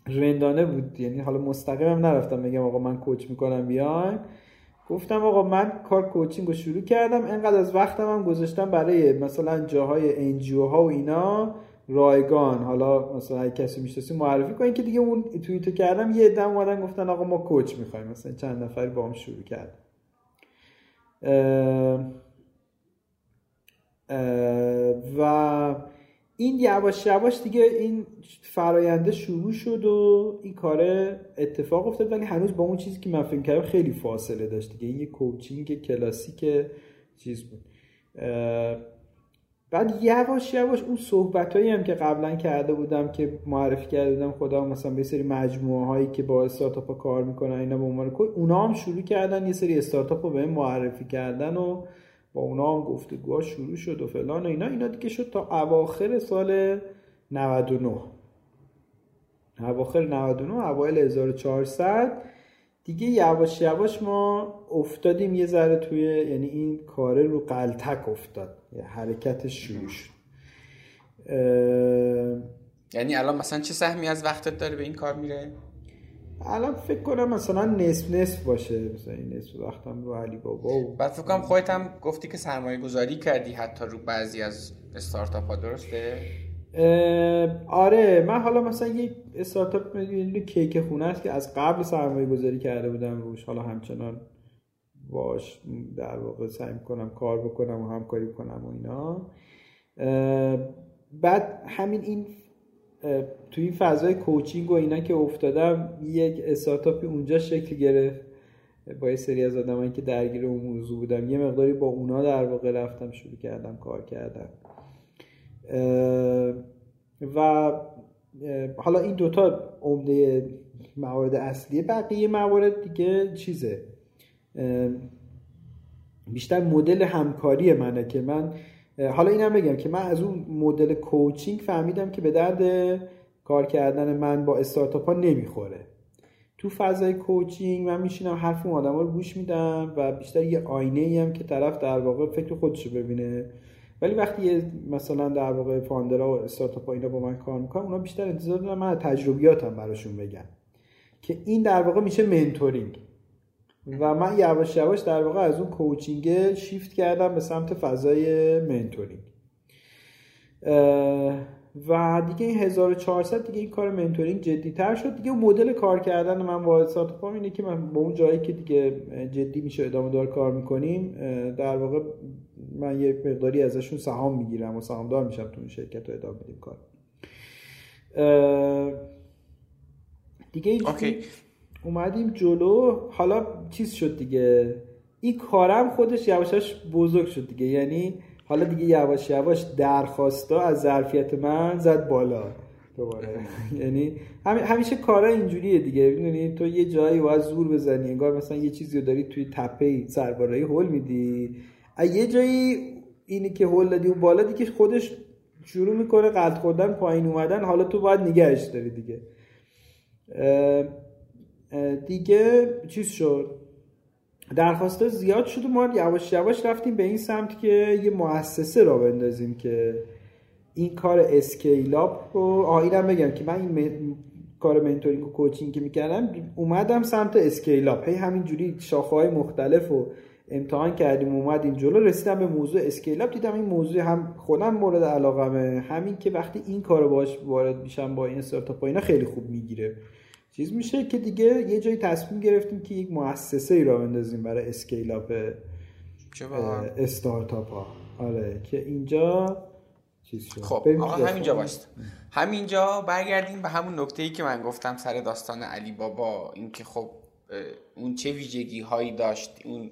رندانه بود. یعنی حالا مستقیمم نرفتم بگم آقا من کوچ می‌کنم بیاین. گفتم آقا من کار کوچینگ رو شروع کردم. انقدر از وقتم هم گذاشتم برای مثلا جاهای انجیو ها و اینا رایگان. حالا مثلا اگه کسی می‌شناسی معرفی کنین که دیگه اون توییتو کردم. یه دم اومدن گفتن آقا ما کوچ می‌خوایم. مثلا چند نفری با هم شروع و این یواش یواش دیگه این فراینده شروع شد و این کار اتفاق افتاد ولی هنوز با اون چیزی که من فکر کردم خیلی فاصله داشت دیگه. این یه کوچینگ کلاسیک چیز بود. بعد یواش یواش اون صحبت هایی هم که قبلا کرده بودم که معرفی کرده بودم خدا مثلا به سری مجموعه هایی که با استارتاپ ها کار می‌کنن اینا به عنوان اونا هم شروع کردن یه سری استارتاپ رو به معرفی کردن و با اونا هم گفتگوها شروع شد و فلان و اینا. اینا دیگه شد تا اواخر سال 99 اواخر 99 اوایل 1400 دیگه یواش یواش ما افتادیم یه ذره توی یعنی این کاره رو قلتک افتاد یه حرکت شروع شد یعنی الان مثلا چه سهمی از وقتت داره به این کار میره؟ الان فکر کنم مثلا نصف نصف باشه مثلا این نصف وقتم رو علی بابا و بعد فکر کنم خودت هم گفتی که سرمایه گذاری کردی حتی رو بعضی از استارتاپ ها درسته؟ آره من حالا مثلا یک استارتاپ کیک خونه است که از قبل سرمایه گذاری کرده بودم روش حالا همچنان باش در واقع سعی کنم کار بکنم و همکاری کنم و اینا. بعد همین این توی این فضای کوچینگ و اینا که افتادم یک استارتاپی اونجا شکل گرفت با یه سری از آدمایی که درگیر اون موضوع بودم. یه مقداری با اونا در واقع رفتم شروع کردم کار کردم. و حالا این دوتا عمده موارد اصلیه بقیه موارد دیگه چیزه. بیشتر مدل همکاری منه که من حالا اینم بگم که من از اون مدل کوچینگ فهمیدم که به درد کار کردن من با استارتاپ ها نمی‌خوره. تو فضای coaching من میشینم حرف اون آدم رو گوش میدم و بیشتر یه آینه ای هم که طرف در واقع فکر خودش رو ببینه. ولی وقتی مثلا در واقع founder ها و استارتاپ اینا با من کار می‌کنن اونا بیشتر انتظار دارن من تجربیاتم براشون بگم. که این در واقع میشه mentoring. و من یواش یواش در واقع از اون coaching shift کردم به سمت فضای mentoring. و دیگه این 1400 دیگه این کار منتورینگ جدی تر شد. دیگه مدل کار کردن من با استارتاپ اینه که من با اون جایی که دیگه جدی میشه ادامه دار کار می‌کنیم در واقع من یک مقداری ازشون سهام می‌گیرم و سهامدار میشم تو اون شرکت رو ادامه میدیم کار. دیگه اومدیم جلو. حالا چیز شد دیگه. این کارم خودش یواشاش بزرگ شد دیگه. یعنی حالا دیگه یواش یواش درخواستا از ظرفیت من زد بالا دوباره. یعنی همیشه کارا اینجوریه دیگه. می‌دونی تو یه جایی باید زور بزنی انگار مثلا یه چیزی رو داری توی تپه سربارایی هول میدی. یه جایی اینی که هول دادی اون بالا دیگه خودش شروع می‌کنه قلط خوردن پایین اومدن. حالا تو باید نگهش داری دیگه. دیگه چیز شد. درخواست زیاد شد و ما یواش یواش رفتیم به این سمت که یه مؤسسه راه بندازیم که این کار scale up رو اینم بگم که من این کار mentoring و coaching که می‌کردم اومدم سمت scale up هی همینجوری شاخه های مختلف و امتحان کردیم اومدیم جلو رسیدم به موضوع scale up دیدم این موضوع هم خودم مورد علاقمه. همین که وقتی این کار باش وارد میشم با این استارتاپ اینا خیلی خوب می‌گیره. چیز میشه که دیگه یه جایی تصمیم گرفتیم که یک مؤسسه ای راه بندازیم برای scale up استارتاپ ها. آره که اینجا چیز شد. خب آقا همینجا باشت همینجا برگردیم به همون نکته ای که من گفتم سر داستان علی بابا. اینکه خب اون چه ویژگی هایی داشت اون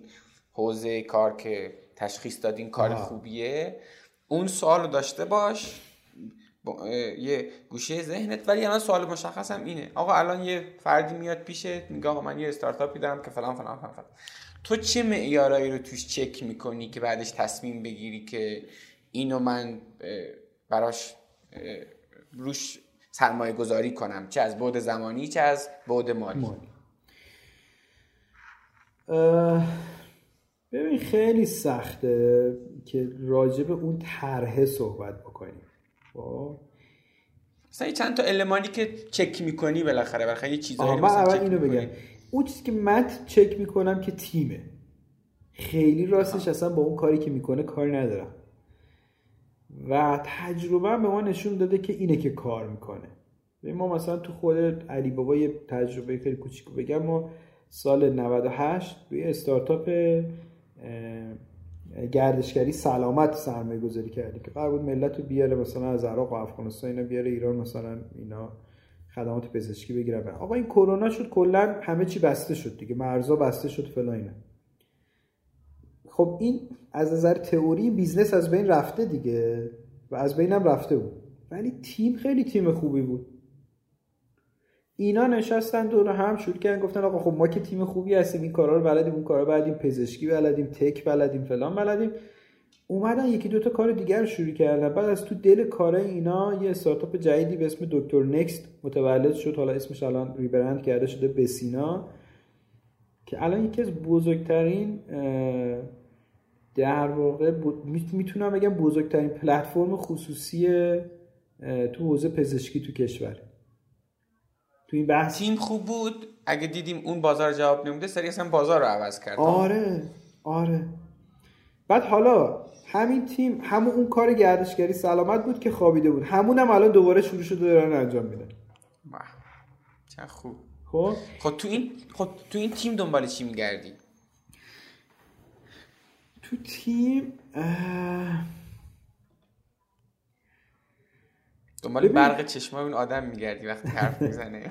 حوزه کار که تشخیص دادین کار خوبیه. اون سوال رو داشته باش. یه گوشه ذهنت. ولی الان سوال مشخصم اینه. آقا الان یه فردی میاد پیشت میگه آقا من یه استارتاپی دارم که فلان فلان فلان, فلان. تو چه معیارایی رو توش چک می‌کنی که بعدش تصمیم بگیری که اینو من براش روش سرمایه گذاری کنم؟ چه از بعد زمانی چه از بعد مالی. ببین خیلی سخته که راجب اون طرحه صحبت بکنیم. خب؟ مثلا چند تا المانی که چک می‌کنی بالاخره بالاخره یه چیزایی من اول اینو بگم. اون چیزی که من چک می‌کنم که تیمه. خیلی راستش اصلا با اون کاری که می‌کنه کاری ندارم. و تجربه به ما نشون داده که اینه که کار می‌کنه. ما مثلا تو خود علی بابا یه تجربه خیلی کوچیک بگم. ما سال 98 روی استارتاپ گردشگری سلامت سرمایه گذاری کردی که قرار بود ملت رو بیاره مثلا از عراق و افغانستان اینا بیاره ایران مثلا اینا خدمات پزشکی بگیرن. آقا این کرونا شد کلا همه چی بسته شد دیگه مرزا بسته شد فلان اینا. خب این از نظر تئوری business از بین رفته دیگه و از بینم رفته بود. ولی تیم خیلی تیم خوبی بود. اینا نشستن دور هم شروع کردن گفتن آقا خب ما که تیم خوبی هستیم این کارا رو بلدیم اون کارا بلدیم پزشکی بلدیم tech بلدیم فلان بلدیم. اومدن یکی دوتا کار دیگر رو شروع کردن. بعد از تو دل کار اینا یه استارتاپ جدیدی به اسم دکتر نکست متولد شد. حالا اسمش الان ریبرند کرده شده بسینا که الان یکی از بزرگترین در واقع می‌تونم بگم بزرگترین پلتفرم خصوصی تو حوزه پزشکی تو کشور. این بحث. تیم خوب بود. اگه دیدیم اون بازار جواب نمیده سری اصلا بازار رو عوض کرد. آره آره. بعد حالا همین تیم همون اون کار گردشگری سلامت بود که خوابیده بود. همون هم الان دوباره شروع شده دارن انجام میدن چه خوب. خب؟ خب تو این خب تو این تیم دنبال چی میگردی؟ تو تیم اه... دنبال برق چشمای اون آدم میگردی وقتی حرف می‌زنه.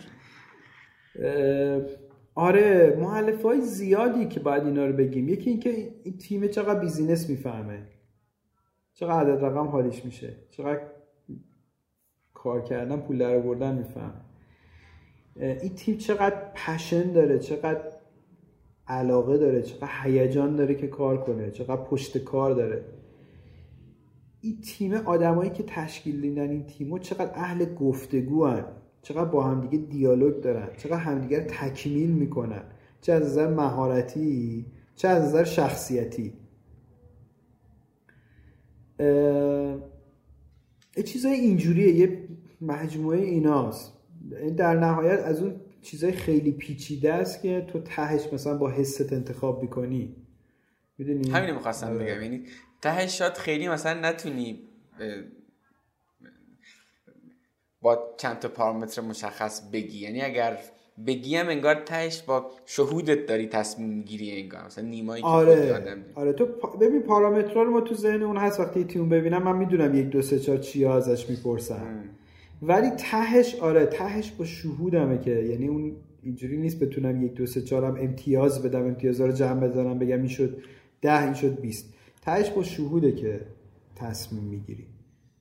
آره مؤلفه های زیادی که باید اینا رو بگیم. یکی اینکه این تیم چقدر business می‌فهمه. چقدر عدد رقم حالیش میشه. چقدر کار کردن پول در آوردن می‌فهمه. این تیم چقدر passion داره چقدر علاقه داره چقدر هیجان داره که کار کنه چقدر پشت کار داره. این تیم آدمایی که تشکیل میدن این تیمو چقدر اهل گفتگو هن. چقدر با همدیگه دیالوگ دارن چقدر همدیگه تکمیل می‌کنن چه از نظر مهارتی چه از نظر شخصیتی. اه... چیزای اینجوریه یه مجموعه ایناست. در نهایت از اون چیزای خیلی پیچیده است که تو تهش مثلا با حست انتخاب می‌کنی. می‌دونی؟ همین می‌خواستم. بگم. یعنی تهش شاید خیلی مثلا نتونی با چند تا پارامتر مشخص بگی. یعنی اگر بگی هم انگار تهش با شهودت داری تصمیم می‌گیری انگار. مثلا نیمایی که آره. آره. تو ببین پارامترها رو ما تو ذهن اون هست وقتی تیم ببینم من می‌دونم یک دو سه چهار چی ازش می‌پرسم. ولی تهش آره تهش با شهودمه که یعنی اون اینجوری نیست بتونم یک دو سه چهارم امتیاز بدم امتیازها رو جمع بزنم بگم این شد ده این شد 20 تهش با شهوده که تصمیم می‌گیری.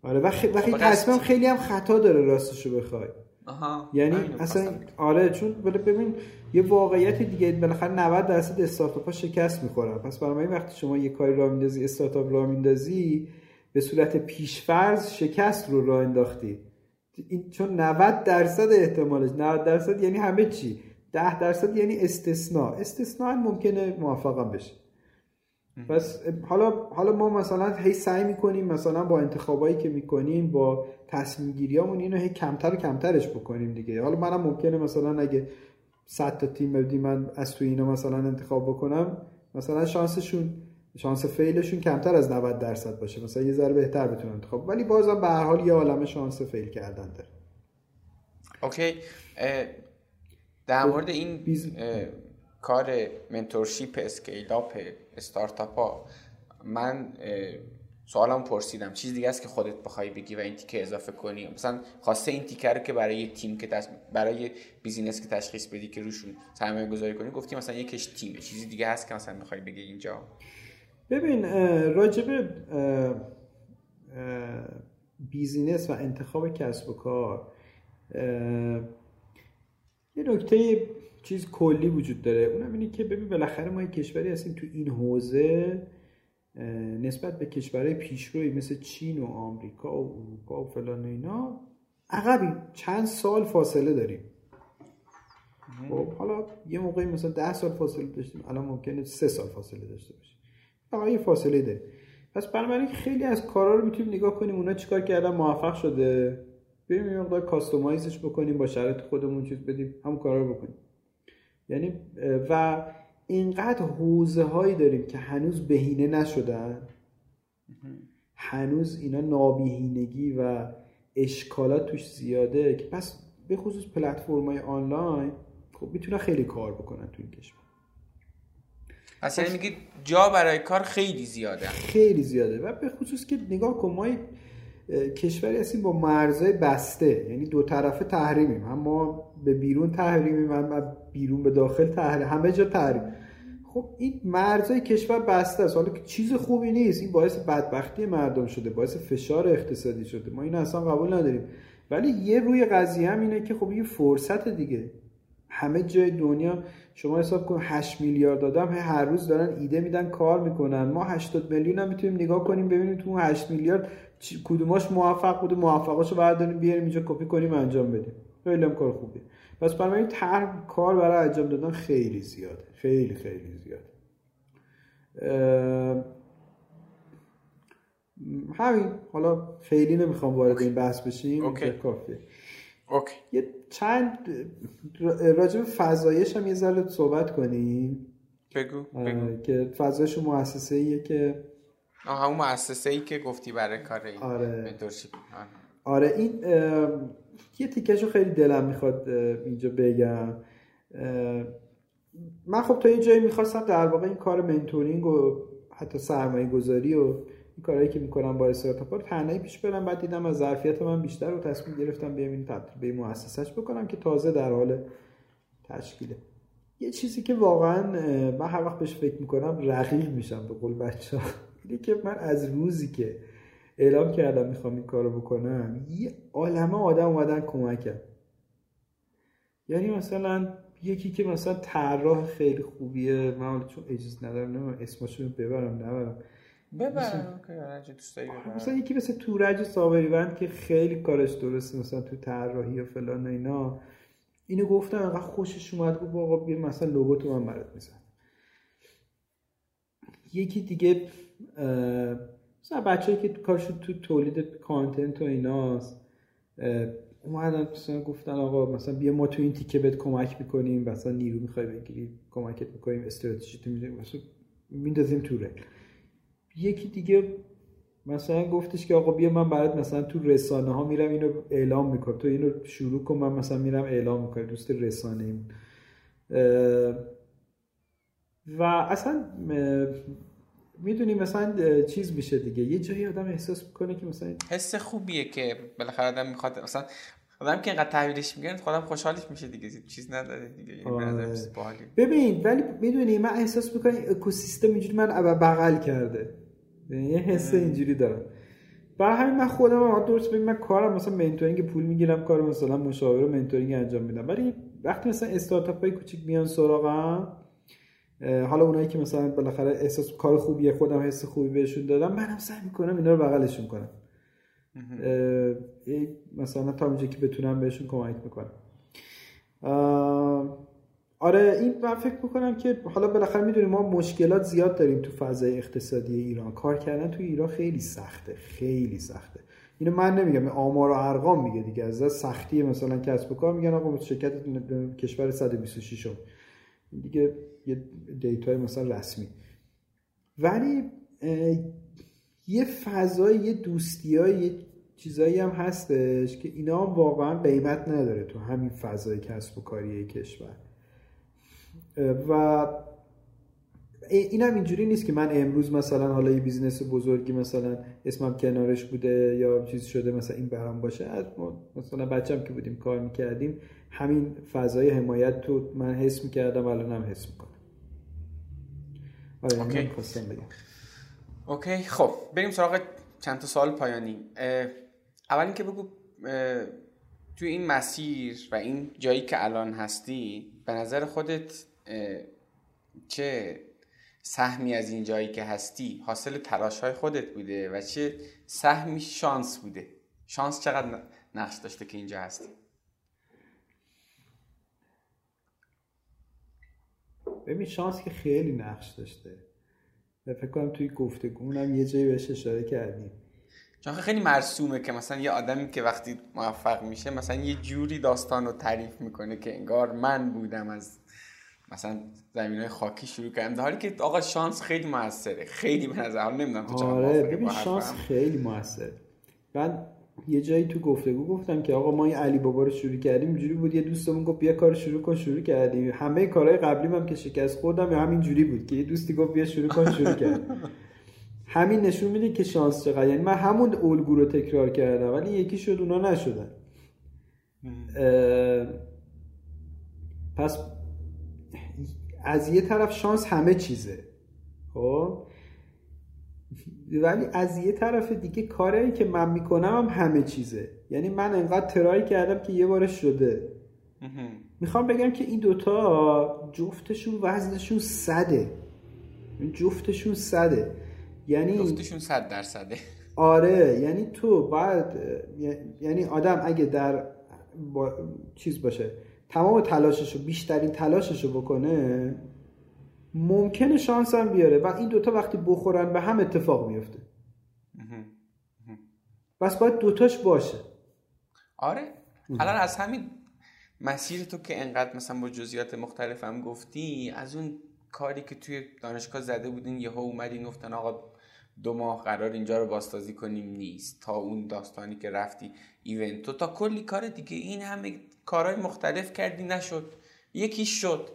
آره و خ... خب، تصمیم خیلی هم خطا داره راستشو بخوای. آها. یعنی اصلا. آره چون ببین یه واقعیت دیگه بالاخره 90 درصد استارتاپ ها شکست می‌خورن. پس برای این وقتی شما یه کاری راه میندازی استارتاپ راه میندازی به صورت پیشفرض شکست رو راه انداختی. این چون 90 درصد احتمالش 90 درصد یعنی همه چی. 10 درصد یعنی استثناء. استثناء ممکنه موفقم بشه پس حالا حالا ما مثلا هی سعی می‌کنیم مثلا با انتخابایی که می‌کنیم با تصمیم گیریامون اینو هی کمتر و کمترش بکنیم دیگه. حالا منم ممکنه مثلا اگه 100 تا تیم بدی من از تو اینا مثلا انتخاب بکنم مثلا شانسشون شانس fail شون کمتر از 90 درصد باشه. مثلا یه ذره بهتر بتونن انتخاب. ولی بازم به هر حال یه عالمه شانس fail کردن داره. اوکی. در مورد این biz- کار mentorship scale up استارتاپ ها من سوالم پرسیدم. چیز دیگه است که خودت بخوای بگی و این تیکه اضافه کنی؟ مثلا خواسته این تیکه رو که برای تیم که تش... برای business که تشخیص بدی که روشون سرمایه گذاری کنی گفتی مثلا یکش تیمه چیزی دیگه هست که مثلا می‌خوای بگی اینجا؟ ببین راجب business و انتخاب کسب و کار یه نکته چیز کلی وجود داره. اونم اینه که ببین بالاخره ما یه کشوری هستیم تو این حوزه نسبت به کشورهای پیشروی مثل چین و آمریکا و اروپا و فلان و اینا عقبی چند سال فاصله داریم. خب حالا یه موقعی مثلا ده سال فاصله داشتیم الان ممکنه سه سال فاصله داشته باشیم. فقط یه فاصله داره پس بنابراین خیلی از کارا رو می‌تونیم نگاه کنیم. اونا چیکار کردن؟ موفق شده. بریم یه مقدار کاستومایزش بکنیم با شرایط خودمون چیز بدیم. همون کارا رو بکنیم. یعنی و اینقدر حوزه هایی داریم که هنوز بهینه نشدن. هنوز اینا نابهینگی و اشکالات توش زیاده که پس به خصوص پلتفرم های آنلاین خب می‌تونن خیلی کار بکنن تو این کشور. پس یعنی میگی جا برای کار خیلی زیاده. خیلی زیاده و به خصوص که نگاه کن ما کشوری هستیم با مرزهای بسته. یعنی دو طرفه تحریمیم. هم ما به بیرون تحریمیم هم بیرون به داخل تحریم. همه جا تحریم. خب این مرزهای کشور بسته است. حالا که چیز خوبی نیست این باعث بدبختی مردم شده باعث فشار اقتصادی شده. ما این اصلا قبول نداریم. ولی یه روی قضیه هم اینه که خب یه فرصت دیگه. همه جای دنیا شما حساب کن 8 میلیارد آدم هر روز دارن ایده میدن کار می‌کنن. ما 80 میلیون هم می‌تونیم نگاه کنیم ببینیم تو اون 8 میلیارد کدوماش موفق بوده موفقاشو برداریم بیاریم اینجا کپی کنیم انجام بدیم. خیلی هم کار خوبیه. پس بنابراین طرح کار برای انجام دادن خیلی زیاده. خیلی خیلی زیاده. همین. حالا خیلی نمی‌خوام وارد این بحث بشیم. اوکی. کافیه. اوکی. یه چند راجع به فضایش هم یه ذره صحبت کنیم. بگو بگو. که فضایش مؤسسه ایه که آه همون مؤسسه ای که گفتی برای کار این آره. آره این یه تیکش رو خیلی دلم می‌خواد اینجا بگم. من خب تا یه جایی می‌خواستم در واقع این کار منتورینگ و حتی سرمایه گذاری و این کارهایی که می‌کنم با استارتاپ رو تنهایی پیش برم. بعد دیدم از ظرفیت من بیشتر رو تصمیم گرفتم بیام این تبدیل به مؤسسش بکنم که تازه در حال تشکیله. یه چیزی که واقعا من هر وقت بهش فکر می‌کنم رقیق میشم به قول بچه اینه که من از روزی که اعلام کردم می‌خوام این کارو بکنم یه عالمه آدم اومدن کمکم. یعنی مثلا یکی که مثلا طراح خیلی خوبیه من چون اجازه ندارم نمی‌دونم اسمشو ببرم نبرم. ببر. اوکی هر چی دوست داری ببر. مثلا یکی مثل تورج صابریوند که خیلی کارش درسته مثلا تو طراحی و فلان و اینا. اینو گفتم انقدر خوشش اومد گفت آقا بیا مثلا لوگو تو من برات میزن یکی دیگه مثلا بچه‌ای که کارشون تو تولید کانتنت و ایناست اومدن مثلا گفتن آقا مثلا بیا ما تو این تیکه بهت کمک می‌کنیم مثلا نیرو می‌خوای بگیری کمکت می‌کنیم استراتژی تو می‌دونیم مثلا میندازیم تو رل یکی دیگه مثلا گفتش که آقا بیا من برات مثلا تو رسانه ها میرم اینو اعلام می‌کنم. تو اینو شروع کن من مثلا میرم اعلام می‌کنم. دوست رسانه ایم و اصلا می‌دونی مثلا چیز میشه دیگه. یه جایی آدم احساس می‌کنه که مثلا حس خوبیه که بالاخره آدم می‌خواد مثلا آدم که اینقدر تحویلش میگیرن خودم خوشحالش میشه دیگه. چیز نداره دیگه. یعنی آره. ببین ولی می‌دونی من احساس می‌کنم اکوسیستم اینجوری من بغل کرده. یه حس اینجوری دارم. برای همین من خودم درست بگم من کارم مثلا mentoring پول می‌گیرم کار مثلا مشاور و mentoring انجام میدم. ولی وقتی مثلا استارتاپ های کوچیک میان سراغم حالا اونایی که مثلا بالاخره احساس کار خوبیه خودم حس خوبی بهشون دادم منم سعی می‌کنم اینا رو بغلشون کنم. مثلا تا اونجایی که بتونم بهشون کمک می‌کنم. آره این من فکر می‌کنم که حالا بالاخره می‌دونیم ما مشکلات زیاد داریم تو فضای اقتصادی ایران. کار کردن تو ایران خیلی سخته خیلی سخته. اینو من نمیگم آمار و ارقام میگه دیگه. از سختی مثلا کسب و کار میگن آقا شرکت کشور 126 دیگه یه data ی مثلا رسمی. ولی یه فضای یه دوستی یه چیزایی هم هستش که اینا هم واقعا قیمت نداره تو همین فضای کسب و کاری کشور. و این هم اینجوری نیست که من امروز مثلا حالا یه business بزرگی مثلا اسمم کنارش بوده یا چیز شده مثلا این برام باشه از مثلا بچم که بودیم کار می‌کردیم همین فضای حمایت تو من حس می‌کردم الان هم حس می‌کنم. آره اوکی. اوکی خب بریم سراغ چند تا سوال پایانی. اول اینکه بگو توی این مسیر و این جایی که الان هستی به نظر خودت چه سهمی از این جایی که هستی حاصل تلاش های خودت بوده و چه سهمی شانس بوده. شانس چقدر نقش داشته که اینجا هستی؟ ببین شانس که خیلی نقش داشته. فکر کنم توی گفتگو یه جایی بهش اشاره کردیم. چون خیلی مرسومه که مثلا یه آدمی که وقتی موفق میشه مثلا یه جوری داستان رو تعریف می‌کنه که انگار من بودم از مثلا زمین های خاکی شروع کردم در حالی که آقا شانس خیلی موثره. خیلی به نظر نمی‌دونم تو آره ببین شانس خیلی موثره. من یه جایی تو گفتگو گفتم که آقا ما این علی بابا رو شروع کردیم اینجوری بود یه دوستمون گفت بیا کار شروع کن شروع کردیم. همه کارهای قبلی هم که شکست خوردم همین جوری بود که یه دوستی گفت بیا شروع کن شروع کرد. همین نشون میده که شانس چقدر. یعنی من همون الگو رو تکرار کردم ولی یکی شد اونا نشدن. پس از یه طرف شانس همه چیزه. خب؟ ولی از یه طرف دیگه کاری که من می‌کنم هم همه چیزه. یعنی من انقدر ترای کردم که یه بارش شده. می‌خوام بگم که این دوتا جفتشون وزنشون صده. جفتشون صده. یعنی جفتشون صد درصده. آره یعنی تو بعد یعنی آدم اگه در با... چیز باشه تمام تلاششو بیشترین تلاششو بکنه ممکنه شانس هم بیاره. و این دوتا وقتی بخورن به هم اتفاق میفته. بس باید دوتاش باشه. آره. الان از همین مسیر تو که انقدر مثلا با جزئیات مختلف هم گفتی از اون کاری که توی دانشگاه زده بودین یهو اومدین گفتن آقا دو ماه قرار اینجا رو بازسازی کنیم نیست. تا اون داستانی که رفتی ایونت. تو تا کلی کار دیگه این همه کارهای مختلف کردی نشد. یکیش شد.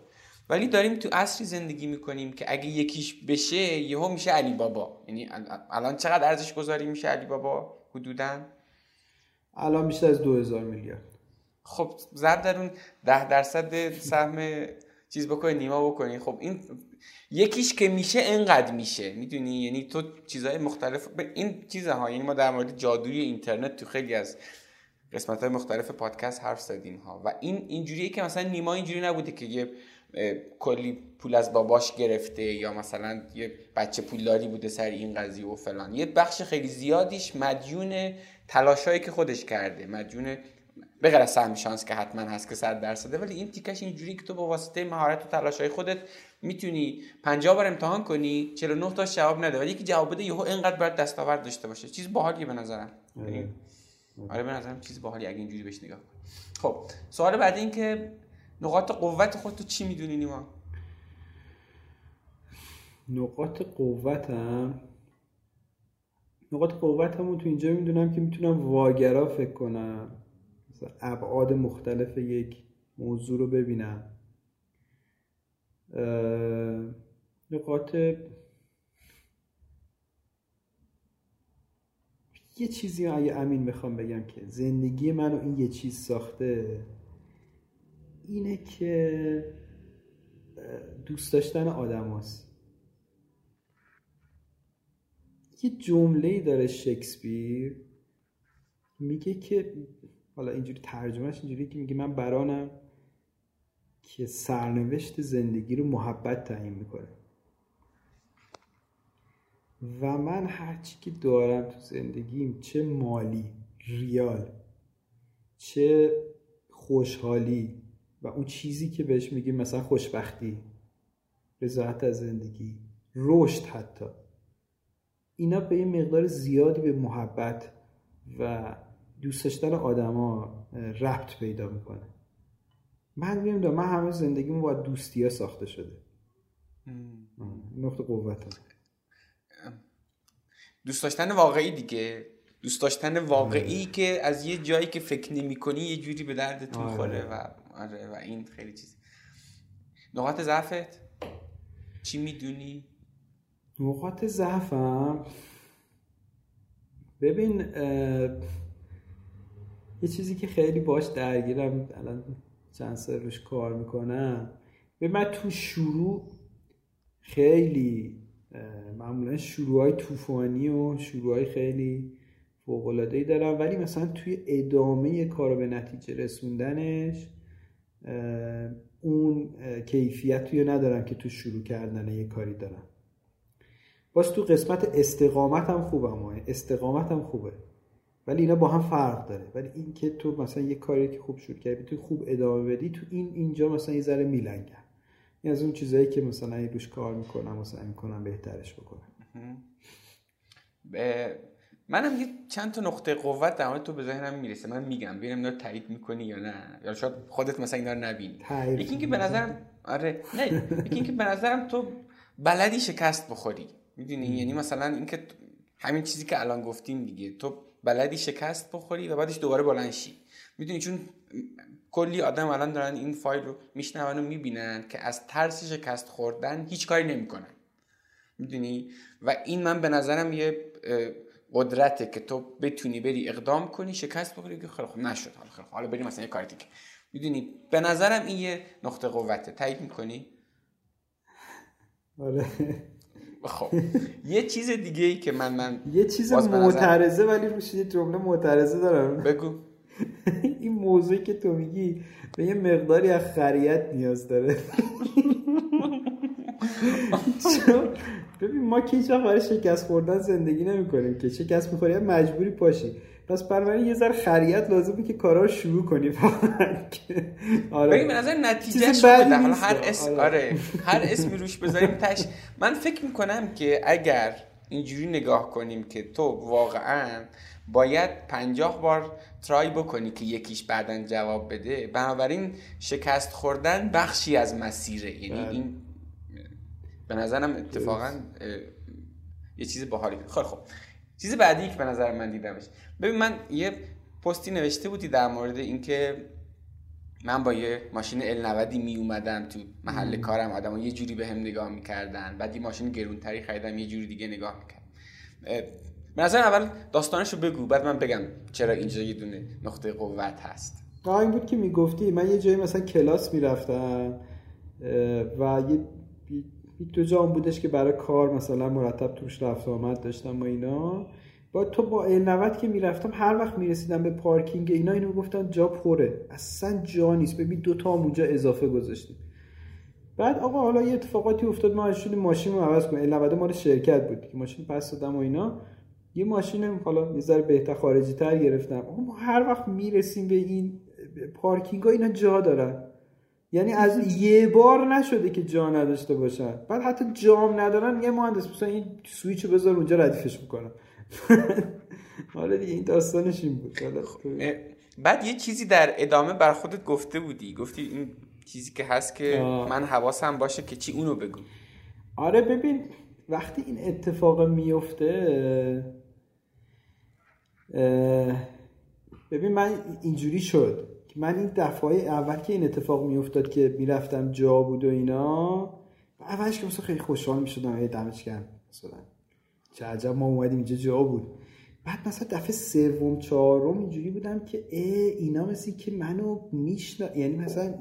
ولی داریم تو عصری زندگی می‌کنیم که اگه یکیش بشه یهو میشه علی بابا یعنی الان چقدر ارزش گذاری میشه علی بابا حدودا؟ الان بیشتر از 2000 میلیارد. خب ضرب در اون ده درصد سهم چیز بکنی نیما بکنی. خب این یکیش که میشه انقدر میشه. می‌دونی؟ یعنی تو چیزهای مختلف این چیزها. یعنی ما در مورد جادوی اینترنت تو خیلی از قسمت های مختلف پادکست حرف زدیم ها. و این اینجوریه که مثلا نیما اینجوری نبوده که یه کلی پول از باباش گرفته یا مثلا یه بچه پولداری بوده سر این قضیه و فلان. یه بخش خیلی زیادیش مدیون تلاشایی که خودش کرده. مدیون به غیر از سهم شانس که حتما هست که صد درصده ولی این تیکش اینجوری که تو با واسطه مهارت و تلاشای خودت می‌تونی 50 بار امتحان کنی 49 تا جواب نده. ولی یکی جواب بده یهو اینقدر باید دستاورد داشته باشه. چیز باحالیه به نظرم. آره, به نظرم چیز باحالی اگه اینجوری بهش نگاه کنی. خب سوال بعد این که نقاط قوت خودتو چی می‌دونی نیما؟ نقاط قوتم؟ نقاط قوتمو تو اینجا می‌دونم که می‌تونم واگرا فکر کنم. ابعاد مختلف یک موضوع رو ببینم. نقاط یه چیزی اگه امین می‌خوام بگم که زندگی منو این یه چیز ساخته اینه که دوست داشتن آدم هست. یه جمله داره شکسپیر میگه که حالا اینجوری ترجمهش اینجوری که میگه من برانم که سرنوشت زندگی رو محبت تعیین می‌کنه و من هرچی که دارم تو زندگیم چه مالی ریال چه خوشحالی و اون چیزی که بهش میگیم مثلا خوشبختی رضایت از زندگی رشد حتی. اینا به یه مقدار زیادی به محبت و دوست داشتن آدما ربط پیدا می‌کنه. من نمی‌دونم من همه زندگیمو با دوستی ها ساخته شده. نقطه قوت دوست داشتن واقعی دیگه. دوست داشتن واقعی آره. که از یه جایی که فکر نمی کنی یه جوری به دردت می‌خوره آره. و آره و این خیلی چیز. نقاط ضعفت؟ چی می‌دونی؟ نقاط ضعفم؟ ببین یه چیزی که خیلی باش درگیرم الان چند سال روش کار می‌کنم. به من تو شروع خیلی معمولا شروع های توفانی و شروع های خیلی ای دارم ولی مثلا توی ادامه کار به نتیجه رسوندنش اون کیفیت رو ندارم که تو شروع کردن یه کاری دارم باز تو قسمت استقامت هم خوبه اما استقامت هم خوبه. ولی اینا با هم فرق داره. ولی این که تو مثلا یه کاری که خوب شروع کردی تو خوب ادامه بدی تو این اینجا مثلا یه ذره میلنگم. این از اون چیزایی که مثلا این روش کار می‌کنم مثلا می‌کنم بهترش بکنم. به منم یه چند تا نقطه قوت در تو به ذهنم می‌رسه. من میگم ببینم اینا تایید می‌کنی یا نه. یا شاید خودت مثلا اینا رو نبینی. یکی اینکه به نظرم آره نه. یکی اینکه به نظرم تو بلدی شکست بخوری. می‌دونی؟ یعنی مثلا اینکه همین چیزی که الان گفتیم دیگه. تو بلدی شکست بخوری و بعدش دوباره بلند شی. می‌دونی چون کلی آدم الان دارن این فایل رو میشنون و می‌بینن که از ترس شکست خوردن هیچ کاری نمی‌کنن. می‌دونی؟ و این من به نظرم یه قدرته که تو بتونی بری اقدام کنی شکست بخوری که خیلی خوب نشد. حالا خیلی حالا بریم مثلا یه کاری دیگه. می‌دونی؟ به نظرم این یه نقطه قوته. تایید می‌کنی؟ آره خب. یه چیز دیگه ای که من من یه چیز معترضه ولی روش یه جمله معترضه دارم. بگو. این موضوعی که تو میگی به یه مقداری از خریت نیاز داره. ببین ما که هیچ برای شکست خوردن زندگی نمی کنیم که شکست می‌خوری مجبوری پاشی. پس بنابراین یه ذره خریت لازمه که کارا رو شروع کنی آره. ببین نظر نتیجه بده حالا هر اسم آره. آره. هر اسمی روش بذاریم تش. من فکر می‌کنم که اگر اینجوری نگاه کنیم که تو واقعا باید پنجاه بار ترای بکنی که یکیش بعدا جواب بده. بنابراین شکست خوردن بخشی از مسیره. یعنی بله. این به نظرم اتفاقا یه چیز باحالی. خیلی خب چیز بعدی که به نظر من دیدمش. ببین من یه پستی نوشته بودی در مورد اینکه من با یه ماشین ال 90 می اومدم تو محل کارم. آدم یه جوری به هم نگاه می‌کردن. بعد یه ماشین گرونتری خریدم یه جوری دیگه نگاه می‌کردم. به نظر اول داستانشو بگو بعد من بگم چرا اینجا یه دونه نقطه قوت هست. این بود که می‌گفتی من یه جایی مثلا کلاس می‌رفتم و یه دو جام بودش که برای کار مثلا مرتب توش رفت آمد داشتم و اینا. با تو با 90 که می‌رفتم هر وقت می‌رسیدم به پارکینگ اینا اینو گفتن جا پره. اصلا جا نیست. ببین دو تا اونجا اضافه گذاشتیم. بعد آقا حالا یه اتفاقاتی افتاد. ما شدیم ماشین رو عوض کنیم. 90 مال شرکت بود. که ماشین پس دادم و اینا. یه ماشین حالا یه ذره بهتر خارجی تر گرفتم ما هر وقت می‌رسیم به این پارکینگ ها اینا جا دارن. یعنی از یه بار نشده که جا نداشته باشن. بعد حتی جام ندارن یه مهندس مثلا این سویچ رو بذار اونجا ردیفش می‌کنم. حالا دیگه این داستانش این بود. بعد یه چیزی در ادامه بر خودت گفته بودی. گفتی این چیزی که هست که من حواسم باشه که چی اونو بگو. آره ببین وقتی این اتفاق میفته ببین من اینجوری شد من این دفعه اول که این اتفاق میافتاد که می‌رفتم جا بود و اینا اولش که مثلا خیلی خوشحال می‌شدم یه دمش گرم مثلا. چه عجب ما اومدیم اینجا جا بود. بعد مثلا دفعه سوم چهارم اینجوری بودم که ای اینا مثل که منو میشنا یعنی مثلا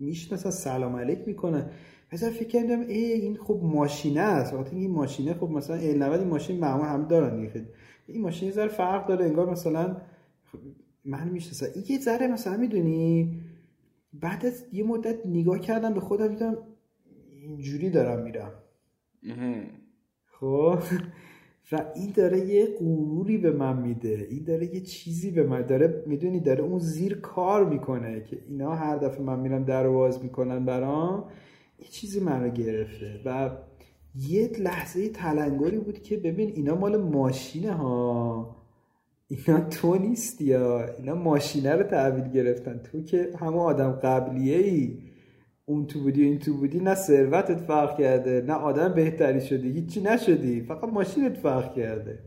میش مثلا سلام علیک می‌کنن. مثلا فکر کردم ای این خب ماشینه است. وقتی این ماشینه خب مثلا ال 90 این ماشین معمول هم دارن دیگه. این ماشین زر فرق داره انگار مثلا من می‌شناسم. این یه ذره مثلا می‌دونی؟ بعد از یه مدت نگاه کردم به خودم دیدم اینجوری دارم میرم. خب؟ و این داره یه غروری به من میده. این داره یه چیزی به من داره می‌دونی؟ داره اون زیر کار می‌کنه که اینا هر دفعه من میرم در واز می‌کنن برام یه چیزی من رو گرفته. و یه لحظه تلنگری بود که ببین اینا مال ماشینه ها. اینا تو نیستی یا اینا ماشینه رو تحویل گرفتن. تو که همه آدم قبلیه ای اون تو بودی این تو بودی نه ثروتت فرق کرده نه آدم بهتری شدی هیچی نشدی. فقط ماشینت فرق کرده.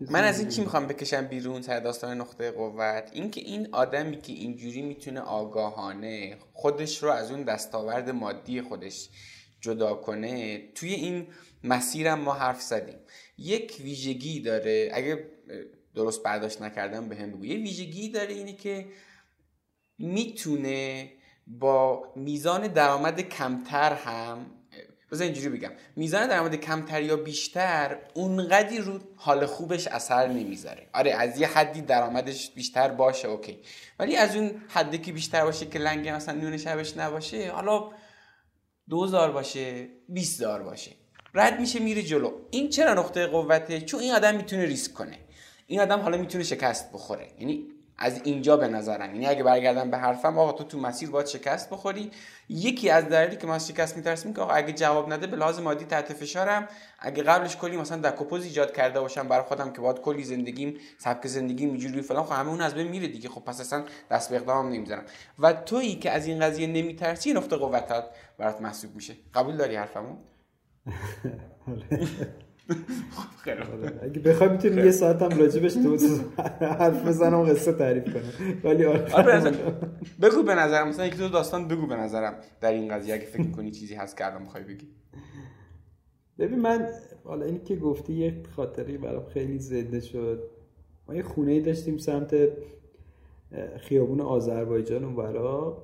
من از این چی می‌خوام بکشم بیرون سر داستان نقطه قوت؟ اینکه این آدمی که اینجوری می‌تونه آگاهانه خودش رو از اون دستاورد مادی خودش جدا کنه توی این مسیرم ما حرف زدیم. یک ویژگی داره اگه درست برداشت نکردم به هم بگو. یه ویژگی داره اینه که می‌تونه با میزان درآمد کمتر هم بذار اینجوری بگم. میزان درآمد کمتر یا بیشتر اونقدی رو حال خوبش اثر نمی‌ذاره. آره از یه حدی درآمدش بیشتر باشه اوکی. ولی از اون حدی که بیشتر باشه که لنگ مثلا نون شبش نباشه حالا دوزار باشه 20 دار باشه. رد میشه میره جلو. این چرا نقطه قوته؟ چون این آدم می‌تونه ریسک کنه. این آدم حالا می‌تونه شکست بخوره. یعنی از اینجا به نظرم. یعنی اگه برگردم به حرفم آقا تو تو مسیر باید شکست بخوری. یکی از دلایلی که من از شکست میترسم که آقا اگه جواب نده به لازم عادی تحت فشارم. اگه قبلش کلی مثلا دکوپوز ایجاد کرده باشم برای خودم که باید کلی زندگیم سبک زندگیم اینجوری فلان خب همه اون از بین میره دیگه. خب پس اصلا دست به اقدام نمی‌ذارم. و تویی که از این قضیه نمیترسی نقطه قوتت برات محسوب میشه. قبول داری حرفمو؟ خیلی آره. اگه بخوای می‌تونی یه ساعت هم راجبش تو حرف بزنم قصه تعریف کنم. ولی آره, آره، بگو به نظرم. مثلا یکی دو داستان بگو به نظرم در این قضیه اگه فکر کنی چیزی هست که الان می‌خوای بگی. ببین من حالا اینی که گفتی یه خاطری برام خیلی زنده شد. ما یه خونه ای داشتیم سمت خیابون آذربایجان اونورا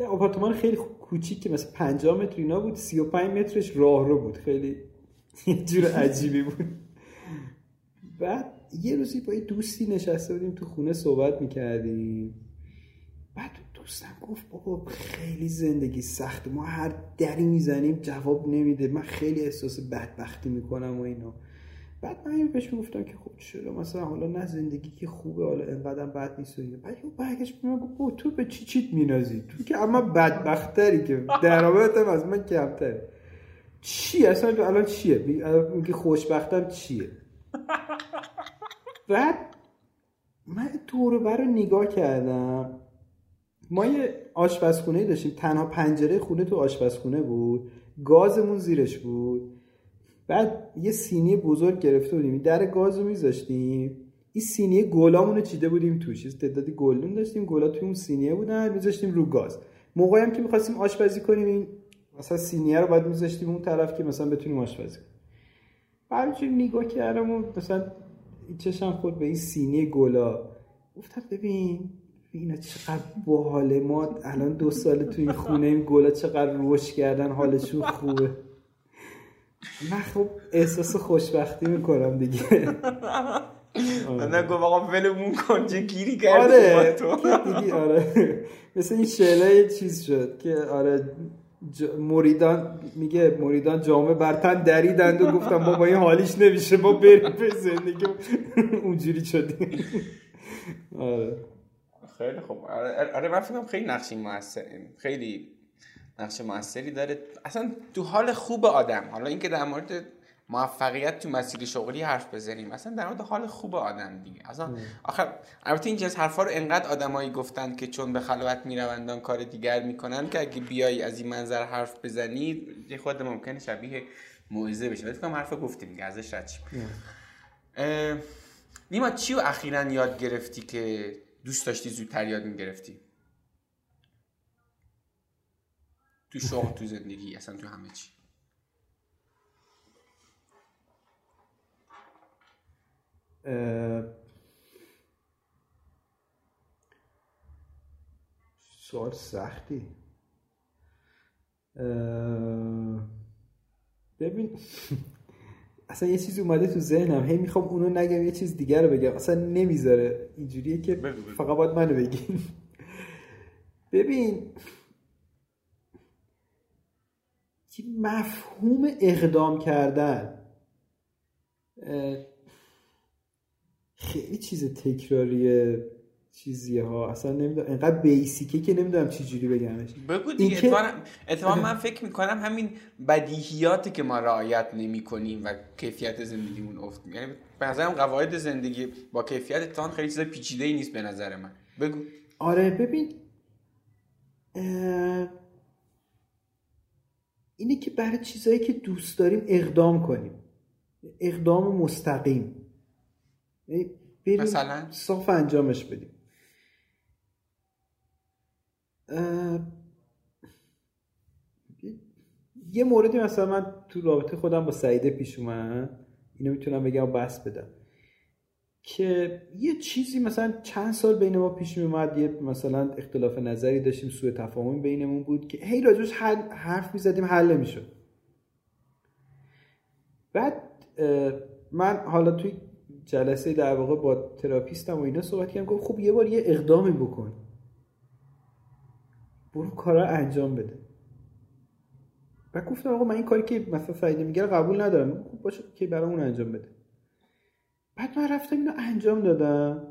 یه آپارتمان خیلی کوچیک که مثلا 50 متر اینا بود 35 مترش راهرو بود. خیلی یه جور عجیبی بود. بعد یه روزی با یه دوستی نشسته بودیم تو خونه صحبت می‌کردیم. بعد دوستم گفت بابا خیلی زندگی سخت ما هر دری می‌زنیم جواب نمیده. من خیلی احساس بدبختی می‌کنم و اینا. بعد من بهش می‌گفتم که خب چرا مثلا حالا نه زندگی که خوبه حالا اینقدر بد نیست و بعد یه برگشت من تو به چی چیت مینازی؟ تو که اما بدبختری که. درآمدت از من کمتره. چی اصلا؟ الان چیه؟ میگه خوشبختم چیه؟ بعد من دور بر رو نگاه کردم. ما یه آشپزخونه داشتیم. تنها پنجره خونه تو آشپزخونه بود. گازمون زیرش بود. بعد یه سینی بزرگ گرفته بودیم. در گاز رو میذاشتیم. این سینی گلامون رو چیده بودیم توش. تعدادی گلدون داشتیم. گلا توی اون سینیه بودن. میذاشتیم رو گاز. موقعی هم که می‌خواستیم آشپزی کنیم این مثلا سینیه رو باید میذاشتیم اون طرف که مثلا بتونیم آشپزی کنیم. بعد نگاه کردم و مثلا چشم خود به این سینی گلا. گفتم ببین اینا چقدر باحاله. ما الان دو سال تو این خونه این گلا چقدر روش کردن حالشون خوبه. من خب احساس خوشبختی می‌کنم دیگه. من گفت آقا ولمون کن چه گیری کردی آره. دیگه آره. مثل این شعله چیز شد که آره مریدان میگه مریدان جامعه برتن دریدند و گفتم بابا این حالیش نمیشه ما بریم به زندگی اونجوری شدیم آره. خیلی خوب. آره, آره من فکرم خیلی نقشی موثر خیلی نقش موثری داره. اصلا تو حال خوب آدم. حالا اینکه در مورد موفقیت تو مسیر شغلی حرف بزنیم. اصلا در مورد حال خوب آدم دیگه. اصلا آخر البته این جنس حرفا رو انقدر آدمایی گفتن که چون به خلوت میروندان کار دیگر می‌کنن که اگه بیای از این منظر حرف بزنی یه خود ممکنه شبیه موعظه بشه. ولی حرف گفتیم دیگه ازش رد نیما چی رو اخیرا یاد گرفتی که دوست داشتی زودتر یاد می‌گرفتی؟ تو شغل تو زندگی اصلا تو همه چی. سوال سختی. ببین اصلا یه چیزی اومده تو ذهنم. هی می‌خوام اونو نگم یه چیز دیگر رو بگم. اصلا نمی‌ذاره. اینجوریه که فقط باید منو بگین. ببین مفهوم اقدام کردن؟ خیلی چیز تکراریه چیزیه ها اصلا نمی‌دونم اینقدر بیسیکه که نمی‌دونم چی جوری بگمش. بگو دیگه اتفاقا من فکر می‌کنم همین بدیهیاتی که ما رعایت نمی کنیم و کیفیت زندگیمون افت یعنی به نظرم قواعد زندگی با کیفیت تان خیلی چیز پیچیده ای نیست به نظر من. بگو. آره ببین اینه که برای چیزهایی که دوست داریم اقدام کنیم. اقدام مستقیم. بریم مثلا؟ صاف انجامش بدیم. یه موردی مثلا من تو رابطه خودم با سعیده پیش اومد. اینو می‌تونم بگم بس بدم. که یه چیزی مثلا چند سال بین ما پیش میومد یه مثلا اختلاف نظری داشتیم سوء تفاهم بینمون بود که هی راجوش حرف می‌زدیم حل نمی‌شد. بعد من حالا توی جلسه در واقع با تراپیستم و اینا صحبت کردم گفت خب یه بار یه اقدامی بکن. برو کارا انجام بده. و گفتم آقا من این کاری که مثلا فایده می‌گیره قبول ندارم. خب باشه که برامون انجام بده. بعد من رفتم اینو انجام دادم.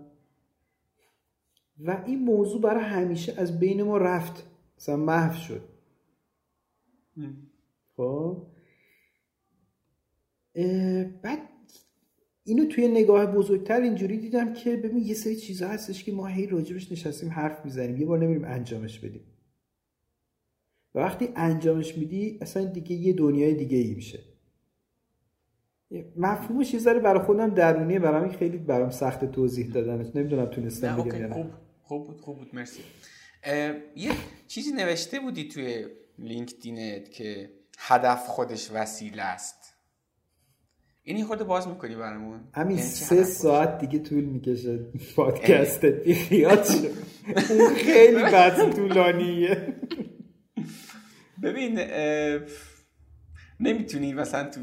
و این موضوع برای همیشه از بین ما رفت. مثلا محو شد. خب؟ بعد اینو توی نگاه بزرگتر اینجوری دیدم که ببین یه سری چیزا هستش که ما هی راجبش نشستیم حرف می‌زنیم. یه بار نمیریم انجامش بدیم. و وقتی انجامش میدی اصلا دیگه یه دنیای دیگه ای میشه. مفهومش یه ذره برای خودم درونیه برام خیلی برام سخت توضیح دادنش. نمی‌دونم تونستم بگم یا خوب. خوب بود خوب بود. مرسی. یه چیزی نوشته بودی توی LinkedIn ت که هدف خودش وسیله است. اینو خودت باز می‌کنی برامون. همین یعنی سه ساعت دیگه طول می‌کشه پادکستت بیخیال شو اون خیلی بحث طولانیه. ببین نمی‌تونی مثلا تو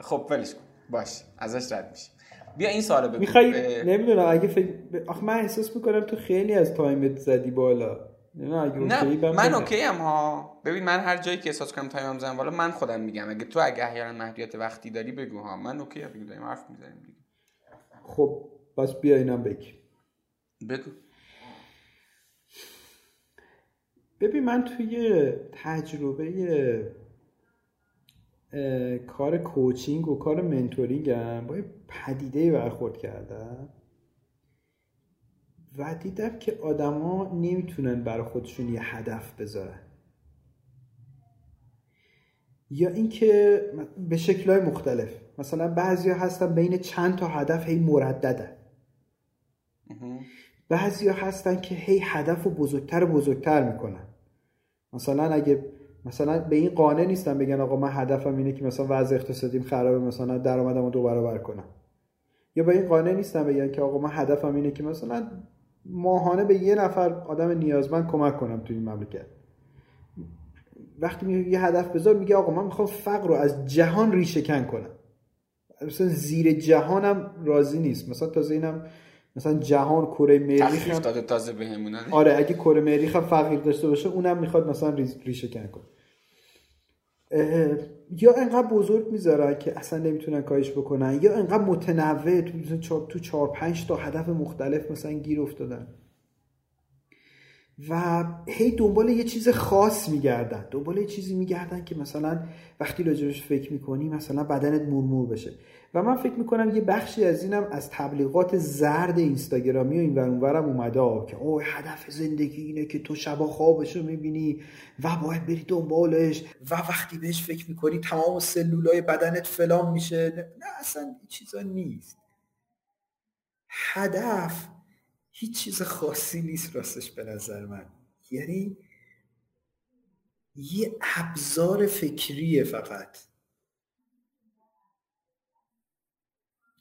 خب ولش کن. باش ازش رد میشی بیا این سوالو بگو. می‌خوای نمی‌دونم اگه فکر آخه من احساس می‌کنم تو خیلی از تایمت زدی بالا. نه من okay ام ها. ببین من هر جایی که احساس کنم time م زدم بالا من خودم میگم. اگه تو اگه احیانا محدودیت وقتی داری بگو ها. من okay ام بگو داریم حرف می‌زنیم دیگه. خب بس بیا اینم بگی. بگو. ببین من توی تجربه کار کوچینگ و کار منتورینگ هم با پدیده برخورد کردم. و دیدم که آدما نمی‌تونن برای خودشون یه هدف بذارن. یا اینکه به شکلهای مختلف. مثلا بعضیا هستن بین چند تا هدف هی مرددن. بعضیا هستن که هی هدف رو بزرگتر و بزرگتر می‌کنن. مثلا اگه مثلا به این قانع نیستن بگن آقا من هدفم اینه که مثلا وضع اقتصادیم خرابه مثلا درآمدمو دو برابر کنم. یا به این قانع نیستن بگن که آقا من هدفم اینه که مثلا ماهانه به یه نفر آدم نیازمند کمک کنم تو این مملکت. وقتی میگه یه هدف بذار میگه آقا من می‌خوام فقر رو از جهان ریشه کن کنم. مثلا زیر جهانم راضی نیست. مثلا تازه اینم مثلا جهان کره مریخ هم داده تازه بهمون آره اگه کره مریخ هم فقیر داشته باشه اونم می‌خواد مثلا ریشه کن کنه. یا انقدر بزرگ می‌ذارن که اصلا نمی‌تونن کاهش بکنن یا انقدر متنوع تو تو چهار پنج تا هدف مختلف مثلا گیر افتادن. و هی دنبال یه چیز خاص میگردن. دنبال یه چیزی میگردن که مثلا وقتی راجبش فکر می‌کنی مثلا بدنت مورمور بشه. و من فکر می‌کنم یه بخشی از اینم از تبلیغات زرد اینستاگرامی و این اونورم اومده که اوه هدف زندگی اینه که تو شبا خوابش رو می‌بینی و باید بری دنبالش و وقتی بهش فکر می‌کنی تمام سلولای بدنت فلان میشه. نه اصلا چیزا نیست. هدف هیچ چیز خاصی نیست راستش به نظر من. یعنی یه ابزار فکریه فقط.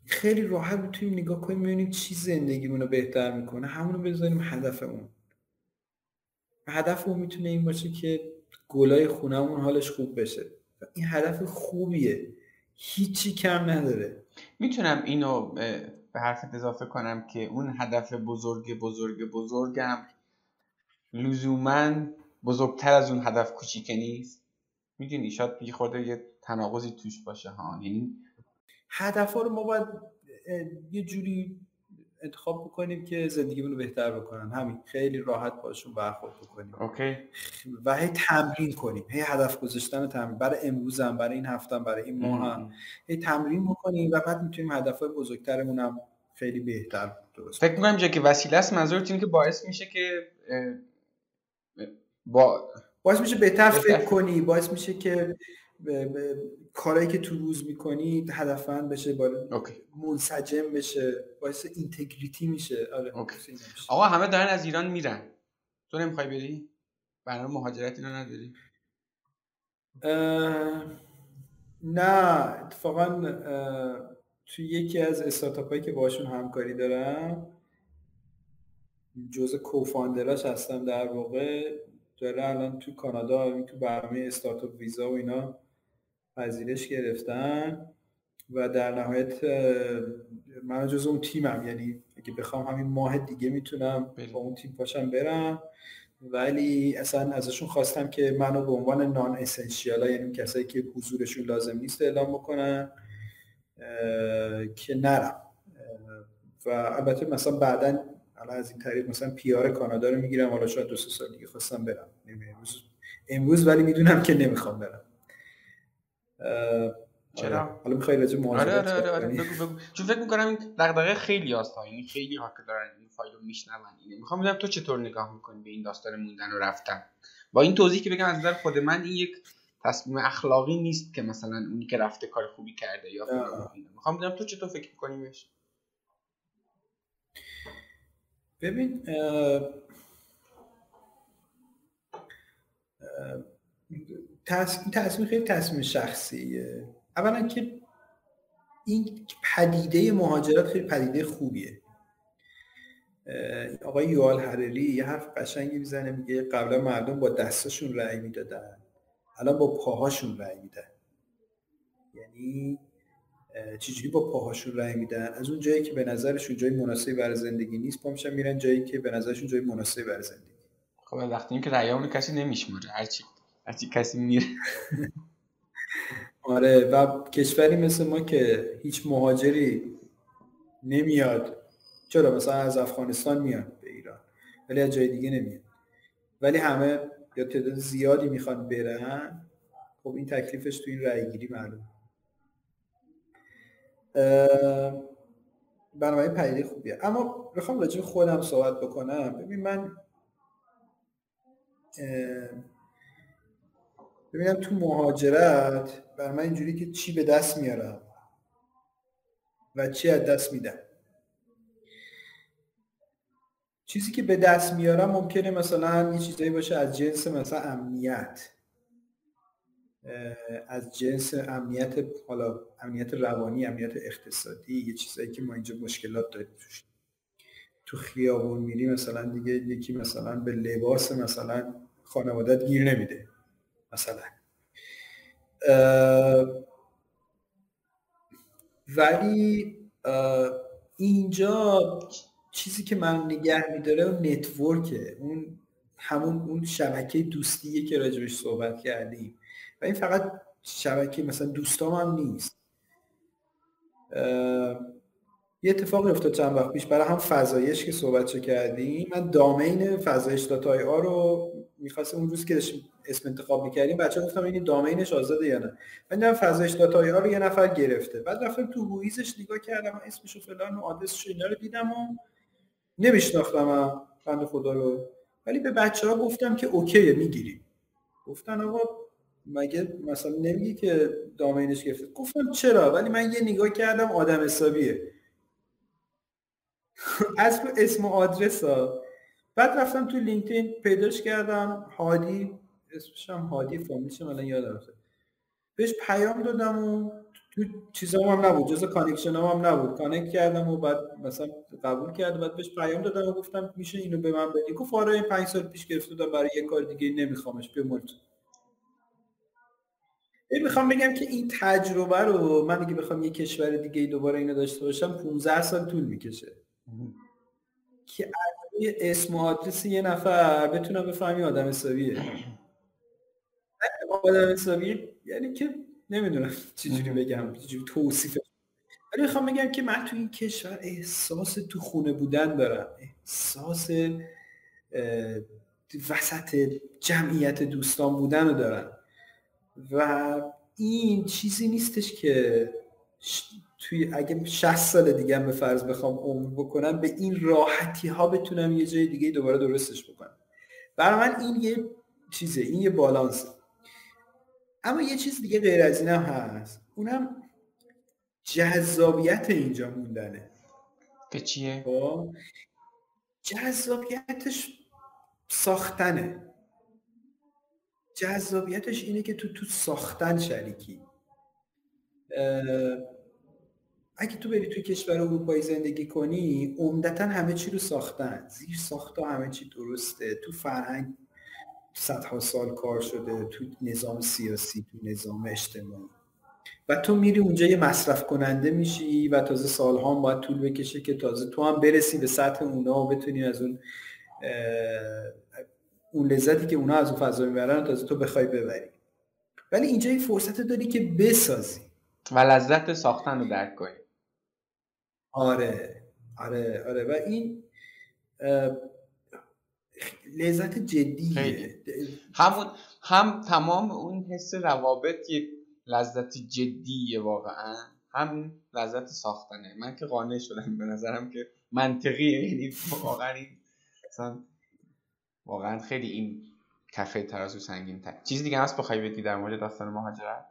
خیلی راحت می‌تونیم نگاه کنیم ببینیم چی زندگیمون رو بهتر می‌کنه. همونو بذاریم هدف اون. هدف اون می‌تونه این باشه که گلای خونهمون حالش خوب بشه. این هدف خوبیه. هیچی کم نداره. می‌تونم اینو به حرفت اضافه کنم که اون هدف بزرگ بزرگ بزرگم لزوما بزرگتر از اون هدف کوچیک نیست. می‌دونی شاید یه خورده یه تناقضی توش باشه ها. یعنی هدف رو ما باید یه جوری انتخاب بکنیم که زندگیمون رو بهتر بکنن. همین. خیلی راحت باشون برخورد بکنیم. اوکی. و هی تمرین کنیم. هی هدف گذاشتن تمرین. برای امروزم برای این هفتم برای این ماه هم. هی تمرین بکنیم و بعد می‌تونیم هدف های بزرگترمون هم خیلی بهتر درست فکر می‌کنم که وسیله است. منظورت که باعث میشه که با باعث میشه بهتر فکر کنی. باعث میشه که کارهایی که تو روز می‌کنی هدفمند بشه با منسجم بشه باعث اینتگریتی میشه. آره آقا همه دارن از ایران میرن. تو نمی‌خوای بری؟ برنامه مهاجرت اینا نداری؟ نه اتفاقا تو یکی از استارتاپ هایی که باشون همکاری دارم جزء کوفاندراش هستم در واقع. داره الان تو کانادا تو برنامه استارتاپ ویزا و اینا. پذیرش گرفتن و در نهایت من جز اون تیمم. یعنی اگه بخوام همین ماه دیگه می‌تونم با اون تیم پاشم برم. ولی اصلا ازشون خواستم که منو به عنوان نان اسنشیالا یعنی کسایی که حضورشون لازم نیست اعلام بکنن که نرم. و البته مثلا بعدا از این طریق مثلا پیار کانادا رو می‌گیرم. حالا شاید دو سه سال دیگه خواستم برم. امروز امروز ولی می‌دونم که نمی‌خوام برم. چرا؟ آره. حالا می‌خوای راجع آره آره آره, آره. بگو بگو. چون فکر می‌کنم این دغدغه خیلی هست یعنی خیلی ها که دارن این فایل رو میشنون اینه. می‌خوام ببینم تو چطور نگاه می‌کنی به این داستان موندن و رفتن؟ با این توضیح که بگم از نظر خود من این یک تصمیم اخلاقی نیست که مثلا اونی که رفته کار خوبی کرده یا می‌خوام ببینم تو چطور فکر می‌کنی بهش؟ ببین تصمیم خیلی تصمیم شخصیه. اولا که این پدیده مهاجرت خیلی پدیده خوبیه. آقای یوال حرری یه حرف قشنگی می‌زنه میگه قبلا مردم با دستشون رأی می‌دادن الان با پاهاشون رأی میدن. یعنی چجوری با پاهاشون رأی میدن؟ از اون جایی که به نظرشون جای مناسبی برای زندگی نیست پا میشن میرن جایی که به نظرشون جای مناسبی برای زندگی. خب وقتی که رأیامون کسی نمیشماره هرچی هرچی کسی میره آره و کشوری مثل ما که هیچ مهاجری نمیاد. چرا؟ مثلا از افغانستان میاد به ایران ولی از جای دیگه نمیاد. ولی همه یا تعداد زیادی می‌خوان برن. خب این تکلیفش تو این رأی گیری معلوم بنابراین پدیده خوبیه. اما بخوام راجع خودم صحبت بکنم. ببین من ببینم تو مهاجرت بر من اینجوری که چی به دست میارم و چی از دست میدم. چیزی که به دست میارم ممکنه مثلا یه چیزایی باشه از جنس مثلا امنیت. از جنس امنیت حالا امنیت روانی امنیت اقتصادی یه چیزایی که ما اینجا مشکلات داریم توش. تو خیابون میری مثلا دیگه یکی مثلا به لباس مثلا خانوادت گیر نمیده. مثلا. ولی اینجا چیزی که من نگه میداره اون نتورکه. اون همون اون شبکه دوستیه که راجبش صحبت کردیم. و این فقط شبکه مثلا دوستام هم نیست. یه اتفاقی افتاد چند وقت پیش برای هم فضایش که صحبت کردیم. من دامین فضایش داتای آ رو می‌خواستم اون روز که اسم انتخاب می‌کردیم بچه گفتم این دامینش آزاده یا نه. من دیدم فضایش داتای آ رو یه نفر گرفته. بعد رفتم تو هویزش نگاه کردم اسمش و فلان و آدرسش اینا رو دیدم و نمیشناختم بند خدا رو. ولی به بچه ها گفتم که اوکیه می‌گیریم. گفتن آقا مگه مثلا نمیگی که دامینش گرفته؟ گفتم چرا؟ ولی من یه نگاه کردم آدم حسابیه. از اسم و آدرس ها بعد رفتم تو LinkedIn پیداش کردم هادی اسمش هم هادی فامیلش الان یادم رفته. بهش پیام دادم و تو چیزام هم نبود جز connection هم نبود. connect کردم و بعد مثلا قبول کرد بعد بهش پیام دادم و گفتم میشه اینو به من بدی. گفت آره پنج سال پیش گرفته دادم برای یه کار دیگه نمیخوامش. به مولت می‌خوام بگم که این تجربه رو من اگه بخوام یه کشور دیگه دوباره اینو داشته باشم 15 سال طول می‌کشه. که از اسم و آدرس یه نفر بتونم بفهمی آدم حسابیه. آدم حسابی یعنی که نمی‌دونم چجوری بگم چجوری توصیف ولی می‌خوام بگم که من تو این کشور احساس تو خونه بودن دارم. احساس وسط جمعیت دوستان بودن رو دارم. و این چیزی نیستش که توی اگه 60 سال دیگه هم به فرض بخوام عمر بکنم به این راحتی ها بتونم یه جای دیگه دوباره درستش بکنم. برای من این یه چیزه این یه بالانسه. اما یه چیز دیگه غیر از اینم هست. اونم جذابیت اینجا موندنه. که چیه؟ خب؟ جذابیتش ساختنه. جذابیتش اینه که تو تو ساختن شریکی. اگه تو بری توی کشور اروپایی زندگی کنی عمدتا همه چی رو ساختن. زیر ساختا همه چی درسته. تو فرهنگ صدها سال کار شده تو نظام سیاسی تو نظام اجتماعی. و تو میری اونجا یه مصرف کننده میشی و تازه سالها هم باید طول بکشه که تازه تو هم برسی به سطح اونا و بتونی از اون اون لذتی که اونا از اون فضا می‌برن تازه تو بخوای ببری. ولی اینجا این فرصت داری که بسازی. و لذت ساختن رو درک کنی. آره آره آره. و این لذت جدیه. همون هم تمام اون حس روابط یک لذت جدیه واقعا. هم لذت ساختنه. من که قانع شدم به نظرم که منطقیه. یعنی واقعا این واقعا خیلی این کفه ترازو سنگین تر چیز دیگه هست بخوای بگی در مورد داستان مهاجرت؟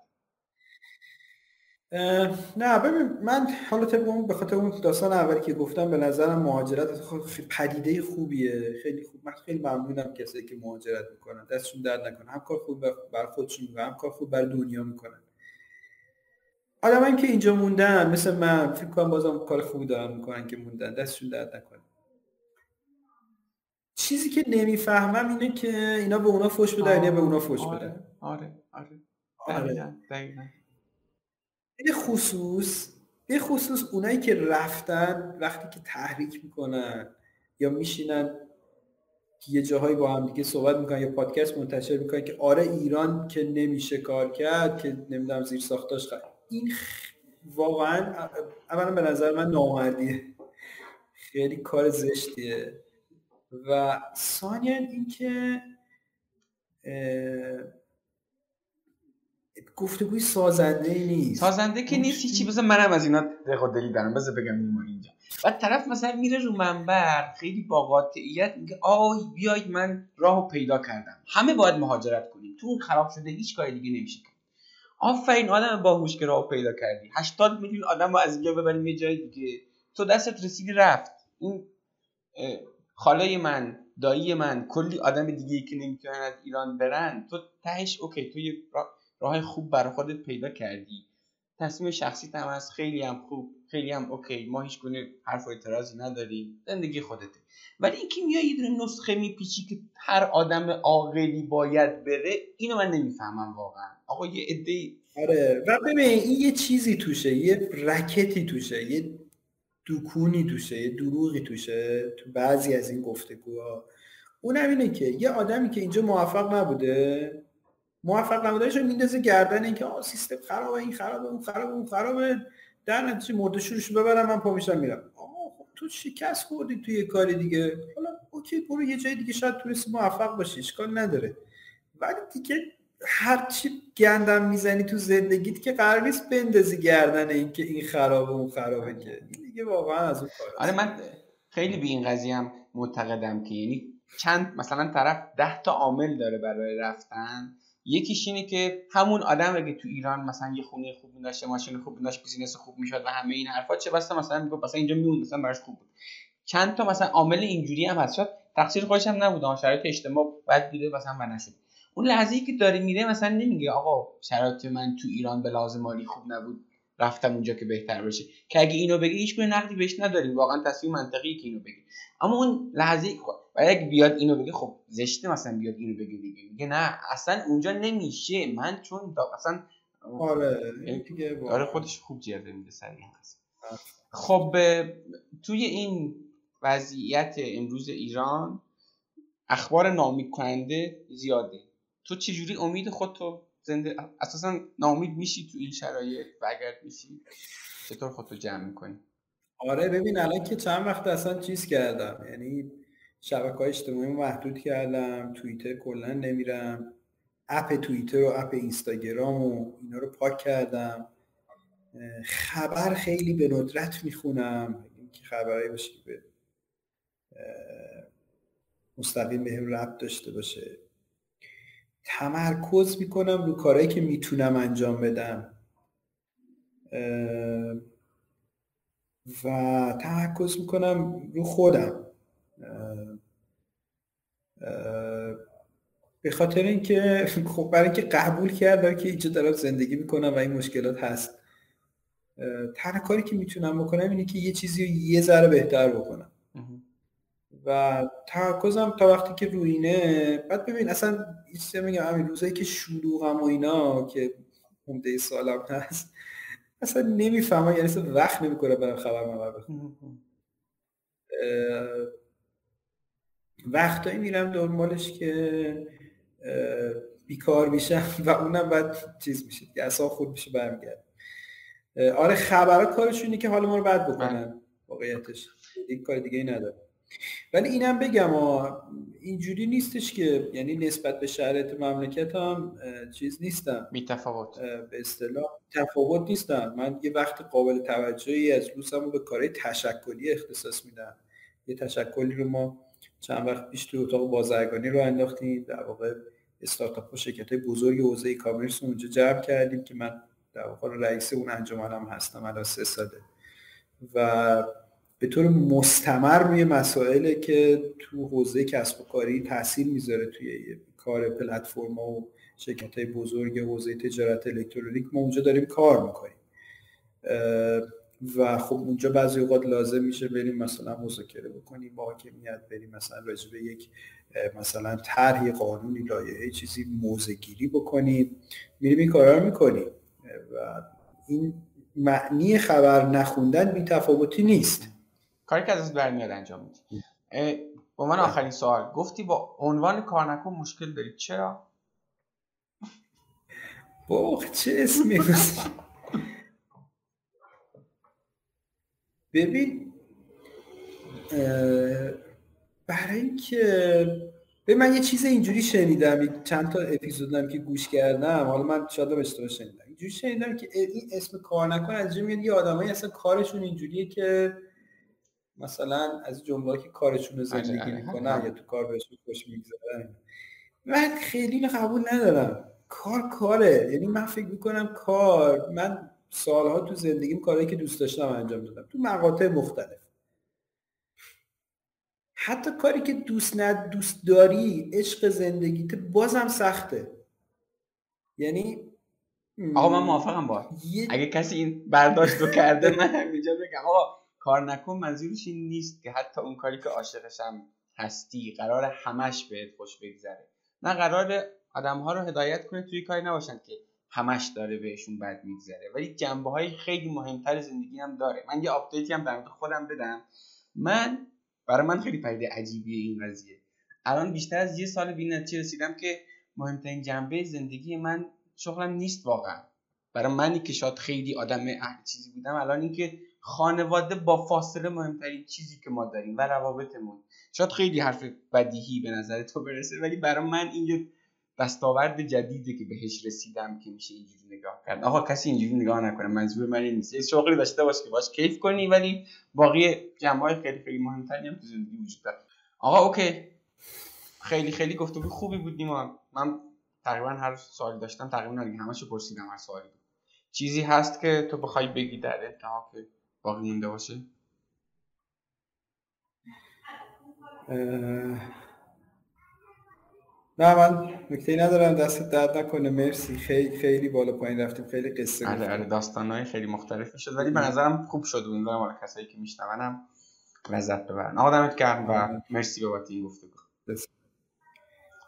نه ببین من حالا طبق اون به خاطر اون داستان اولی که گفتم به نظرم مهاجرت پدیده خوبیه. خیلی خوب. من خیلی ممنونم کسایی که مهاجرت می‌کنن. دستشون درد نکنه. هم کار خوب بر خودشون می‌کنن هم کار خوب بر دنیا می‌کنن. آدمایی که اینجا موندن مثل من فکر کنم بازم کار خوبی دارن می‌کنن که موندن. دستشون درد نکنه. چیزی که نمی‌فهمم اینه که اینا به اونا فوش بدن به اونا فوش آره، بدن آره. آره. آره به خصوص به خصوص اونایی که رفتن وقتی که تحریک می‌کنن یا میشینن یه جاهایی با هم دیگه صحبت می‌کنن یا پادکست منتشر می‌کنن که آره ایران که نمیشه کار کرد که نمی‌دونم زیر ساختاش خواهد. این واقعا اولا به نظر من نامردیه خیلی کار زشتیه و ثانیا اینکه گفتگوی سازنده ای نیست. سازنده که نیست چی بذار منم از اینا دق دلی دارم. بذار بگم ما اینجا. بعد طرف مثلا میره رو منبر خیلی با قاطعیت میگه آی بیاید من راهو پیدا کردم. همه باید مهاجرت کنیم. تو اون خراب شده هیچ کاری دیگه نمیشه کرد. آفرین آدم باهوش که راهو پیدا کردی. 80 میلیون آدم رو از اینجا ببریم یه جای دیگه. تو دستت رسیدی رفت. این خاله‌ی من دایی من کلی آدم دیگه که نمی‌تونن از ایران برن. تو تهش okay تو یه راه خوب برای خودت پیدا کردی. تصمیم شخصی هم هست. خیلی هم خوب خیلی هم okay. ما هیچ گونه حرف و اعتراضی نداریم. زندگی خودته. ولی اینکه میای یه دونه نسخه میپیچی که هر آدم عاقلی باید بره اینو من نمی‌فهمم واقعا. آقا یه عده آره. و ببین این یه چیزی توشه. یه رکتی توشه. یه دکونی توشه. یه دروغی توشه. تو بعضی از این گفتگوها. اونم اینه که یه آدمی که اینجا موفق نبوده موفق نبودنش رو میندازه گردن اینکه آ سیستم خرابه این خرابه اون خرابه اون خرابه. در نتیجه مرده شروعش ببرم من پا میشم میرم. خب تو شکست خوردی توی یه کاری دیگه. حالا اوکی برو یه جای دیگه شاید تونستی موفق باشی اشکال نداره. ولی دیگه هر چی گندم می‌زنی تو زندگیت که قرار نیست بندازی گردن این که این خرابه اون خرابه که. این دیگه واقعا از اون کار آره من خیلی به این قضیه هم معتقدم که یعنی چند مثلا طرف ده تا عامل داره برای رفتن. یکیش اینه که همون آدم اگه تو ایران مثلا یه خونه خوب داشته ماشین خوب داشت بیزینس خوب می‌شد و همه این حرفا چه بسته مثلا میگه مثلا اینجا میمون مثلا براش خوب بود. چند تا مثلا عامل اینجوری هم هست. شد تقصیر خودش هم نبود شرایط اجتماع بعد بوده مثلا و نشد. اون لحظه ای که داره میره مثلا نمیگه آقا شرایط من تو ایران به لازم مالی خوب نبود رفتم اونجا که بهتر بشه. که اگه اینو بگی هیچ نقدی بهش نداریم. واقعا تصمیم منطقی که اینو بگی. اما اون لحظه و اگه بیاد اینو بگه خب زشته مثلا بیاد اینو بگه دیگه. میگه نه اصلا اونجا نمیشه. من چون اصلا آره آره خودش خوب جیره میده سر این خب توی این وضعیت امروز ایران اخبار نامید کننده زیاده. تو چجوری امید خودتو زنده؟ اساسا نامید میشی تو این شرایط و اگر میشی چطور خودتو جمع می‌کنی؟ آره ببین الان که چند وقت اصلا چیز کردم. یعنی شبکه های اجتماعی محدود کردم توییتر کلا نمیرم. اپ توییتر و اپ اینستاگرام و اینا رو پاک کردم. خبر خیلی به ندرت می‌خونم. که خبرهایی باشه به مستقیم بهم ربط داشته باشه. تمرکز می‌کنم رو کارهایی که می‌تونم انجام بدم. و تمرکز می‌کنم رو خودم. به خاطر اینکه خب برای اینکه قبول کردم که اینجا دارم زندگی می‌کنم و این مشکلات هست. تنها کاری که می‌تونم بکنم اینه که یه چیزی رو یه ذره بهتر بکنم. و تمرکزم تا وقتی که روینه بعد ببین اصلا چیزی میگم همین روزایی که شلوغم و اینا که عمده سالم هست اصلا نمی‌فهمم یعنی اصلا وقت نمی‌کنه برم خبر بخونم. وقتایی میرم دنبالش که بیکار میشم و اونم بعد چیز میشه که اصلا خود میشه برمیگرد آره خبرات کارشون اینه که حال ما رو بد بکنن. بله. واقعیتش. یک کار دیگه ای نداره ولی اینم بگم اینجوری نیستش که یعنی نسبت به شرایط مملکت هم چیز نیستم. بی تفاوت. به اصطلاح تفاوت نیستم. من یه وقت قابل توجهی از لوسمو به کارهای تشکلی اختصاص میدم. یه تشکلی رو ما چند وقت پیش تو اتاق بازرگانی رو انداختیم در واقع استارتاپ و شرکت های بزرگ حوزه کامرس اونجا جمع کردیم که من در واقع رئیس اون انجمنم هستم الان سه ساله. و به طور مستمر روی مسائلی که تو حوزه کسب و کاری تاثیر می‌ذاره توی کار پلتفرم و شرکت های بزرگ حوزه تجارت الکترونیک ما اونجا داریم کار می‌کنیم. و خب اونجا بعضی اوقات لازم میشه بریم مثلا مذاکره بکنیم با حاکمیت بریم مثلا راجع به یک مثلا طرحی قانونی لایحه چیزی موزه گیری بکنیم. میریم این کارا رو می‌کنیم. و این معنی خبر نخوندن بی تفاوتی نیست. کاری که از برمیاد انجام میدی. با من آخرین سوال. گفتی با عنوان کار نکن مشکل داری. چرا؟ با چه اسمی؟ ببین برای اینکه به من یه چیز اینجوری شنیدم چند تا اپیزودم که گوش کردم. حالا من شاید اشتباه شنیدم. اینجوری شنیدم که این اسم کار نکن از میاد یه آدمایی اصلا کارشون اینجوریه که مثلا از جمله که کارشون رو زندگی. می‌کنن یا تو کار بهشون خوش می‌گذارن من خیلی قبول ندارم. کار کاره. یعنی من فکر می‌کنم کار من سالها تو زندگیم کارهایی که دوست داشتم انجام دادم. تو مقاطع مختلف. حتی کاری که دوست ند دوست داری عشق زندگیت بازم سخته. یعنی آقا من موافقم با. اگه کسی این برداشت رو کرده من همینجا بگم. آقا کار نکن منظورش این نیست که حتی اون کاری که عاشقشم هستی قرار همش بهت خوش بگذره. نه قرار آدم ها رو هدایت کنه توی کاری نباشن که همش داره بهشون بد میگذره. ولی جنبه های خیلی مهمتر زندگی هم داره. من یه آپدیتی هم در خودم بدم. من برای من خیلی پدیده عجیبیه این قضیه. الان بیشتر از یه سال به نتیجه رسیدم که مهمترین جنبه زندگی من شغلم نیست واقعا. برای منی که شاید خیلی آدم اهل چیزی بودم الان اینکه خانواده با فاصله مهمترین چیزی که ما داریم و روابطمون. شاید خیلی حرف بدیهی به نظر تو برسه ولی برای من این یه دستاورد جدیده که بهش رسیدم که میشه اینجوری نگاه کرد. آقا کسی اینجوری نگاه نکنه. منظور من این نیست. یه شغلی داشته باش که باش کیف کنی ولی باقی جنبه خیلی خیلی مهمتری هم تو زندگی وجود داره. آقا اوکی. خیلی خیلی گفتگو خوبی بود نیما. من تقریبا هر سوالی داشتم تقریبا دیگه همشو پرسیدم هر سوالی چیزی هست که تو بخوای بگی در انتها که باقی مونده باشه؟ نه من نکته ندارم. دست درد نکنه. مرسی. خیلی خیلی بالا پایین رفتیم. خیلی قصه آره آره. داستانهای خیلی مختلفی شد ولی به نظرم خوب شد امیدوارم حالا کسایی که میشنونم لذت ببرن. آقا دمت گرم و مرسی بابت این گفتگو.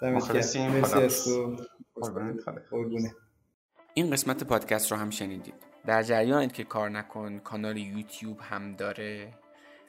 دمت گرم. مرسی از تو این قسمت پادکست رو هم شنیدید. در جریانید که کار نکن کانال یوتیوب هم داره.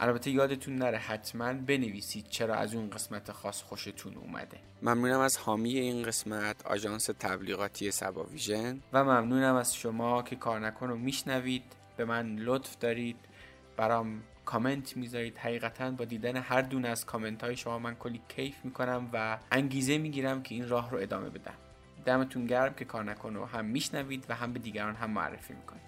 البته یادتون نره حتما بنویسید چرا از اون قسمت خاص خوشتون اومده. ممنونم از حامی این قسمت آژانس تبلیغاتی سبا ویژن و ممنونم از شما که کار نکن رو میشنوید. به من لطف دارید. برام کامنت می‌ذارید. حقیقتا با دیدن هر دونه از کامنت های شما من کلی کیف می‌کنم و انگیزه می‌گیرم که این راه رو ادامه بدم. دمتون گرم که کار نکن رو هم میشنوید و هم به دیگران هم معرفی می‌کنید.